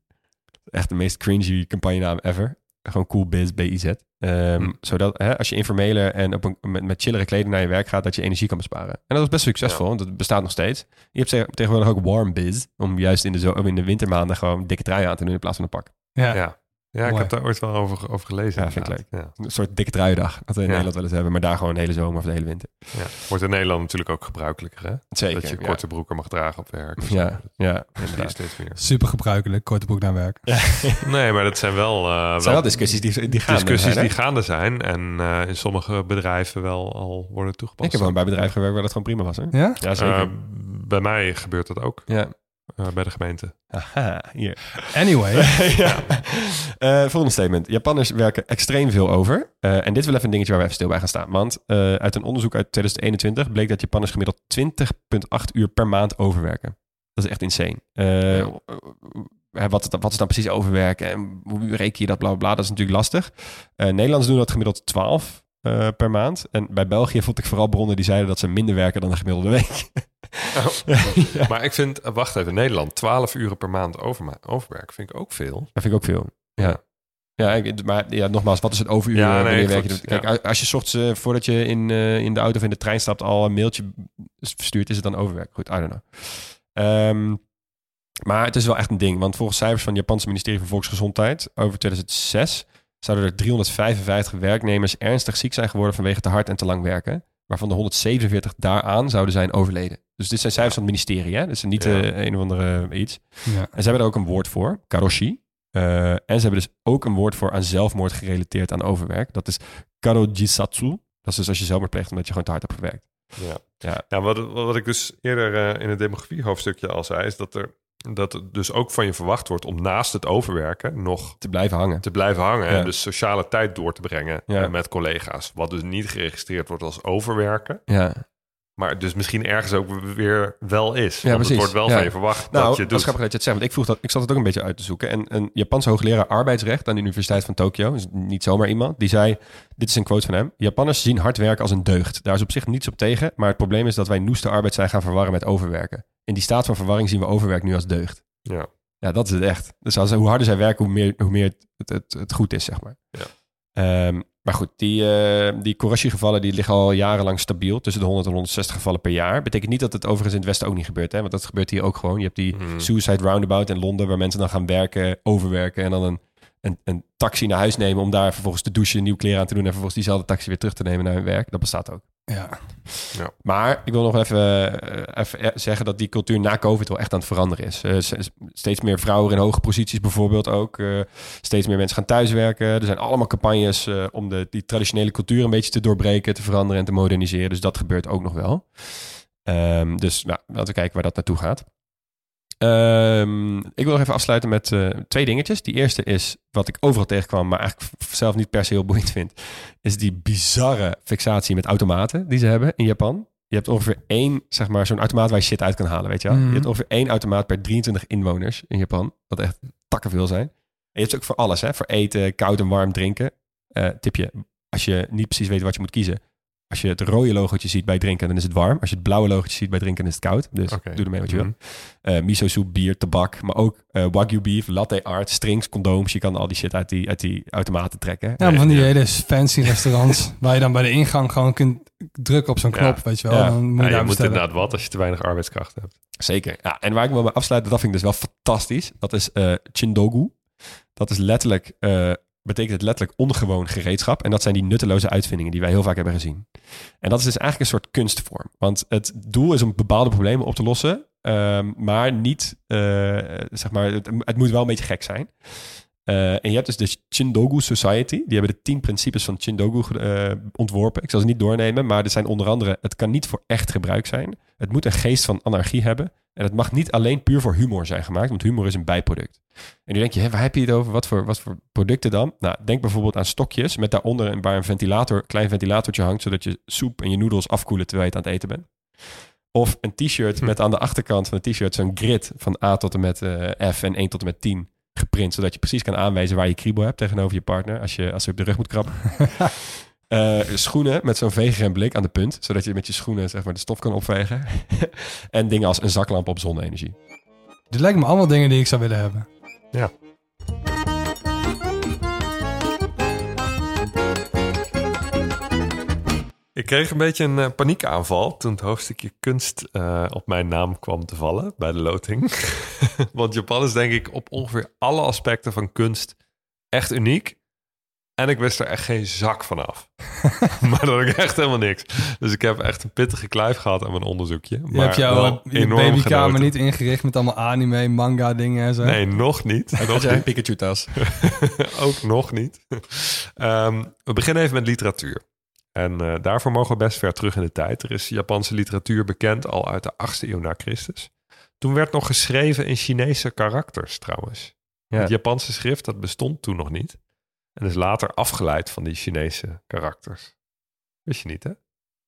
Echt de meest cringy campagnenaam ever. Gewoon Cool Biz, B-I-Z. Ehm, Hm. Zodat hè, als je informeler en op een, met, met chillere kleding naar je werk gaat, dat je energie kan besparen. En dat was best succesvol, want dat bestaat nog steeds. Je hebt tegenwoordig ook Warm Biz, om juist in de, zo, in de wintermaanden gewoon dikke trui aan te doen in plaats van een pak. Ja. Ja. Ja, ik heb daar ooit wel over, over gelezen. Ja, vind ik inderdaad. Ja. Een soort dikke truidag, wat we in Ja. Nederland wel eens hebben, maar daar gewoon de hele zomer of de hele winter. Ja. Wordt in Nederland natuurlijk ook gebruikelijker, hè? Zeker. dat je ja. korte broeken mag dragen op werk. Ja, ja, Dat zie je inderdaad. steeds meer. Super gebruikelijk, korte broek naar werk. *laughs* Nee, maar dat zijn wel, eh, Het zijn wel discussies die, die gaan. discussies die gaande zijn. En eh, in sommige bedrijven wel al worden toegepast. Ik heb wel bij bedrijven gewerkt waar dat gewoon prima was. Hè? Ja? Ja, zeker. Eh, bij mij gebeurt dat ook. ja. Eh, bij de gemeente. Aha, hier. Anyway. *laughs* ja. Eh, volgende statement. Japanners werken extreem veel over. Eh, en dit is wel even een dingetje waar we even stil bij gaan staan. Want uit een onderzoek uit 2021 bleek dat Japanners gemiddeld 20,8 uur per maand overwerken. Dat is echt insane. Ja. wat, wat is dan precies overwerken en hoe reken je dat, bla bla bla. Dat is natuurlijk lastig. Nederlanders doen dat gemiddeld 12 eh, per maand. En bij België vond ik vooral bronnen die zeiden dat ze minder werken dan de gemiddelde week. *laughs* ja. Maar ik vind, eh, wacht even, Nederland, 12 uren per maand overma- overwerk vind ik ook veel. Dat vind ik ook veel. Ja. Ja, ik- maar ja, nogmaals, wat is het overuur? Ja, nee, wanneer werk je? Kijk, ja. als je ochtends, eh, voordat je in, in de auto of in de trein stapt, al een mailtje verstuurt, is het dan overwerk. Goed, I don't know. Ehm, maar het is wel echt een ding, want volgens cijfers van het Japanse ministerie van Volksgezondheid over 2006 zouden er 355 werknemers ernstig ziek zijn geworden vanwege te hard en te lang werken, waarvan de 147 daaraan zouden zijn overleden. Dus dit zijn cijfers van het ministerie, hè? Is niet Ja. eh, een of andere iets. Ja. En ze hebben er ook een woord voor, karoshi. Eh, en ze hebben dus ook een woord voor aan zelfmoord gerelateerd aan overwerk. Dat is karojisatsu. Dat is dus als je zelfmoord pleegt omdat je gewoon te hard hebt gewerkt. Ja. Ja. Nou, wat, wat ik dus eerder eh, in het demografie hoofdstukje al zei, is dat er dat er dus ook van je verwacht wordt om naast het overwerken nog Te blijven hangen. te blijven hangen Ja. en dus sociale tijd door te brengen Ja. met collega's. Wat dus niet geregistreerd wordt als overwerken. Ja, Maar dus misschien ergens ook weer wel is. Ja, precies. het wordt wel Ja. van je verwacht Nou, dat je dat doet. is dat je het zegt. Want ik vroeg dat, ik zat het ook een beetje uit te zoeken. En een Japanse hoogleraar arbeidsrecht aan de Universiteit van Tokio, dus niet zomaar iemand, die zei: Dit is een quote van hem. Japanners zien hard werken als een deugd. Daar is op zich niets op tegen. Maar het probleem is dat wij noeste arbeid zijn gaan verwarren met overwerken. In die staat van verwarring zien we overwerk nu als deugd. Ja. Ja, dat is het echt. Dus als, hoe harder zij werken, hoe meer, hoe meer het, het, het goed is, zeg maar. Ja. Ehm, maar goed, die, eh die Kurashi-gevallen die liggen al jarenlang stabiel. Tussen de 100 en 160 gevallen per jaar. Betekent niet dat het overigens in het Westen ook niet gebeurt. Hè? Want dat gebeurt hier ook gewoon. Je hebt die Hmm. Suicide Roundabout in Londen... waar mensen dan gaan werken, overwerken... en dan een, een, een taxi naar huis nemen... om daar vervolgens te douchen, nieuw kleren aan te doen... en vervolgens diezelfde taxi weer terug te nemen naar hun werk. Dat bestaat ook. Ja. Maar ik wil nog even, eh, even zeggen dat die cultuur na COVID wel echt aan het veranderen is. Eh, steeds meer vrouwen in hoge posities bijvoorbeeld ook. Eh, steeds meer mensen gaan thuiswerken. Er zijn allemaal campagnes eh, om de, die traditionele cultuur een beetje te doorbreken, te veranderen en te moderniseren. Dus dat gebeurt ook nog wel. Ehm, dus nou, laten we kijken waar dat naartoe gaat. Ehm, ik wil nog even afsluiten met eh, twee dingetjes. Die eerste is wat ik overal tegenkwam, maar eigenlijk zelf niet per se heel boeiend vind is die bizarre fixatie met automaten die ze hebben in Japan. Je hebt ongeveer één, zeg maar, zo'n automaat waar je shit uit kan halen, weet je wel. Mhm. Je hebt ongeveer één automaat per 23 inwoners in Japan. Wat echt takken veel zijn. En je hebt ze ook voor alles, hè. Voor eten, koud en warm drinken. Eh, tipje, als je niet precies weet wat je moet kiezen. Als je het rode logootje ziet bij drinken, dan is het warm. Als je het blauwe logootje ziet bij drinken, dan is het koud. Dus doe ermee wat je Mhm. wil. Eh miso soep, bier, tabak, maar ook eh, wagyu beef, latte art, strings, condooms. Je kan al die shit uit die, uit die automaten trekken. Ja, maar van die Ja. hele fancy restaurants *laughs* waar je dan bij de ingang gewoon kunt drukken op zo'n Ja. knop, weet je wel. Ja. Dan moet Ja, je je moet inderdaad wat als je te weinig arbeidskracht hebt. Zeker. Ja, en waar ik wil mee afsluiten, dat vind ik dus wel fantastisch. Dat is eh chindogu. Dat is letterlijk, eh, betekent het letterlijk ongewoon gereedschap. En dat zijn die nutteloze uitvindingen die wij heel vaak hebben gezien. En dat is dus eigenlijk een soort kunstvorm. Want het doel is om bepaalde problemen op te lossen. ehm, maar niet, eh, zeg maar, het, het moet wel een beetje gek zijn. Eh, en je hebt dus de Chindogu Society. Die hebben de tien principes van Chindogu eh, ontworpen. Ik zal ze niet doornemen, maar er zijn onder andere... het kan niet voor echt gebruik zijn. Het moet een geest van anarchie hebben. En het mag niet alleen puur voor humor zijn gemaakt, want humor is een bijproduct. En nu denk je, hè, waar heb je het over? Wat voor, wat voor producten dan? Nou, denk bijvoorbeeld aan stokjes met daaronder een, waar een ventilator, klein ventilatortje hangt, zodat je soep en je noedels afkoelen terwijl je het aan het eten bent. Of een t-shirt Hm. met aan de achterkant van het t-shirt zo'n grid van A tot en met eh, F en 1 tot en met 10 geprint, zodat je precies kan aanwijzen waar je kriebel hebt tegenover je partner als je, als je op de rug moet krabben. *laughs* Eh, schoenen met zo'n vegeremblik aan de punt, zodat je met je schoenen zeg maar, de stof kan opvegen. *laughs* en dingen als een zaklamp op zonne-energie. Dit lijken me allemaal dingen die ik zou willen hebben. Ik kreeg een beetje een eh, paniekaanval toen het hoofdstukje kunst eh, op mijn naam kwam te vallen bij de loting. *laughs* Want Japan is denk ik op ongeveer alle aspecten van kunst echt uniek. En ik wist er echt geen zak van af. *laughs* maar dat ik echt helemaal niks. Dus ik heb echt een pittige kluif gehad aan mijn onderzoekje. Je maar hebt jouw eh, je enorm babykamer genoten. niet ingericht met allemaal anime, manga dingen en zo. Nee, nog niet. Had Nog een. Pikachu-tas? *laughs* Ook nog niet. Ehm, we beginnen even met literatuur. En eh, daarvoor mogen we best ver terug in de tijd. Er is Japanse literatuur bekend al uit de 8e eeuw na Christus. Toen werd nog geschreven in Chinese karakters trouwens. Ja. Het Japanse schrift dat bestond toen nog niet. En is later afgeleid van die Chinese karakters. Wist je niet, hè?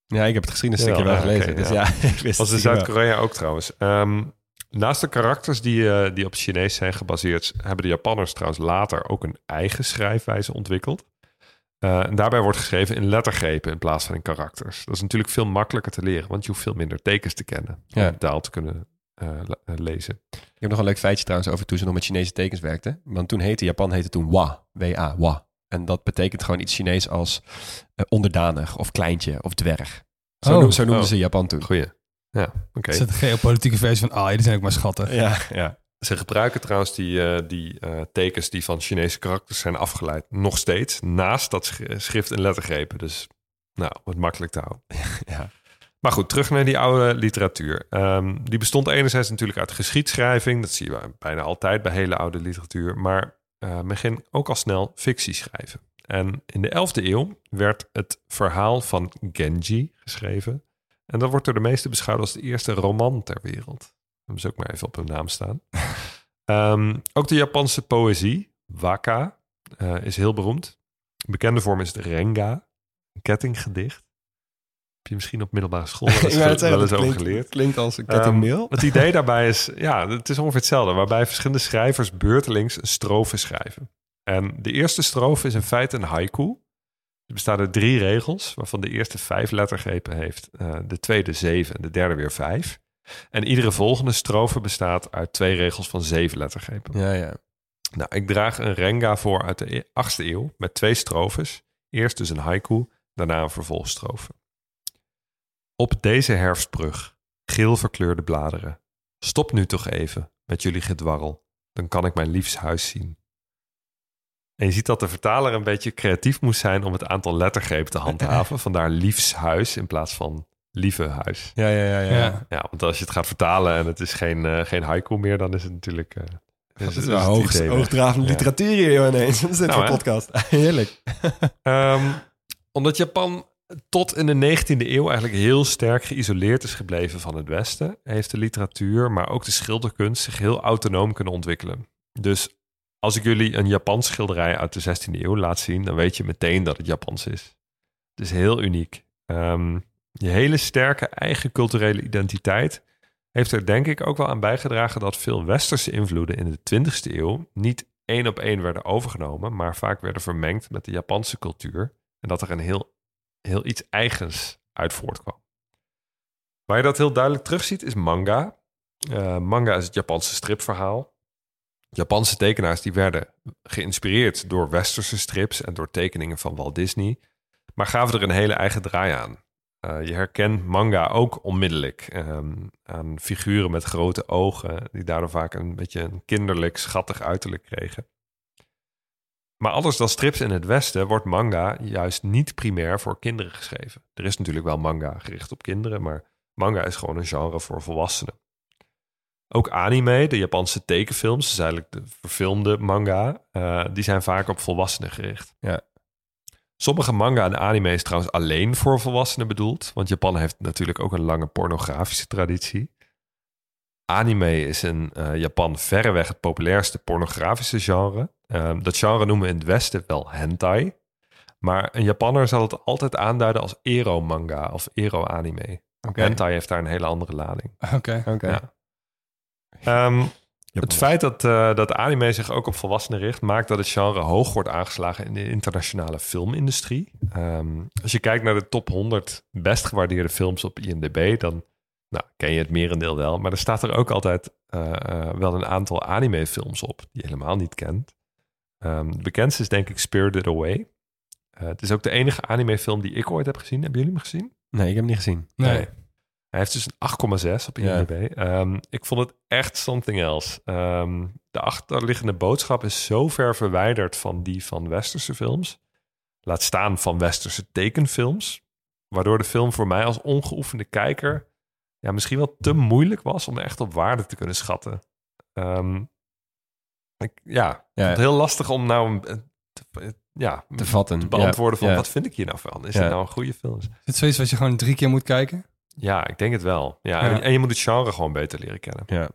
Ja, ik heb het geschiedenisstukje Ja, wel gelezen. oké, dus ja. ja, *laughs* ik wist Was in. Zuid-Korea ook trouwens. Ehm, naast de karakters die, eh, die op Chinees zijn gebaseerd, hebben de Japanners trouwens later ook een eigen schrijfwijze ontwikkeld. Eh, en daarbij wordt geschreven in lettergrepen in plaats van in karakters. Dat is natuurlijk veel makkelijker te leren, want je hoeft veel minder tekens te kennen Ja. om de taal te kunnen eh, eh, lezen. Ik heb nog een leuk feitje trouwens over toen ze nog met Chinese tekens werkten. Want toen heette Japan heette toen Wa, W-A, Wa. En dat betekent gewoon iets Chinees als onderdanig of kleintje of dwerg. Zo, Oh. noem- zo noemden Oh. ze Japan toen. Goeie. Ja, oké. Is het een geopolitieke versie van, ah, die zijn ook maar schattig. Ja, ja. Ze gebruiken trouwens die, eh, die eh, tekens die van Chinese karakters zijn afgeleid nog steeds. Naast dat sch- schrift en lettergrepen. Dus nou, wat makkelijk te houden. *laughs* ja. Maar goed, terug naar die oude literatuur. Ehm, die bestond enerzijds natuurlijk uit geschiedschrijving. Dat zie je bijna altijd bij hele oude literatuur. Maar eh, men ging ook al snel fictie schrijven. En in de 11e eeuw werd het verhaal van Genji geschreven. En dat wordt door de meesten beschouwd als de eerste roman ter wereld. Hebben ze ook maar even op hun naam staan. *laughs* Ehm, ook de Japanse poëzie, waka, eh, is heel beroemd. Een bekende vorm is het renga, een kettinggedicht. Heb je misschien op middelbare school *laughs* wel eens, wel eens over klinkt, geleerd. klinkt als een Ehm, kettingmail. het idee daarbij is, ja, het is ongeveer hetzelfde. Waarbij verschillende schrijvers beurtelings een strofe schrijven. En de eerste strofe is in feite een haiku. Het bestaat uit drie regels, waarvan de eerste vijf lettergrepen heeft. eh, de tweede zeven en de derde weer vijf. En iedere volgende strofe bestaat uit twee regels van zeven lettergrepen. ja, ja. Nou, ik draag een renga voor uit de e- 8e eeuw met twee strofes. Eerst dus een haiku, daarna een vervolgstrofe. Op deze herfstbrug, geel verkleurde bladeren. Stop nu toch even met jullie gedwarrel, dan kan ik mijn liefshuis zien. En je ziet dat de vertaler een beetje creatief moest zijn om het aantal lettergrepen te handhaven. *laughs* Vandaar liefshuis in plaats van lieve huis. Ja, ja, ja. ja. Ja. Ja, want als je het gaat vertalen en het is geen, eh, geen haiku meer, dan is het natuurlijk... eh, Dat is het wel weg. hoogdravende Ja. literatuur hier joh, ineens. *laughs* Wat is dit Nou, voor hè? podcast? *laughs* Heerlijk. Ehm, omdat Japan tot in de 19e eeuw eigenlijk heel sterk geïsoleerd is gebleven van het Westen, heeft de literatuur, maar ook de schilderkunst zich heel autonoom kunnen ontwikkelen. Dus als ik jullie een Japans schilderij uit de 16e eeuw laat zien, dan weet je meteen dat het Japans is. Het is heel uniek. Ehm, je hele sterke eigen culturele identiteit heeft er denk ik ook wel aan bijgedragen dat veel westerse invloeden in de 20e eeuw niet één op één werden overgenomen, maar vaak werden vermengd met de Japanse cultuur. En dat er een heel, heel iets eigens uit voortkwam. Waar je dat heel duidelijk terugziet is manga. Eh, manga is het Japanse stripverhaal. Japanse tekenaars die werden geïnspireerd door westerse strips en door tekeningen van Walt Disney, maar gaven er een hele eigen draai aan. Eh, je herkent manga ook onmiddellijk ehm, aan figuren met grote ogen, die daardoor vaak een beetje een kinderlijk, schattig uiterlijk kregen. Maar anders dan strips in het Westen wordt manga juist niet primair voor kinderen geschreven. Er is natuurlijk wel manga gericht op kinderen, maar manga is gewoon een genre voor volwassenen. Ook anime, de Japanse tekenfilms, dus eigenlijk de verfilmde manga, eh, die zijn vaak op volwassenen gericht. Ja. Sommige manga en anime is trouwens alleen voor volwassenen bedoeld, want Japan heeft natuurlijk ook een lange pornografische traditie. Anime is in eh, Japan verreweg het populairste pornografische genre. Ehm, dat genre noemen we in het Westen wel hentai. Maar een Japanner zal het altijd aanduiden als ero-manga of ero-anime. Hentai heeft daar een hele andere lading. Oké. Oké. Ja. Ehm. Het feit dat, eh, dat anime zich ook op volwassenen richt, maakt dat het genre hoog wordt aangeslagen in de internationale filmindustrie. Ehm, als je kijkt naar de top 100 best gewaardeerde films op IMDb, dan nou, ken je het merendeel wel. Maar er staat er ook altijd eh, eh, wel een aantal animefilms op die je helemaal niet kent. Ehm, de bekendste is denk ik Spirited Away. Eh, het is ook de enige animefilm die ik ooit heb gezien. Hebben jullie hem gezien? Nee, ik heb hem niet gezien. Nee. Hij heeft dus een 8,6 op Ja. IMDb. Ehm, ik vond het echt something else. Ehm, de achterliggende boodschap is zo ver verwijderd van die van westerse films. Laat staan van westerse tekenfilms. Waardoor de film voor mij als ongeoefende kijker... Ja, misschien wel te moeilijk was om echt op waarde te kunnen schatten. Ehm, ik, ja, ik Ja. vond het heel lastig om nou een, een- te, ja, Te vatten. te beantwoorden van Ja. wat vind ik hier nou van? Is Ja. het nou een goede film? Is het zoiets wat je gewoon drie keer moet kijken? Ja, ik denk het wel. Ja, Ja. En, en je moet het genre gewoon beter leren kennen. Ja.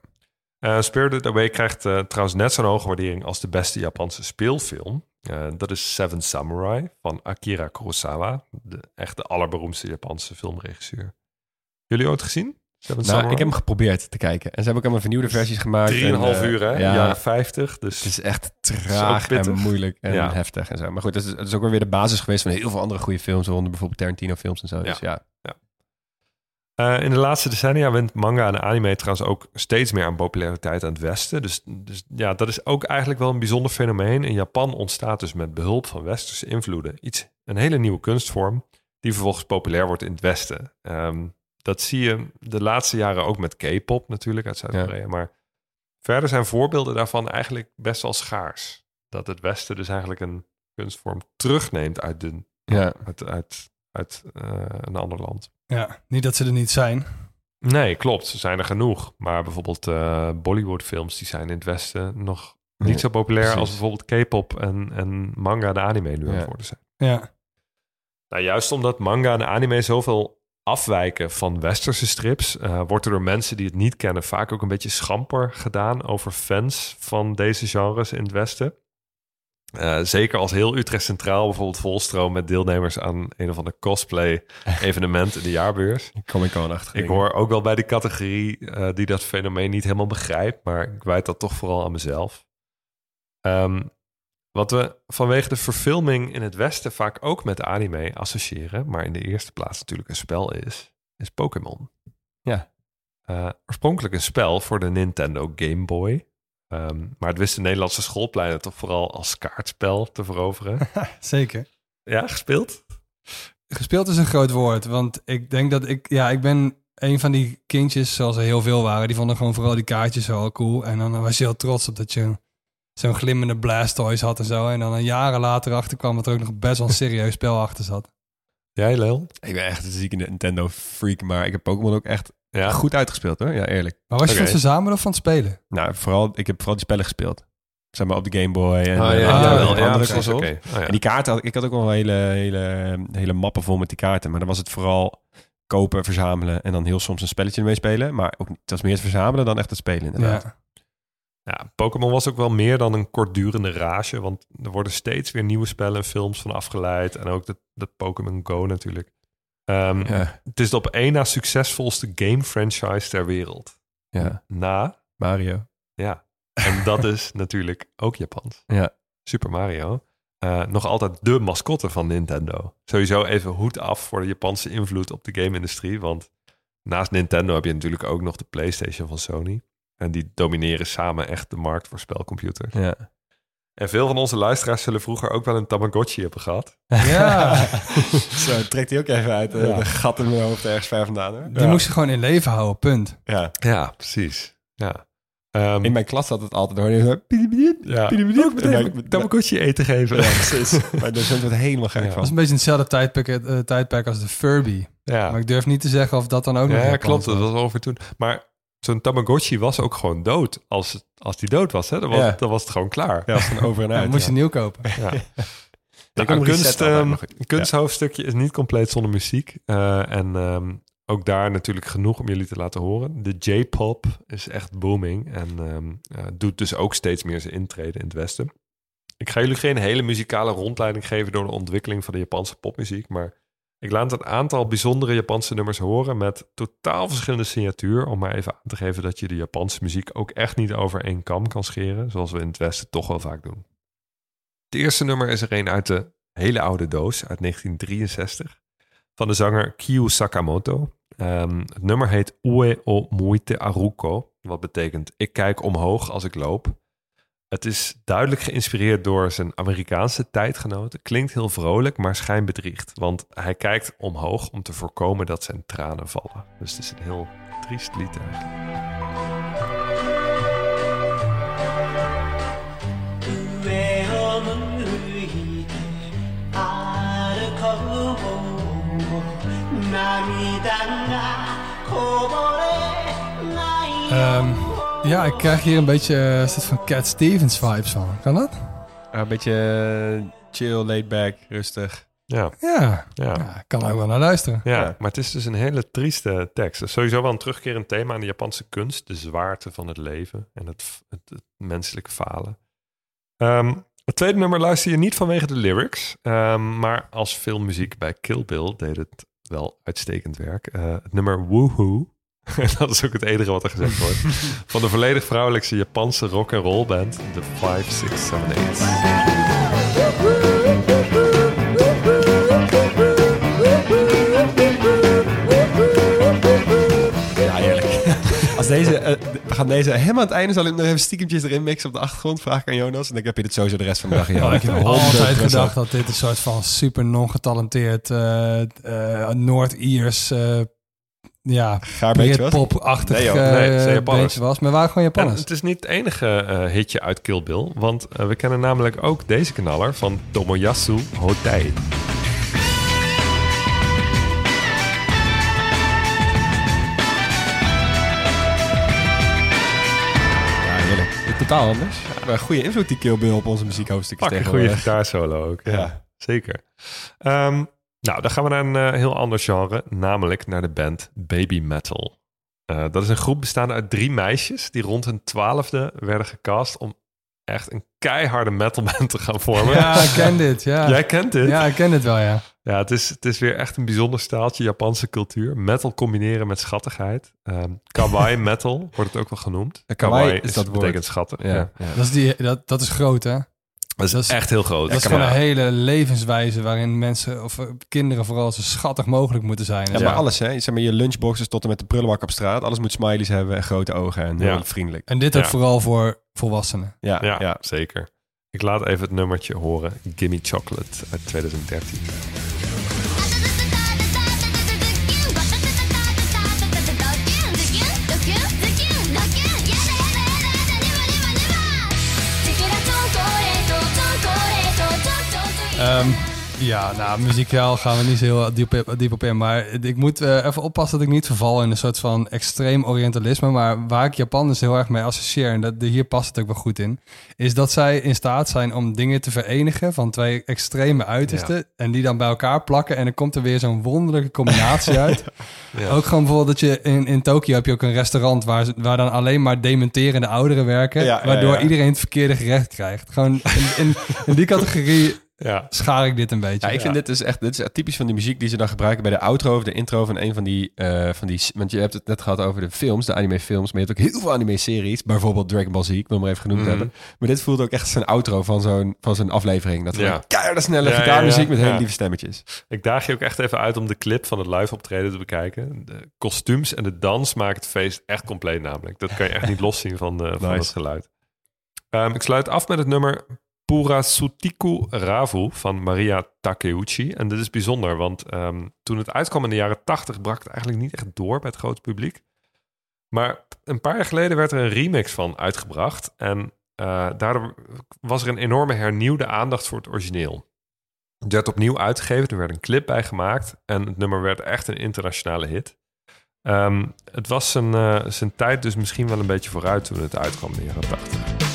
Eh, Spirited Away krijgt eh, trouwens net zo'n hoge waardering als de beste Japanse speelfilm. Eh, dat is Seven Samurai van Akira Kurosawa. De echt de allerberoemdste Japanse filmregisseur. Jullie ooit gezien? Seven Nou, Samurai? ik heb hem geprobeerd te kijken. En ze hebben ook allemaal vernieuwde versies gemaakt. Drieënhalf En, eh, uur, hè? Ja, Jaren 50. Dus het is echt traag en moeilijk en Ja. heftig en zo. Maar goed, dat is, ook weer weer de basis geweest van heel veel andere goede films. Waaronder bijvoorbeeld Tarantino films en zo. Dus ja. Eh, in de laatste decennia wint manga en anime trouwens ook steeds meer aan populariteit aan het Westen. Dus, dus ja, dat is ook eigenlijk wel een bijzonder fenomeen. In Japan ontstaat dus met behulp van westerse invloeden iets, een hele nieuwe kunstvorm, die vervolgens populair wordt in het Westen. Ehm, dat zie je de laatste jaren ook met K-pop natuurlijk uit Zuid-Korea. Maar verder zijn voorbeelden daarvan eigenlijk best wel schaars. Dat het Westen dus eigenlijk een kunstvorm terugneemt uit, de, ja. uit, uit, uit eh, een ander land. Ja, niet dat ze er niet zijn. Nee, klopt. Ze zijn er genoeg. Maar bijvoorbeeld eh Bollywood-films, die zijn in het Westen nog niet Nee, zo populair precies. als bijvoorbeeld K-pop en, en manga en anime nu aan Ja. het worden zijn. Ja. Nou, juist omdat manga en anime zoveel afwijken van westerse strips, eh, wordt er door mensen die het niet kennen vaak ook een beetje schamper gedaan over fans van deze genres in het Westen. Eh, zeker als heel Utrecht Centraal bijvoorbeeld volstroom met deelnemers aan een of ander cosplay *laughs* evenement in de jaarbeurs. Comic-Con-achtig. Ik hoor ook wel bij die categorie eh, die dat fenomeen niet helemaal begrijpt, maar ik wijt dat toch vooral aan mezelf. Ehm, wat we vanwege de verfilming in het Westen vaak ook met anime associëren, maar in de eerste plaats natuurlijk een spel is, is Pokémon. Ja. Eh, oorspronkelijk een spel voor de Nintendo Game Boy. Ehm, maar het wist de Nederlandse schoolpleinen toch vooral als kaartspel te veroveren. *laughs* Zeker. ja, gespeeld? Gespeeld is een groot woord, want ik denk dat ik, ja, ik ben een van die kindjes, zoals er heel veel waren, die vonden gewoon vooral die kaartjes wel cool. En dan was je heel trots op dat je zo'n glimmende Blastoise had en zo. En dan een jaren later achter kwam dat er ook nog best wel een serieus spel achter zat. Jij, Leel? Ik ben echt een zieke Nintendo-freak, maar ik heb Pokémon ook echt Ja. goed uitgespeeld hoor. Ja, eerlijk. Maar was je van het verzamelen of van het spelen? Nou, vooral, ik heb vooral die spellen gespeeld. Zeg maar op de Game Boy en eh, ja, Ah, ja, wel. dat was oké. Oh, ja. En die kaarten, had, ik had ook wel een hele, hele, hele mappen vol met die kaarten. Maar dan was het vooral kopen, verzamelen en dan heel soms een spelletje ermee spelen. Maar ook, het was meer het verzamelen dan echt het spelen inderdaad. Ja. Ja, Pokémon was ook wel meer dan een kortdurende rage. Want er worden steeds weer nieuwe spellen en films van afgeleid. En ook de, de Pokémon Go natuurlijk. Ehm, Ja, Het is de op één na succesvolste game franchise ter wereld. ja. Na, Mario. ja. En dat is *laughs* natuurlijk ook Japans. Ja. Super Mario. Eh, nog altijd de mascotte van Nintendo. Sowieso even hoed af voor de Japanse invloed op de game-industrie. Want naast Nintendo heb je natuurlijk ook nog de PlayStation van Sony. En die domineren samen echt de markt voor spelcomputers. Ja. En veel van onze luisteraars zullen vroeger ook wel een Tamagotchi hebben gehad. Ja, *laughs* Zo, trekt hij ook even uit eh, Ja. de gat in mijn hoofd ergens ver vandaan. Hoor. die moest je gewoon in leven houden, punt. Ja. Ja, precies. Ja. Ehm, In mijn klas had het altijd hoor. zo, ja. Tamagotchi eten geven. Ja, precies. Mijn docent wordt helemaal gek Ja. Dat is van. een beetje hetzelfde tijdperk, eh, tijdperk als de Furby. Ja, Maar ik durf niet te zeggen of dat dan ook nog ja klopt. Dat was. was over toen. Maar zo'n Tamagotchi was ook gewoon dood. Als, het- als die dood was, hè, dan, was, Ja. dan was het gewoon klaar. Ja, van over en *laughs* Ja, uit. moest je ja. nieuw kopen. Ja. *laughs* *laughs* Nou, een kunst, ehm, kunsthoofdstukje is niet compleet zonder muziek. Eh, en ehm, ook daar natuurlijk genoeg om jullie te laten horen. De J-pop is echt booming en ehm, eh, doet dus ook steeds meer zijn intrede in het Westen. Ik ga jullie geen hele muzikale rondleiding geven door de ontwikkeling van de Japanse popmuziek, maar ik laat een aantal bijzondere Japanse nummers horen met totaal verschillende signatuur, om maar even aan te geven dat je de Japanse muziek ook echt niet over één kam kan scheren, zoals we in het Westen toch wel vaak doen. Het eerste nummer is er een uit de hele oude doos uit 1963 van de zanger Kyu Sakamoto. Ehm, het nummer heet Ue o Muite Aruko, wat betekent ik kijk omhoog als ik loop. Het is duidelijk geïnspireerd door zijn Amerikaanse tijdgenoten. Klinkt heel vrolijk, maar schijnbedriegt. Want hij kijkt omhoog om te voorkomen dat zijn tranen vallen. Dus het is een heel triest lied eigenlijk. 上 ja, ik krijg hier een beetje eh, een soort van Cat Stevens vibes van. Kan dat? Een beetje eh, chill, laid back, rustig. Ja. Ja. ja. kan ook wel naar luisteren. Ja, maar het is dus een hele trieste tekst. sowieso wel een terugkerend thema aan de Japanse kunst. De zwaarte van het leven en het, het, falen. Ehm, het tweede nummer luister je niet vanwege de lyrics. Ehm, maar als filmmuziek bij Kill Bill deed het wel uitstekend werk. Eh, het nummer Woohoo *laughs* dat is ook het enige wat er gezegd wordt. *laughs* van de volledig vrouwelijkse Japanse rock and roll band. De 5678. Ja, eerlijk. Als deze, eh, we gaan deze helemaal aan het einde, zal ik nog even stiekemtjes erin mixen op de achtergrond. Vraag ik aan Jonas. En dan heb je dit sowieso de rest van de dag. in je Oh, ik heb altijd 100%. gedacht dat dit een soort van super non-getalenteerd eh eh, Noord-Iers eh ja, beetje. Britpop-achtig Nee, eh, Nee, het zijn Japanners. bandje was. Maar we waren gewoon En Japanners. het is niet het enige eh, hitje uit Kill Bill, want eh, we kennen namelijk ook deze knaller van Tomoyasu Hotei. Ja, heerlijk. Totaal anders. Ja, goede invloed die Kill Bill op onze muziekhoofdstukjes Pak een goede gitaarsolo ook. Ja, Ja. zeker. Ehm, nou, dan gaan we naar een eh, heel ander genre, namelijk naar de band Baby Metal. Eh, dat is een groep bestaande uit drie meisjes die rond hun twaalfde werden gecast om echt een keiharde metalband te gaan vormen. Ja, ik ken dit. Ja, Jij kent dit? ja ik ken dit wel, ja. Ja, het is, het is weer echt een bijzonder staaltje Japanse cultuur. Metal combineren met schattigheid. Ehm, kawaii *laughs* metal wordt het ook wel genoemd. Eh, kawaii is dat woord. betekent schattig. Ja, Ja. ja. Dat is, die, dat, dat is groot, hè? Dat is, Dat is- echt heel groot. Dat is gewoon een hele levenswijze waarin mensen, of eh, kinderen vooral zo schattig mogelijk moeten zijn. Ja, Ja. maar alles, hè? Zeg maar, je lunchboxes tot en met de prullenbak op straat. Alles moet smileys hebben en grote ogen en heel Ja. vriendelijk. En dit ook Ja. vooral voor volwassenen. Ja, Ja, ja. zeker. Ik laat even het nummertje horen. Gimme Chocolate uit 2013. Ehm, ja, nou, muzikaal gaan we niet zo heel diep, diep op in. Maar ik moet eh, even oppassen dat ik niet verval in een soort van extreem orientalisme. Maar waar ik Japan dus heel erg mee associeer, en dat, hier past het ook wel goed in, is dat zij in staat zijn om dingen te verenigen van twee extreme uitersten. En die dan bij elkaar plakken. En dan komt er weer zo'n wonderlijke combinatie uit. *laughs* Ja. Ook gewoon bijvoorbeeld dat je in, in Tokio heb je ook een restaurant waar, waar dan alleen maar dementerende ouderen werken. Ja, waardoor iedereen het verkeerde gerecht krijgt. Gewoon in, in, in die categorie Ja, schaar ik dit een beetje. Ja, ik vind dit dus echt, dit is echt typisch van die muziek die ze dan gebruiken bij de outro of de intro van een van die, eh, van die, want je hebt het net gehad over de films, de anime films, maar je hebt ook heel veel anime series, bijvoorbeeld Dragon Ball Z, ik wil hem maar even genoemd Mhm. hebben. Maar dit voelt ook echt als een outro van zo'n, van zo'n aflevering. Dat Ja. ja. keiharde snelle Ja, ja, gitaarmuziek ja. met hele Ja. lieve stemmetjes. ik daag je ook echt even uit om de clip van het live optreden te bekijken. De kostuums en de dans maken het feest echt compleet namelijk. Dat kan je echt *laughs* niet loszien van, eh, van Nice. het geluid. Ehm, ik sluit af met het nummer Purasutiku Ravu van Maria Takeuchi. En dit is bijzonder, want ehm, toen het uitkwam in de jaren 80 brak het eigenlijk niet echt door bij het grote publiek. Maar een paar jaar geleden werd er een remix van uitgebracht. En eh, daardoor was er een enorme hernieuwde aandacht voor het origineel. Het werd opnieuw uitgegeven, er werd een clip bij gemaakt. En het nummer werd echt een internationale hit. Ehm, het was zijn, eh, zijn tijd dus misschien wel een beetje vooruit toen het uitkwam in de jaren 80.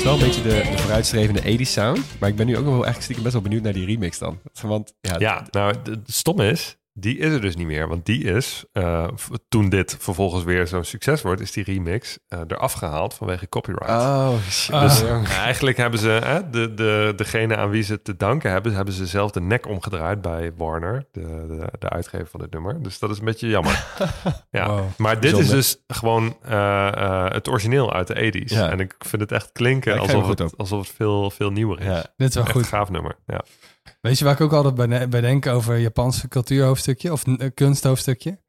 is wel een beetje de, de vooruitstrevende 80 sound. Maar ik ben nu ook wel eigenlijk stiekem best wel benieuwd naar die remix dan. Want, ja, ja nou, het stomme is, die is er dus niet meer. Want die is, eh, v- toen dit vervolgens weer zo'n succes wordt, is die remix eh, eraf gehaald vanwege copyright. Oh, shit. Ah. Dus, Ja, Eigenlijk hebben ze, de, de, degene aan wie ze te danken hebben, hebben ze zelf de nek omgedraaid bij Warner, de, de, de uitgever van dit nummer. Dus dat is een beetje jammer. *laughs* ja. Wow. Maar dit is dus gewoon eh, eh, het origineel uit de 80s. Ja. En ik vind het echt klinken Ja, alsof, het, alsof het veel, veel nieuwer is. ja. Dit is wel Echt goed. een gaaf nummer. Ja. Weet je waar ik ook altijd bij, denk over Japanse cultuurhoofdstukje of kunsthoofdstukje?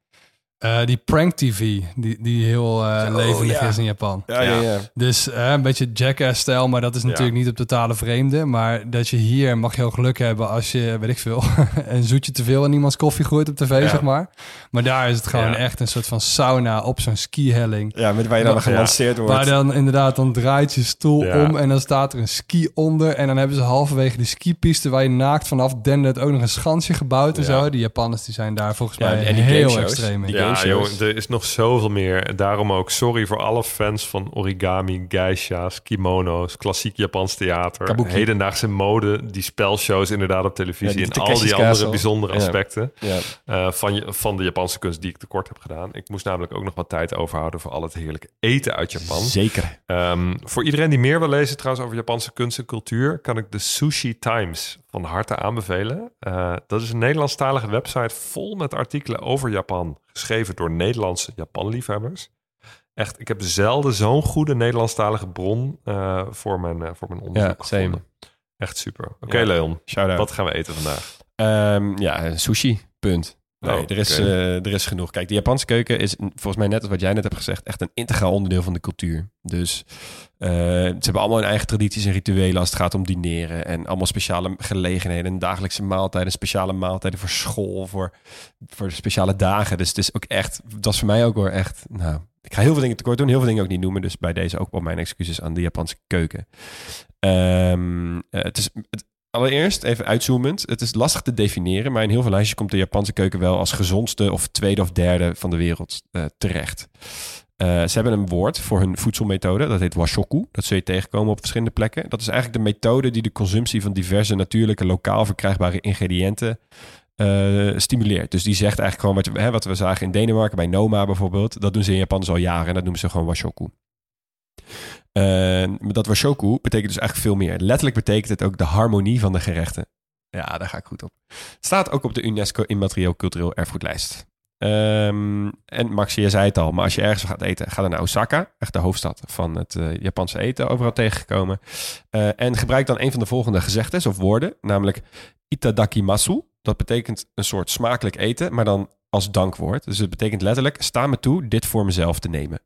Eh, die prank TV, die, die heel eh, Oh, levendig ja. is in Japan. Ja, ja, ja. Dus eh, een beetje jackass-stijl, maar dat is natuurlijk niet op totale vreemde. Maar dat je hier mag je heel geluk hebben als je, weet ik veel, *laughs* een zoetje te veel in iemands koffie gooit op tv, Ja. zeg maar. Maar daar is het gewoon Ja. echt een soort van sauna op zo'n skihelling. Ja, met waar je dan gelanceerd wordt. Waar dan inderdaad, dan draait je stoel Ja. om en dan staat er een ski onder. En dan hebben ze halverwege die skipiste waar je naakt vanaf dendert ook nog een schansje gebouwd en Ja. zo. Die Japanners die zijn daar volgens Ja, mij en die heel extreem in. Ja, joh, er is nog zoveel meer. Daarom ook sorry voor alle fans van origami, geisha's, kimono's, klassiek Japans theater, Kabuki. hedendaagse mode, die spelshows inderdaad op televisie en al die andere Castle. bijzondere aspecten Ja. eh, van, van de Japanse kunst die ik tekort heb gedaan. Ik moest namelijk ook nog wat tijd overhouden voor al het heerlijke eten uit Japan. Zeker. Ehm, voor iedereen die meer wil lezen trouwens over Japanse kunst en cultuur, kan ik de Sushi Times van harte aanbevelen. Eh, dat is een Nederlandstalige website vol met artikelen over Japan, geschreven door Nederlandse Japan-liefhebbers. Echt, ik heb zelden zo'n goede Nederlandstalige bron eh, voor, mijn, eh, voor mijn onderzoek Ja, gevonden. Echt super. Oké, Ja. Leon, Shout-out. wat gaan we eten vandaag? Ehm, ja, sushi. Punt. Nee, Oh, er, is, eh, er is genoeg. Kijk, de Japanse keuken is volgens mij net als wat jij net hebt gezegd, echt een integraal onderdeel van de cultuur. Dus eh, ze hebben allemaal hun eigen tradities en rituelen als het gaat om dineren. En allemaal speciale gelegenheden, dagelijkse maaltijden, speciale maaltijden voor school, voor, voor speciale dagen. Dus het is ook echt, dat is voor mij ook wel echt, nou, ik ga heel veel dingen tekort doen, heel veel dingen ook niet noemen. Dus bij deze ook wel mijn excuses aan de Japanse keuken. Ehm, eh, het is, het, Allereerst, even uitzoomend. Het is lastig te definiëren, maar in heel veel lijstjes komt de Japanse keuken wel als gezondste of tweede of derde van de wereld eh, terecht. Eh, ze hebben een woord voor hun voedselmethode. Dat heet washoku. Dat zul je tegenkomen op verschillende plekken. Dat is eigenlijk de methode die de consumptie van diverse natuurlijke, lokaal verkrijgbare ingrediënten eh, stimuleert. Dus die zegt eigenlijk gewoon wat, hè, wat we zagen in Denemarken bij Noma bijvoorbeeld. Dat doen ze in Japan dus al jaren en dat noemen ze gewoon washoku. Maar dat washoku betekent dus eigenlijk veel meer. Letterlijk betekent het ook de harmonie van de gerechten. Ja, daar ga ik goed op. Staat ook op de UNESCO Immaterieel Cultureel Erfgoedlijst. Ehm, en Max, je zei het al, maar als je ergens gaat eten, ga dan naar Osaka, echt de hoofdstad van het eh, Japanse eten, overal tegengekomen. Eh, en gebruik dan een van de volgende gezegdes of woorden, namelijk itadakimasu. Dat betekent een soort smakelijk eten, maar dan als dankwoord. Dus het betekent letterlijk, sta me toe dit voor mezelf te nemen.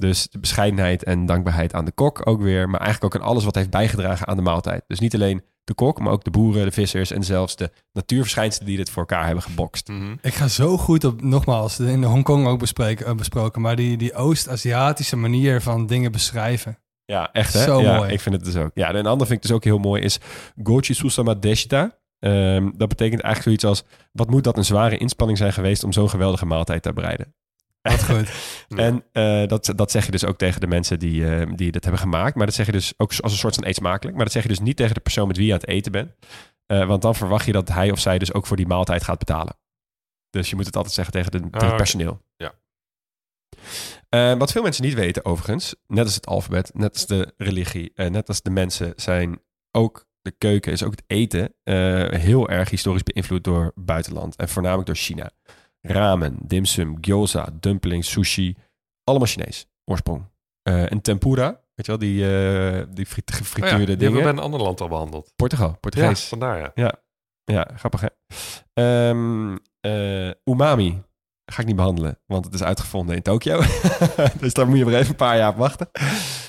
Dus de bescheidenheid en dankbaarheid aan de kok ook weer, maar eigenlijk ook aan alles wat heeft bijgedragen aan de maaltijd. Dus niet alleen de kok, maar ook de boeren, de vissers en zelfs de natuurverschijnselen die dit voor elkaar hebben gebokst. Mhm. Ik ga zo goed op, nogmaals, in Hongkong ook bespreken, eh, besproken, maar die, die Oost-Aziatische manier van dingen beschrijven. Ja, echt hè? Zo ja, mooi. Ik vind het dus ook. Ja, en een ander vind ik dus ook heel mooi is Gochi Susama Deshita. Ehm, dat betekent eigenlijk zoiets als, wat moet dat een zware inspanning zijn geweest om zo'n geweldige maaltijd te bereiden? Wat goed. *laughs* En eh, dat, dat zeg je dus ook tegen de mensen die, eh, die dit hebben gemaakt. Maar dat zeg je dus ook als een soort van eet smakelijk. Maar dat zeg je dus niet tegen de persoon met wie je aan het eten bent. Eh, want dan verwacht je dat hij of zij dus ook voor die maaltijd gaat betalen. Dus je moet het altijd zeggen tegen, de, tegen Ah, het personeel. Ja. Wat veel mensen niet weten overigens, net als het alfabet, net als de religie, net als de mensen, zijn ook de keuken, is ook het eten heel erg historisch beïnvloed door buitenland. En voornamelijk door China. Ramen, dimsum, gyoza, dumplings, sushi, allemaal Chinees oorsprong. Eh, en tempura, weet je wel, die, eh, die Oh ja, gefrituurde die hebben we dingen. bij een ander land al behandeld. Portugal, Ja, Portugees. vandaar ja. Ja, grappig hè. Ehm, eh, umami ga ik niet behandelen, want het is uitgevonden in Tokio. *laughs* dus daar moet je maar even een paar jaar op wachten.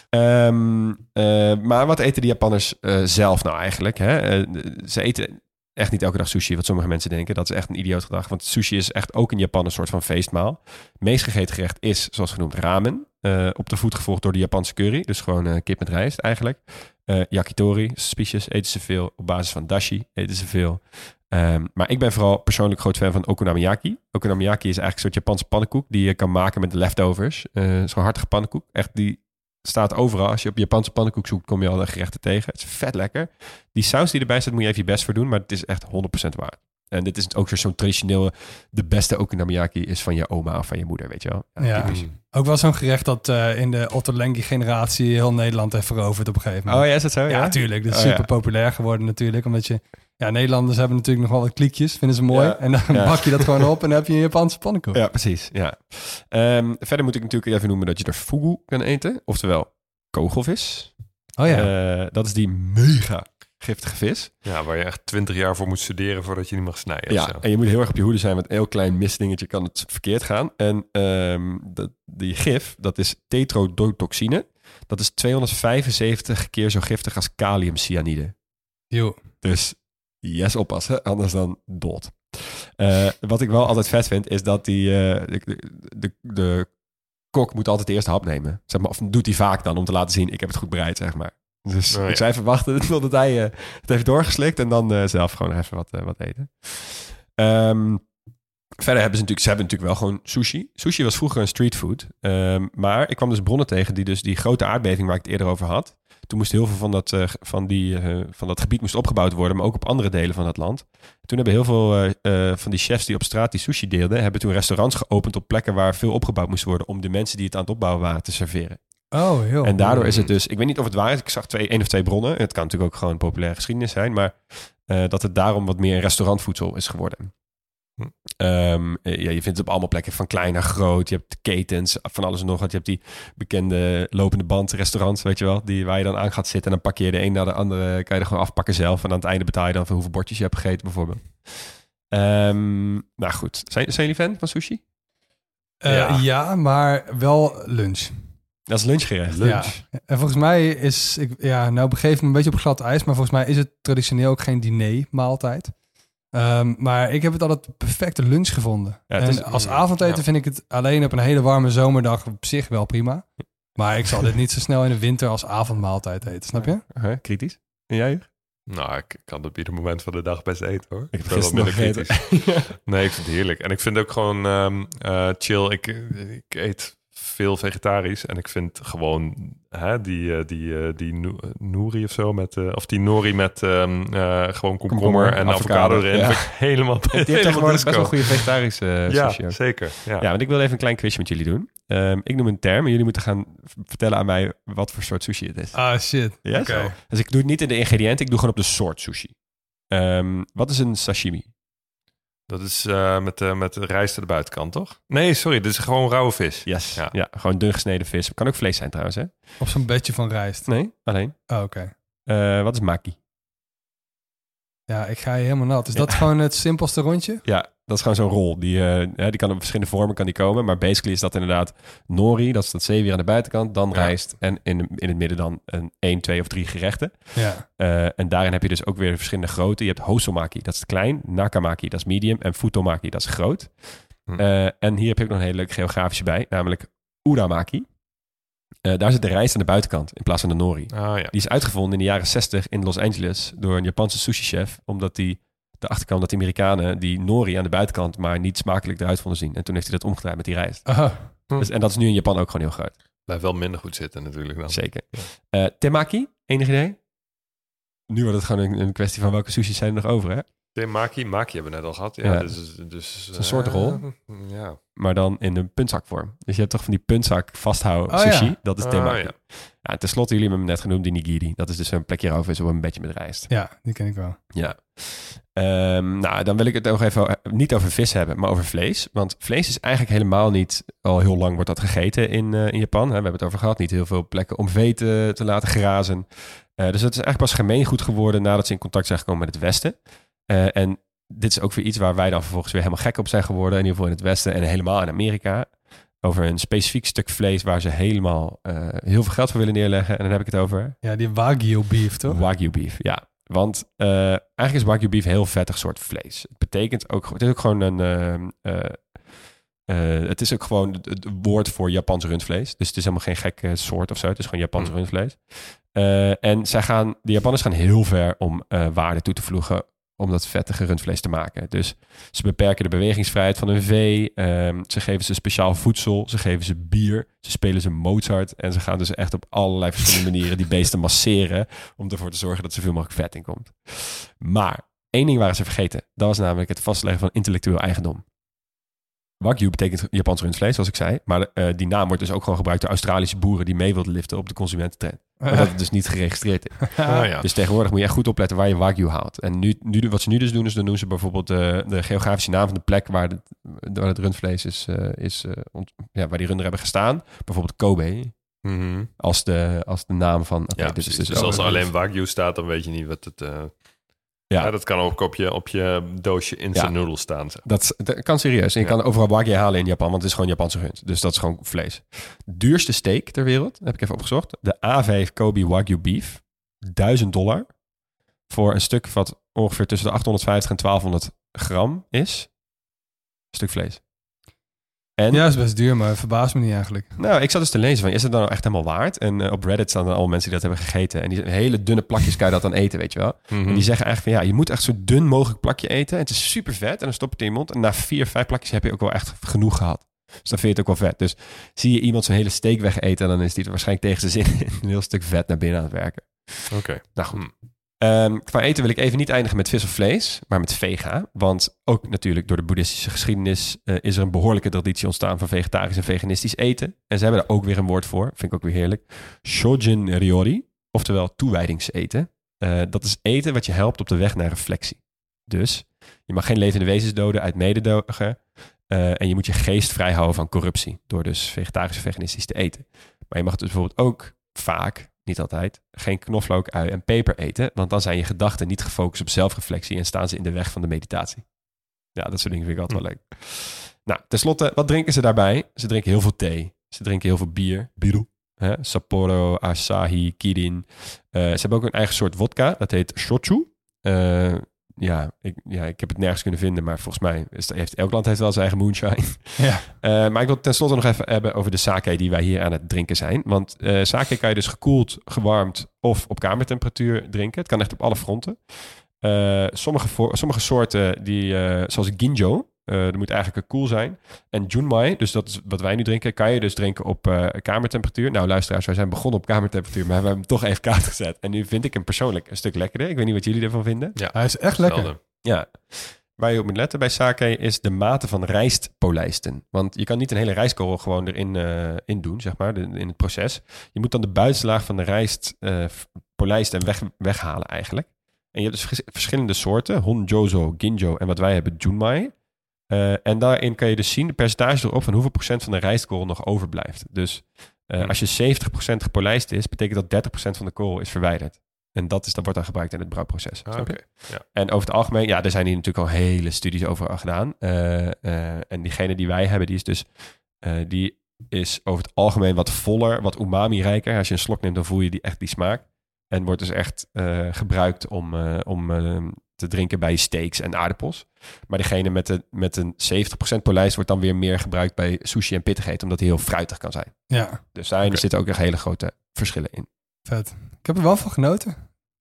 Ehm, eh, maar wat eten de Japanners zelf nou eigenlijk? Hè? Ze eten echt niet elke dag sushi, wat sommige mensen denken. Dat is echt een idioot gedrag, want sushi is echt ook in Japan een soort van feestmaal. Meest gegeten gerecht is, zoals genoemd, ramen. Eh, op de voet gevolgd door de Japanse curry, dus gewoon eh, kip met rijst eigenlijk. Eh, yakitori, suspicious, eten ze veel. Op basis van dashi eten ze veel. Ehm, maar ik ben vooral persoonlijk groot fan van okonomiyaki. Okonomiyaki is eigenlijk een soort Japanse pannenkoek die je kan maken met de leftovers. Zo'n hartige pannenkoek. Echt, die staat overal. Als je op Japanse pannenkoek zoekt, kom je al de gerechten tegen. Het is vet lekker. Die saus die erbij staat, moet je even je best voor doen. Maar het is echt 100% waard. En dit is ook weer zo'n traditioneel... De beste okonomiyaki is van je oma of van je moeder, weet je wel. Ja. typisch. Ook wel zo'n gerecht dat eh, in de Ottolenghi-generatie heel Nederland heeft veroverd op een gegeven moment. Oh ja, is dat zo? Ja, tuurlijk. Dat is Oh, super populair geworden natuurlijk. Omdat je... Ja, Nederlanders hebben natuurlijk nog wel wat kliekjes. Vinden ze mooi. Ja. En dan bak je dat gewoon op en dan heb je een Japanse pannenkoek. Ja, precies. Ja. Ehm, verder moet ik natuurlijk even noemen dat je er fugu kan eten. Oftewel kogelvis. Oh ja. Eh, dat is die mega giftige vis. Ja, waar je echt twintig jaar voor moet studeren voordat je die mag snijden. Ja, en je moet heel erg op je hoede zijn. Want een heel klein misdingetje kan het verkeerd gaan. En ehm, dat, die gif, dat is tetrodotoxine. Dat is 275 keer zo giftig als kaliumcyanide. Joh. Dus yes, oppassen, anders dan dood. Eh, wat ik wel altijd vet vind, is dat die, eh, de, de, de kok moet altijd de eerste hap nemen. Zeg maar, of doet hij vaak dan om te laten zien, ik heb het goed bereid, zeg maar. Dus Oh, ja. ik zou even wachten *laughs* totdat hij eh, het heeft doorgeslikt en dan eh, zelf gewoon even wat, eh, wat eten. Ehm, verder hebben ze natuurlijk, ze hebben natuurlijk wel gewoon sushi. Sushi was vroeger een streetfood. Ehm, maar ik kwam dus bronnen tegen die dus die grote aardbeving waar ik het eerder over had. Toen moest heel veel van dat, van die, van dat gebied moest opgebouwd worden, maar ook op andere delen van het land. Toen hebben heel veel van die chefs die op straat die sushi deelden, hebben toen restaurants geopend op plekken waar veel opgebouwd moest worden om de mensen die het aan het opbouwen waren te serveren. Oh, heel. En daardoor is het dus, ik weet niet of het waar is, ik zag twee, één of twee bronnen. Het kan natuurlijk ook gewoon populaire geschiedenis zijn, maar eh, dat het daarom wat meer restaurantvoedsel is geworden. Hm. Ehm, eh, ja, je vindt het op allemaal plekken, van klein naar groot. Je hebt ketens, van alles en nog wat. Je hebt die bekende lopende band restaurants, weet je wel, die, waar je dan aan gaat zitten. En dan pak je de een naar de andere, kan je er gewoon afpakken zelf. En aan het einde betaal je dan voor hoeveel bordjes je hebt gegeten, bijvoorbeeld. Ehm, nou goed, zijn, zijn jullie fan van sushi? Eh, Ja. ja. maar wel lunch. Dat is lunchgerecht. Ja. En volgens mij is, ik, ja, nou begeef ik me een beetje op glad ijs, maar volgens mij is het traditioneel ook geen diner-maaltijd. Ehm, maar ik heb het altijd perfecte lunch gevonden. Ja, en is- als avondeten ja. vind ik het alleen op een hele warme zomerdag op zich wel prima. Maar ik zal *laughs* dit niet zo snel in de winter als avondmaaltijd eten, snap je? Kritisch. En jij? Nou, ik kan op ieder moment van de dag best eten hoor. Ik heb ben wel gisteren nog minder kritisch. *laughs* Nee, ik vind het heerlijk. En ik vind het ook gewoon ehm, eh, chill. Ik, ik eet veel vegetarisch. En ik vind gewoon hè, die, eh, die, eh, die no- nori of zo met... eh, of die nori met ehm, eh, gewoon komkommer, Komkommer, en avocado, avocado, erin. ja. vind ik helemaal Die heeft *laughs* helemaal best wel disco. goede vegetarische eh, Ja, sushi ook. zeker. Ja. Ja, want ik wil even een klein quizje met jullie doen. Ehm, ik noem een term en jullie moeten gaan vertellen aan mij wat voor soort sushi het is. Ah, shit. Zo. Dus ik doe het niet in de ingrediënten, ik doe gewoon op de soort sushi. Ehm, wat is een sashimi? Dat is eh, met, eh, met rijst aan de buitenkant, toch? Nee, sorry. Dit is gewoon rauwe vis. Yes. Ja. Ja. gewoon dun gesneden vis. Kan ook vlees zijn trouwens, hè? Op zo'n bedje van rijst. Nee, alleen. Oh, Oké. Eh, wat is maki? Ja, ik ga je helemaal nat. Is dat gewoon het simpelste rondje? Ja, dat is gewoon zo'n rol. Die, eh, die kan op verschillende vormen kan die komen. Maar basically is dat inderdaad nori. Dat is dat zeewier aan de buitenkant. Dan Ja. rijst. En in, in het midden dan een 1, 2 of 3 gerechten. Ja. Eh, en daarin heb je dus ook weer verschillende grootte. Je hebt hosomaki, dat is klein. Nakamaki, dat is medium. En futomaki, dat is groot. Hm. Eh, en hier heb ik nog een hele leuke geografische bij. Namelijk uramaki. Eh, daar zit de rijst aan de buitenkant in plaats van de nori. Ah ja. Die is uitgevonden in de jaren 60 in Los Angeles door een Japanse sushi-chef. Omdat hij erachter kwam dat de Amerikanen die nori aan de buitenkant maar niet smakelijk eruit vonden zien. En toen heeft hij dat omgedraaid met die rijst. Oh, Hm. Dus, en dat is nu in Japan ook gewoon heel groot. Blijft wel minder goed zitten natuurlijk dan. Zeker. Eh, temaki, enig idee? Nu wordt het gewoon een, een kwestie van welke sushi zijn er nog over, hè? De maki, maki hebben we net al gehad. Ja, Ja. Dus, dus, is een soort rol. *laughs* Ja. Maar dan in een puntzakvorm. Dus je hebt toch van die puntzak vasthouden Oh, sushi. ja. Dat is Ah, temaki. ja. ja. en tenslotte, jullie hebben hem net genoemd, die nigiri. Dat is dus een plekje erover is op een bedje met rijst. ja, die ken ik wel. Ja. Ehm, nou, dan wil ik het nog even eh, niet over vis hebben, maar over vlees. Want vlees is eigenlijk helemaal niet, al heel lang wordt dat gegeten in, eh, in Japan. Hè. We hebben het over gehad, niet heel veel plekken om vee te, te laten grazen. Eh, dus het is eigenlijk pas gemeengoed geworden nadat ze in contact zijn gekomen met het Westen. Eh, en dit is ook weer iets waar wij dan vervolgens weer helemaal gek op zijn geworden. In ieder geval in het Westen en helemaal in Amerika. Over een specifiek stuk vlees waar ze helemaal eh, heel veel geld voor willen neerleggen. En dan heb ik het over Ja, die Wagyu beef, toch? Wagyu beef, ja. Want eh, eigenlijk is Wagyu beef een heel vettig soort vlees. Het betekent ook, het is ook gewoon een, het is ook gewoon het, woord voor Japans rundvlees. Dus het is helemaal geen gekke soort of zo. Het is gewoon Japans Mm. rundvlees. En zij gaan, de Japanners gaan heel ver om eh, waarde toe te voegen om dat vettige rundvlees te maken. Dus ze beperken de bewegingsvrijheid van hun vee. ehm, ze geven ze speciaal voedsel. Ze geven ze bier. Ze spelen ze Mozart. En ze gaan dus echt op allerlei verschillende *laughs* manieren die beesten masseren. Om ervoor te zorgen dat zoveel mogelijk vet in komt. Maar één ding waren ze vergeten. Dat was namelijk het vastleggen van intellectueel eigendom. Wagyu betekent Japans rundvlees, zoals ik zei. Maar eh, die naam wordt dus ook gewoon gebruikt door Australische boeren die mee wilden liften op de consumententrend. Maar dat het dus niet geregistreerd is. Ah, *laughs* ja. Dus tegenwoordig moet je echt goed opletten waar je Wagyu haalt. En nu, nu, wat ze nu dus doen, is dan doen ze bijvoorbeeld de, de geografische naam van de plek waar, het waar het rundvlees is, eh, is eh, ont- ja, waar die runder hebben gestaan. Bijvoorbeeld Kobe, Mhm. als de, als de naam van... oké, Ja, dit is dus dus als er alleen Wagyu staat, dan weet je niet wat het... eh, Ja. ja. dat kan ook op je, op je doosje instant Ja. noodles staan. zeg. Dat, kan serieus. En je Ja. kan overal Wagyu halen in Japan, want het is gewoon Japanse rund. Dus dat is gewoon vlees. Duurste steak ter wereld, heb ik even opgezocht. De A5 Kobe Wagyu Beef. 1000 dollar. Voor een stuk wat ongeveer tussen de 850 en 1200 gram is. Een stuk vlees. En Ja, is best duur, maar verbaast me niet eigenlijk. nou, ik zat dus te lezen van, is het dan nou echt helemaal waard? En eh, op Reddit staan dan al mensen die dat hebben gegeten. En die hele dunne plakjes kan je dat dan eten, weet je wel. Mhm. En die zeggen eigenlijk van, ja, je moet echt zo dun mogelijk plakje eten. En het is super vet. En dan stop je het in je mond. En na vier, vijf plakjes heb je ook wel echt genoeg gehad. Dus dan vind je het ook wel vet. Dus zie je iemand zo'n hele steak wegeten, dan is die er waarschijnlijk tegen zijn zin in *laughs* een heel stuk vet naar binnen aan het werken. Oké. Nou goed. Ehm, qua eten wil ik even niet eindigen met vis of vlees, maar met vega. Want ook natuurlijk door de boeddhistische geschiedenis eh, is er een behoorlijke traditie ontstaan van vegetarisch en veganistisch eten. En ze hebben daar ook weer een woord voor, vind ik ook weer heerlijk. Shojin ryori, oftewel toewijdingseten. Eh, dat is eten wat je helpt op de weg naar reflectie. Dus je mag geen levende wezens doden uit mededogen. eh, en je moet je geest vrijhouden van corruptie. Door dus vegetarisch en veganistisch te eten. Maar je mag dus bijvoorbeeld ook vaak, niet altijd, geen knoflook, ui en peper eten. Want dan zijn je gedachten niet gefocust op zelfreflectie en staan ze in de weg van de meditatie. Ja, dat soort dingen vind ik altijd wel leuk. Nou, tenslotte, wat drinken ze daarbij? Ze drinken heel veel thee. Ze drinken heel veel bier. Biru. Hè? Sapporo, Asahi, Kirin. Eh, ze hebben ook een eigen soort wodka. Dat heet shochu. Eh, ja, ik, ja, ik heb het nergens kunnen vinden, maar volgens mij is, heeft elk land heeft wel zijn eigen moonshine. *laughs* Ja. Eh, maar ik wil tenslotte nog even hebben over de sake die wij hier aan het drinken zijn. Want eh sake kan je dus gekoeld, gewarmd of op kamertemperatuur drinken. Het kan echt op alle fronten. Eh, sommige, voor, sommige soorten, die, zoals ginjo, Eh er moet eigenlijk een koel zijn. En Junmai, dus dat is wat wij nu drinken, kan je dus drinken op eh, kamertemperatuur. Nou, luisteraars, wij zijn begonnen op kamertemperatuur, maar we hebben hem toch even koud gezet. En nu vind ik hem persoonlijk een stuk lekkerder. Ik weet niet wat jullie ervan vinden. Ja, Hij is echt lekker. Ja. Waar je op moet letten bij sake is de mate van rijst polijsten. Want je kan niet een hele rijstkorrel gewoon erin eh, in doen, zeg maar, in het proces. Je moet dan de buitenste laag van de rijst eh, polijsten en weg, weghalen eigenlijk. En je hebt dus vers- verschillende soorten. Honjozo, Ginjo en wat wij hebben, Junmai. Eh, en daarin kan je dus zien de percentage erop van hoeveel procent van de rijstkorrel nog overblijft. Dus eh, Hm. als je 70% gepolijst is, betekent dat 30% van de korrel is verwijderd. En dat, is, dat wordt dan gebruikt in het brouwproces. Ah. Ja. En over het algemeen, ja, er zijn hier natuurlijk al hele studies over gedaan. Eh, en diegene die wij hebben, die is dus, die is over het algemeen wat voller, wat umami-rijker. Als je een slok neemt, dan voel je die echt die smaak. En wordt dus echt gebruikt om, om te drinken bij steaks en aardappels. Maar degene met, de, met een 70% polijst wordt dan weer meer gebruikt bij sushi en pittigheid, omdat die heel fruitig kan zijn. Ja, Dus daar Oké. zitten ook echt hele grote verschillen in. vet. Ik heb er wel van genoten,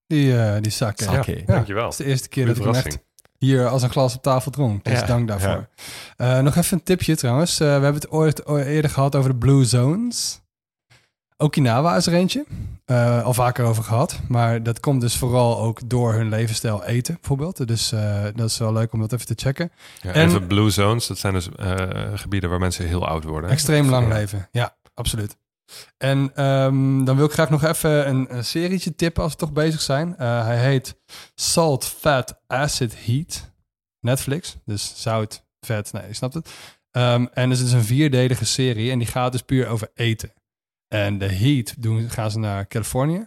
die, eh die sake. Sake. Ja, Dankjewel. Het is de eerste keer Goeie dat ik echt hier als een glas op tafel dronk. Dus Ja, dank daarvoor. Eh, nog even een tipje trouwens. Eh, we hebben het ooit, ooit eerder gehad over de Blue Zones. Okinawa is er eentje. Eh, al vaker over gehad. Maar dat komt dus vooral ook door hun levensstijl eten, bijvoorbeeld. Dus eh, dat is wel leuk om dat even te checken. Ja, En- even Blue Zones, dat zijn dus eh, gebieden waar mensen heel oud worden. hè? Extreem lang leven. Ja, absoluut. En ehm, dan wil ik graag nog even een, een serietje tippen als we toch bezig zijn. Hij heet Salt, Fat, Acid, Heat. Netflix. Dus zout, vet. Nee, je snapt het. Ehm, en het is een vierdelige serie en die gaat dus puur over eten. En de Heat doen, gaan ze naar Californië.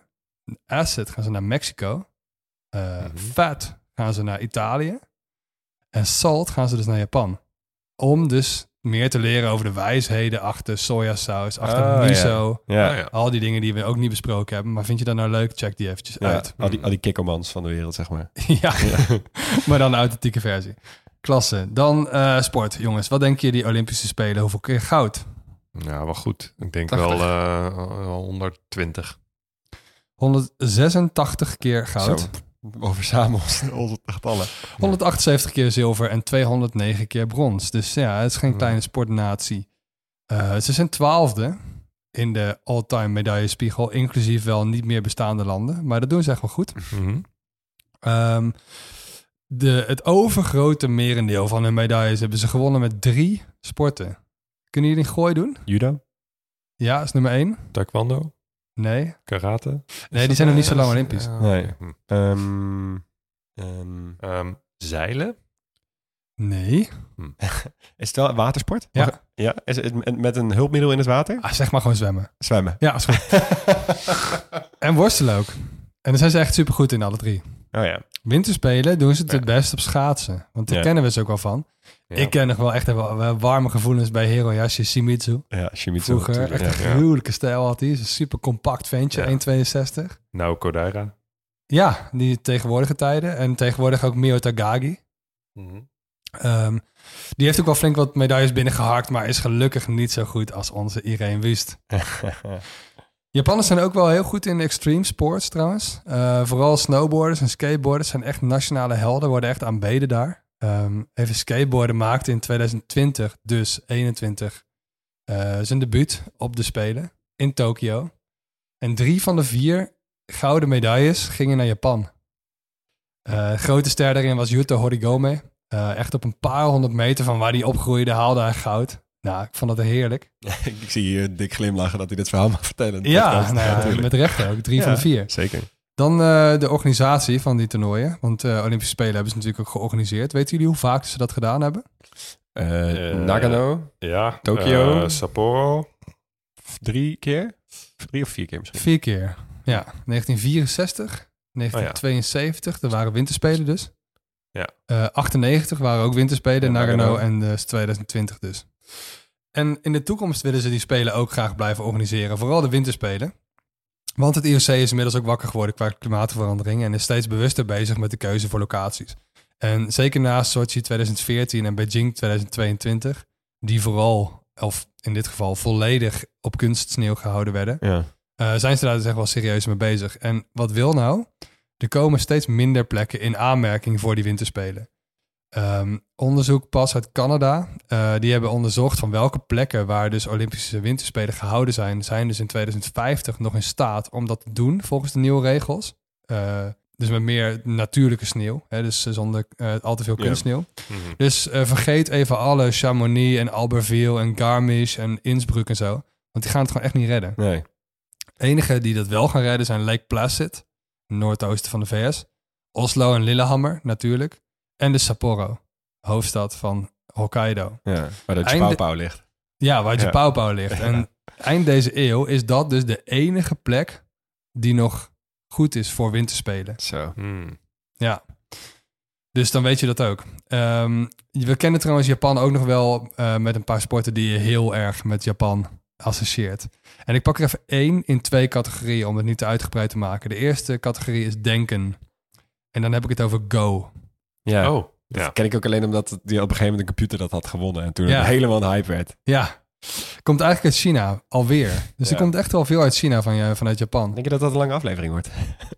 Acid gaan ze naar Mexico. Eh, Mhm. Fat gaan ze naar Italië. En Salt gaan ze dus naar Japan. Om dus meer te leren over de wijsheden achter sojasaus, achter Oh, miso. Ja, Ah, ja. Al die dingen die we ook niet besproken hebben. Maar vind je dat nou leuk? Check die eventjes Ja, uit. al, die, al die kikkermans van de wereld, zeg maar. *laughs* ja, *laughs* maar dan een authentieke versie. Klasse. Dan eh, sport, jongens. Wat denk je die Olympische Spelen? Hoeveel keer goud? Ja, wel goed. Ik denk 80. wel wel 120. 186 keer goud. Zo, over *laughs* onze, getallen. 178 keer zilver en 209 keer brons. Dus ja, het is geen kleine sportnatie. Eh, ze zijn twaalfde in de all-time medaillespiegel, inclusief wel niet meer bestaande landen. Maar dat doen ze echt wel goed. Mhm. Ehm, de, het overgrote merendeel van hun medailles hebben ze gewonnen met drie sporten. Kunnen jullie een gooi doen? Judo? Ja, is nummer één. Taekwondo, Nee. karate. Nee, die zijn nog niet zo lang Olympisch. Ja, Nee. Hm. Ehm, ehm, Ehm, zeilen? Nee. *laughs* is het wel watersport? Ja. Mag- ja. Is het met- een hulpmiddel in het water? Ah, zeg maar gewoon zwemmen. Zwemmen. Ja, is goed. *laughs* en worstelen ook. En daar zijn ze echt super goed in, alle drie. Oh ja. Winterspelen doen ze het Ja. het best op schaatsen. Want daar Ja. kennen we ze ook al van. Ja. Ik ken nog wel echt wel, warme gevoelens bij Hiroyashi Shimizu. Ja, Shimizu. Vroeger, echt een gruwelijke stijl had hij. Is Een super compact ventje, Ja. 1,62. Nou, Kodaira. Ja, die tegenwoordige tijden. En tegenwoordig ook Mio Tagagi. Mhm. Ehm, die heeft ook wel flink wat medailles binnengeharkt, maar is gelukkig niet zo goed als onze Irene Wust. *laughs* Japanners zijn ook wel heel goed in extreme sports trouwens. Eh, vooral snowboarders en skateboarders zijn echt nationale helden, worden echt aanbeden daar. Ehm, even skateboarden maakte in 2020, dus 21, eh, zijn debuut op de Spelen in Tokio. En drie van de vier gouden medailles gingen naar Japan. Eh, grote ster daarin was Yuto Horigome. Eh, echt op een paar honderd meter van waar hij opgroeide haalde hij goud. Nou, ik vond dat heerlijk. *laughs* ik zie hier dik glimlachen dat hij dit verhaal mag vertellen. Ja, nou ja, met recht ook. Drie Ja. van de vier. Zeker. Dan eh, de organisatie van die toernooien. Want eh Olympische Spelen hebben ze natuurlijk ook georganiseerd. Weten jullie hoe vaak ze dat gedaan hebben? Eh, Nagano, Ja. Tokio. eh, Sapporo. drie keer? Drie of vier keer misschien. Vier keer. Ja, 1964, 1972, dat waren winterspelen dus. Ja. Eh, 98 waren ook winterspelen, Ja, Nagano, Nagano. en dus 2020 dus. En in de toekomst willen ze die spelen ook graag blijven organiseren. Vooral de winterspelen. Want het IOC is inmiddels ook wakker geworden qua klimaatverandering en is steeds bewuster bezig met de keuze voor locaties. En zeker na Sochi 2014 en Beijing 2022, die vooral, of in dit geval volledig op kunstsneeuw gehouden werden, Ja. eh, zijn ze daar dus echt wel serieus mee bezig. En wat wil nou? Er komen steeds minder plekken in aanmerking voor die winterspelen. Ehm, onderzoek pas uit Canada. eh, die hebben onderzocht van welke plekken waar dus Olympische Winterspelen gehouden zijn, zijn dus in 2050 nog in staat om dat te doen volgens de nieuwe regels. Eh, dus met meer natuurlijke sneeuw, hè, dus zonder eh, al te veel kunstsneeuw. Mhm. Dus vergeet even alle Chamonix en Albertville en Garmisch en Innsbruck en zo. Want die gaan het gewoon echt niet redden. Nee. Enige die dat wel gaan redden zijn Lake Placid, noordoosten van de VS. Oslo en Lillehammer natuurlijk. En de Sapporo, hoofdstad van Hokkaido. Ja, waar de Einde- Pauw ligt. Ja, waar Ja. Japauwpauw ligt. En eind deze eeuw is dat dus de enige plek die nog goed is voor winterspelen. Zo. Hmm. Ja. Dus dan weet je dat ook. Ehm, we kennen trouwens Japan ook nog wel eh, met een paar sporten die je heel erg met Japan associeert. En ik pak er even één in twee categorieën om het niet te uitgebreid te maken. De eerste categorie is denken. En dan heb ik het over Go. Ja. Oh, ja. Dat ken ik ook alleen omdat die op een gegeven moment een computer dat had gewonnen. En toen Ja. het helemaal een hype werd. Ja, komt eigenlijk uit China, alweer. Dus Ja. er komt echt wel veel uit China van, je- vanuit Japan. Denk je dat dat een lange aflevering wordt?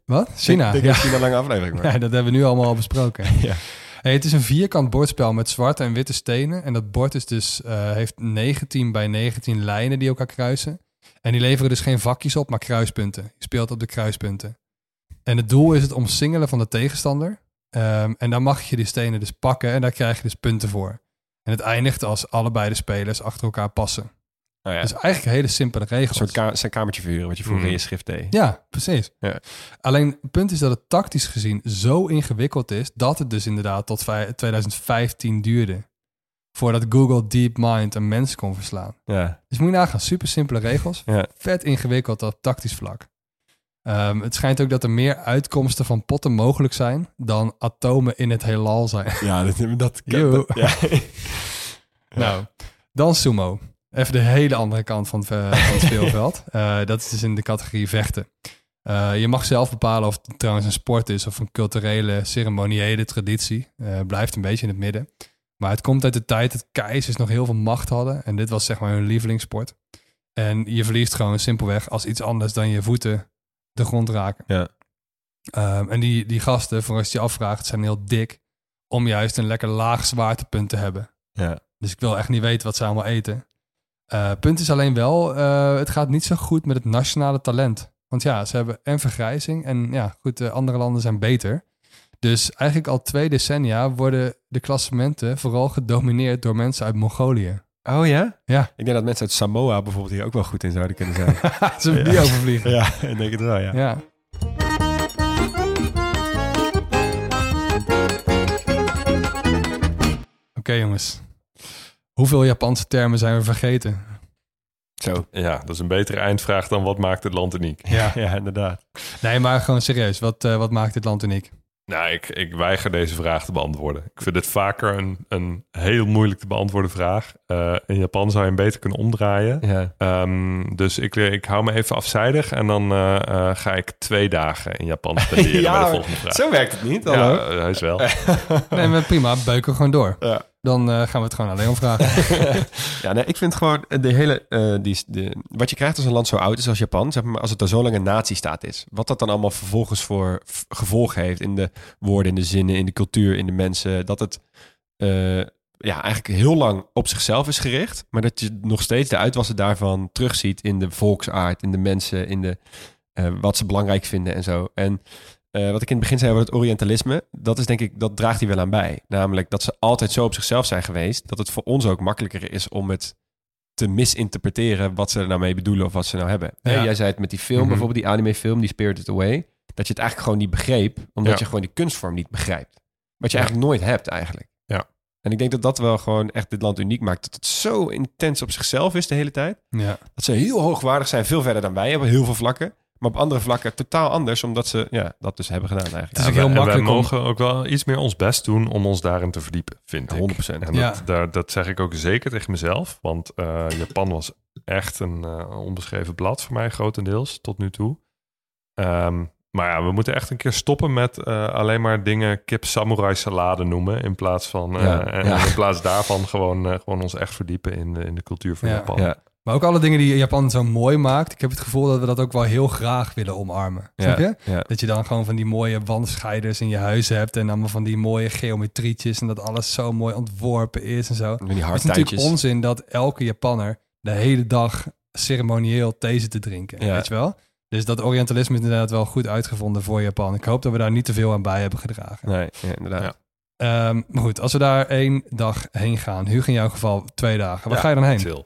Wat? China? Denk, denk ja. dat China een lange aflevering wordt? *laughs* ja, dat hebben we nu allemaal al besproken. *laughs* Ja. Hey, het is een vierkant bordspel met zwarte en witte stenen. En dat bord is dus, eh, heeft 19 bij 19 lijnen die elkaar kruisen. En die leveren dus geen vakjes op, maar kruispunten. Je speelt op de kruispunten. En het doel is het omsingelen van de tegenstander. Ehm, en dan mag je die stenen dus pakken en daar krijg je dus punten voor. En het eindigt als allebei de spelers achter elkaar passen. Nou ja, Dus eigenlijk hele simpele een regels. soort ka zijn kamertje verhuren, wat je vroeger Mm. in je schrift deed. Ja, precies. Ja. Alleen het punt is dat het tactisch gezien zo ingewikkeld is dat het dus inderdaad tot vij- 2015 duurde. Voordat Google DeepMind een mens kon verslaan. Ja. Dus moet je nagaan, super simpele regels. Vet ingewikkeld op tactisch vlak. Ehm, het schijnt ook dat er meer uitkomsten van potten mogelijk zijn dan atomen in het heelal zijn. *laughs* Ja, dat... dat, ja. *laughs* Nou, dan sumo. Even de hele andere kant van het, eh, van het speelveld. *laughs* Eh, dat is dus in de categorie vechten. Eh, je mag zelf bepalen of het trouwens een sport is of een culturele, ceremoniële traditie. Eh, blijft een beetje in het midden. Maar het komt uit de tijd dat keizers nog heel veel macht hadden. En dit was zeg maar hun lievelingssport. En je verliest gewoon simpelweg als iets anders dan je voeten de grond raken. Ja. Ehm, en die, die gasten, voor als je je afvraagt, zijn heel dik om juist een lekker laag zwaartepunt te hebben. Ja. Dus ik wil echt niet weten wat ze allemaal eten. Eh, punt is alleen wel, eh, het gaat niet zo goed met het nationale talent. Want ja, ze hebben en vergrijzing en ja, goed, de andere landen zijn beter. Dus eigenlijk al twee decennia worden de klassementen vooral gedomineerd door mensen uit Mongolië. Oh ja? Ja. Ik denk dat mensen uit Samoa bijvoorbeeld hier ook wel goed in zouden kunnen zijn. *laughs* Zullen we die overvliegen? ja, ik denk het wel, ja. Ja. Oké jongens. Hoeveel Japanse termen zijn we vergeten? Zo. Ja, dat is een betere eindvraag dan wat maakt het land uniek. Ja. *laughs* Ja, inderdaad. Nee, maar gewoon serieus. Wat, eh, wat maakt dit land uniek? Nou, ik, ik weiger deze vraag te beantwoorden. Ik vind het vaker een, een heel moeilijk te beantwoorden vraag. Eh, in Japan zou je hem beter kunnen omdraaien. Ja. Ehm, dus ik, ik hou me even afzijdig en dan eh, eh, ga ik twee dagen in Japan spenderen Ja, *laughs* bij de volgende vraag. Zo werkt het niet, ja, hallo. hij is wel. *laughs* Nee, maar prima. Beuken gewoon door. Ja. Dan eh, gaan we het gewoon alleen om vragen. *laughs* Ja, nee, ik vind gewoon de hele... eh, die, de, wat je krijgt als een land zo oud is als Japan... Zeg maar, als het er zo lang een nazistaat is... wat dat dan allemaal vervolgens voor gevolgen heeft... in de woorden, in de zinnen, in de cultuur, in de mensen... dat het eh, ja, eigenlijk heel lang op zichzelf is gericht... maar dat je nog steeds de uitwassen daarvan terugziet... in de volksaard, in de mensen, in de, eh, wat ze belangrijk vinden en zo. En eh, wat ik in het begin zei over het Orientalisme, dat is denk ik, dat draagt hij wel aan bij. Namelijk dat ze altijd zo op zichzelf zijn geweest, dat het voor ons ook makkelijker is om het te misinterpreteren wat ze er nou mee bedoelen of wat ze nou hebben. Ja. Jij zei het met die film, Mhm. bijvoorbeeld die anime-film, die Spirited Away, dat je het eigenlijk gewoon niet begreep, omdat Ja. je gewoon die kunstvorm niet begrijpt. Wat je Ja. eigenlijk nooit hebt eigenlijk. Ja. En ik denk dat dat wel gewoon echt dit land uniek maakt. Dat het zo intens op zichzelf is de hele tijd. ja. Dat ze heel hoogwaardig zijn, veel verder dan wij hebben, heel veel vlakken. Maar op andere vlakken totaal anders, omdat ze ja, dat dus hebben gedaan eigenlijk. Het is ook heel en makkelijk om- mogen ook wel iets meer ons best doen om ons daarin te verdiepen, vind ik. 100%. En Ja. dat, daar, dat zeg ik ook zeker tegen mezelf. Want eh, Japan was echt een eh, onbeschreven blad voor mij, grotendeels, tot nu toe. Ehm, maar ja, we moeten echt een keer stoppen met eh, alleen maar dingen kip samurai salade noemen. In plaats van, eh, Ja, en ja. in plaats daarvan gewoon, eh, gewoon ons echt verdiepen in, de- in de cultuur van Ja. Japan. Ja. Maar ook alle dingen die Japan zo mooi maakt. Ik heb het gevoel dat we dat ook wel heel graag willen omarmen. Snap je? Ja. Dat je dan gewoon van die mooie wandscheiders in je huis hebt. En allemaal van die mooie geometrietjes. En dat alles zo mooi ontworpen is en zo. Die Het is natuurlijk onzin dat elke Japanner de hele dag ceremonieel thee zit te drinken. Ja. Weet je wel? Dus dat Orientalisme is inderdaad wel goed uitgevonden voor Japan. Ik hoop dat we daar niet te veel aan bij hebben gedragen. Nee, ja, inderdaad. Ja. Ehm, maar goed, als we daar één dag heen gaan, Hugo in jouw geval twee dagen, waar Ja, ga je dan heen? Chill.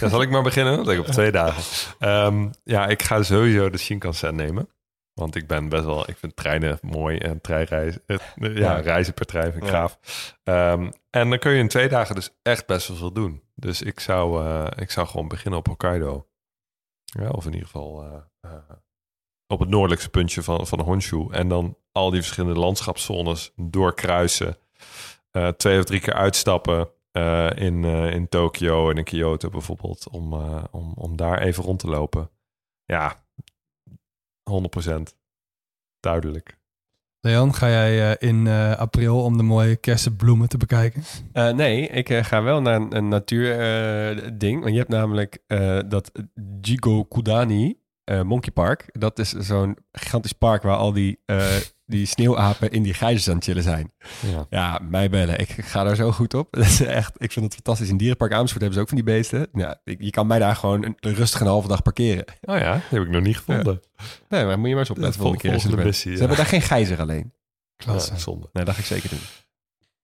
Ja, zal ik maar beginnen? Want ik heb twee dagen. Ehm, ja, ik ga sowieso de Shinkansen nemen. Want ik ben best wel... Ik vind treinen mooi en treinreizen... eh, ja, Ja. reizen per trein vind ik gaaf. Ehm, en dan kun je in twee dagen dus echt best wel veel doen. Dus ik zou, eh, ik zou gewoon beginnen op Hokkaido. Ja, of in ieder geval eh, eh, op het noordelijkste puntje van, van Honshu. En dan al die verschillende landschapszones doorkruisen. Eh, twee of drie keer uitstappen eh, in, eh, in Tokio en in Kyoto bijvoorbeeld. Om, eh, om, om daar even rond te lopen. Ja, 100% duidelijk. Leon, ga jij eh, in eh, april om de mooie kersenbloemen te bekijken? Eh, nee, ik eh, ga wel naar een, een natuurding. want je hebt namelijk eh, dat Jigo Kudani eh, Monkey Park. Dat is zo'n gigantisch park waar al die, eh, *laughs* die sneeuwapen in die gijzers aan het chillen zijn. Ja. Ja, mij bellen. Ik ga daar zo goed op. *laughs* Dat is echt, ik vind het fantastisch. In Dierenpark Amersfoort hebben ze ook van die beesten. Ja, ik- je kan mij daar gewoon een, een rustige een halve dag parkeren. Oh ja, heb ik nog niet gevonden. Nee, maar moet je maar eens opletten Vol- volgende keer. er missie, Ze ja. hebben daar geen gijzer alleen. Klasse. Ja, zonde. Nee, dat ga ik zeker doen.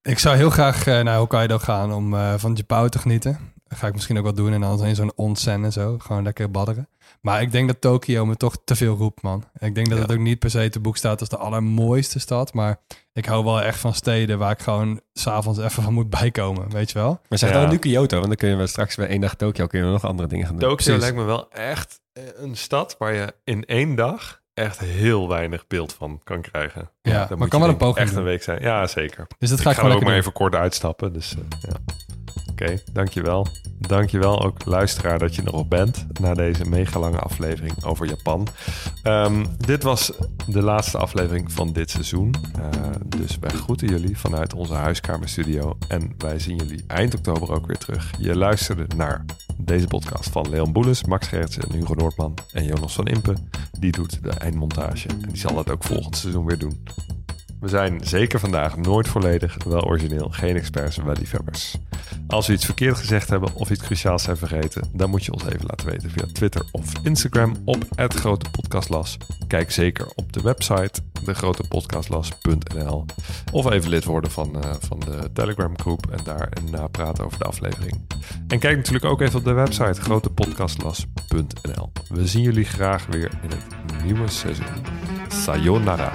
Ik zou heel graag eh, naar Hokkaido gaan om eh, van Japao te genieten. Dat ga ik misschien ook wel doen en dan in zo'n onsen en zo. Gewoon lekker badderen. Maar ik denk dat Tokio me toch te veel roept, man. Ik denk dat Ja. het ook niet per se te boek staat als de allermooiste stad. Maar ik hou wel echt van steden waar ik gewoon s'avonds even van moet bijkomen. Weet je wel? Maar zeg Ja. dan nu Kyoto, want dan kunnen we straks bij één dag Tokio kunnen we nog andere dingen gaan doen. Tokio Precies. lijkt me wel echt eh, een stad waar je in één dag echt heel weinig beeld van kan krijgen. Ja, Dan maar kan je wel een poging echt doen. een week zijn. Ja, zeker. Dus dat ga ik ga gewoon ook maar lekker even kort uitstappen. Dus eh, ja. Oké, dankjewel. Dankjewel ook luisteraar dat je er nog bent na deze mega lange aflevering over Japan. Ehm, dit was de laatste aflevering van dit seizoen. Eh, dus wij groeten jullie vanuit onze huiskamerstudio. En wij zien jullie eind oktober ook weer terug. Je luisterde naar deze podcast van Leon Boeles, Max Gerritsen en Hugo Noordman en Jonas van Impen. Die doet de eindmontage en die zal dat ook volgend seizoen weer doen. We zijn zeker vandaag nooit volledig, wel origineel, geen experts, wel liefhebbers. Als we iets verkeerd gezegd hebben of iets cruciaals zijn vergeten, dan moet je ons even laten weten via Twitter of Instagram op het Grote Podcastlas. Kijk zeker op de website degrotepodcastlas.nl of even lid worden van, eh, van de Telegram groep en daar en napraten over de aflevering. En kijk natuurlijk ook even op de website grotepodcastlas.nl. We zien jullie graag weer in het nieuwe seizoen. Sayonara.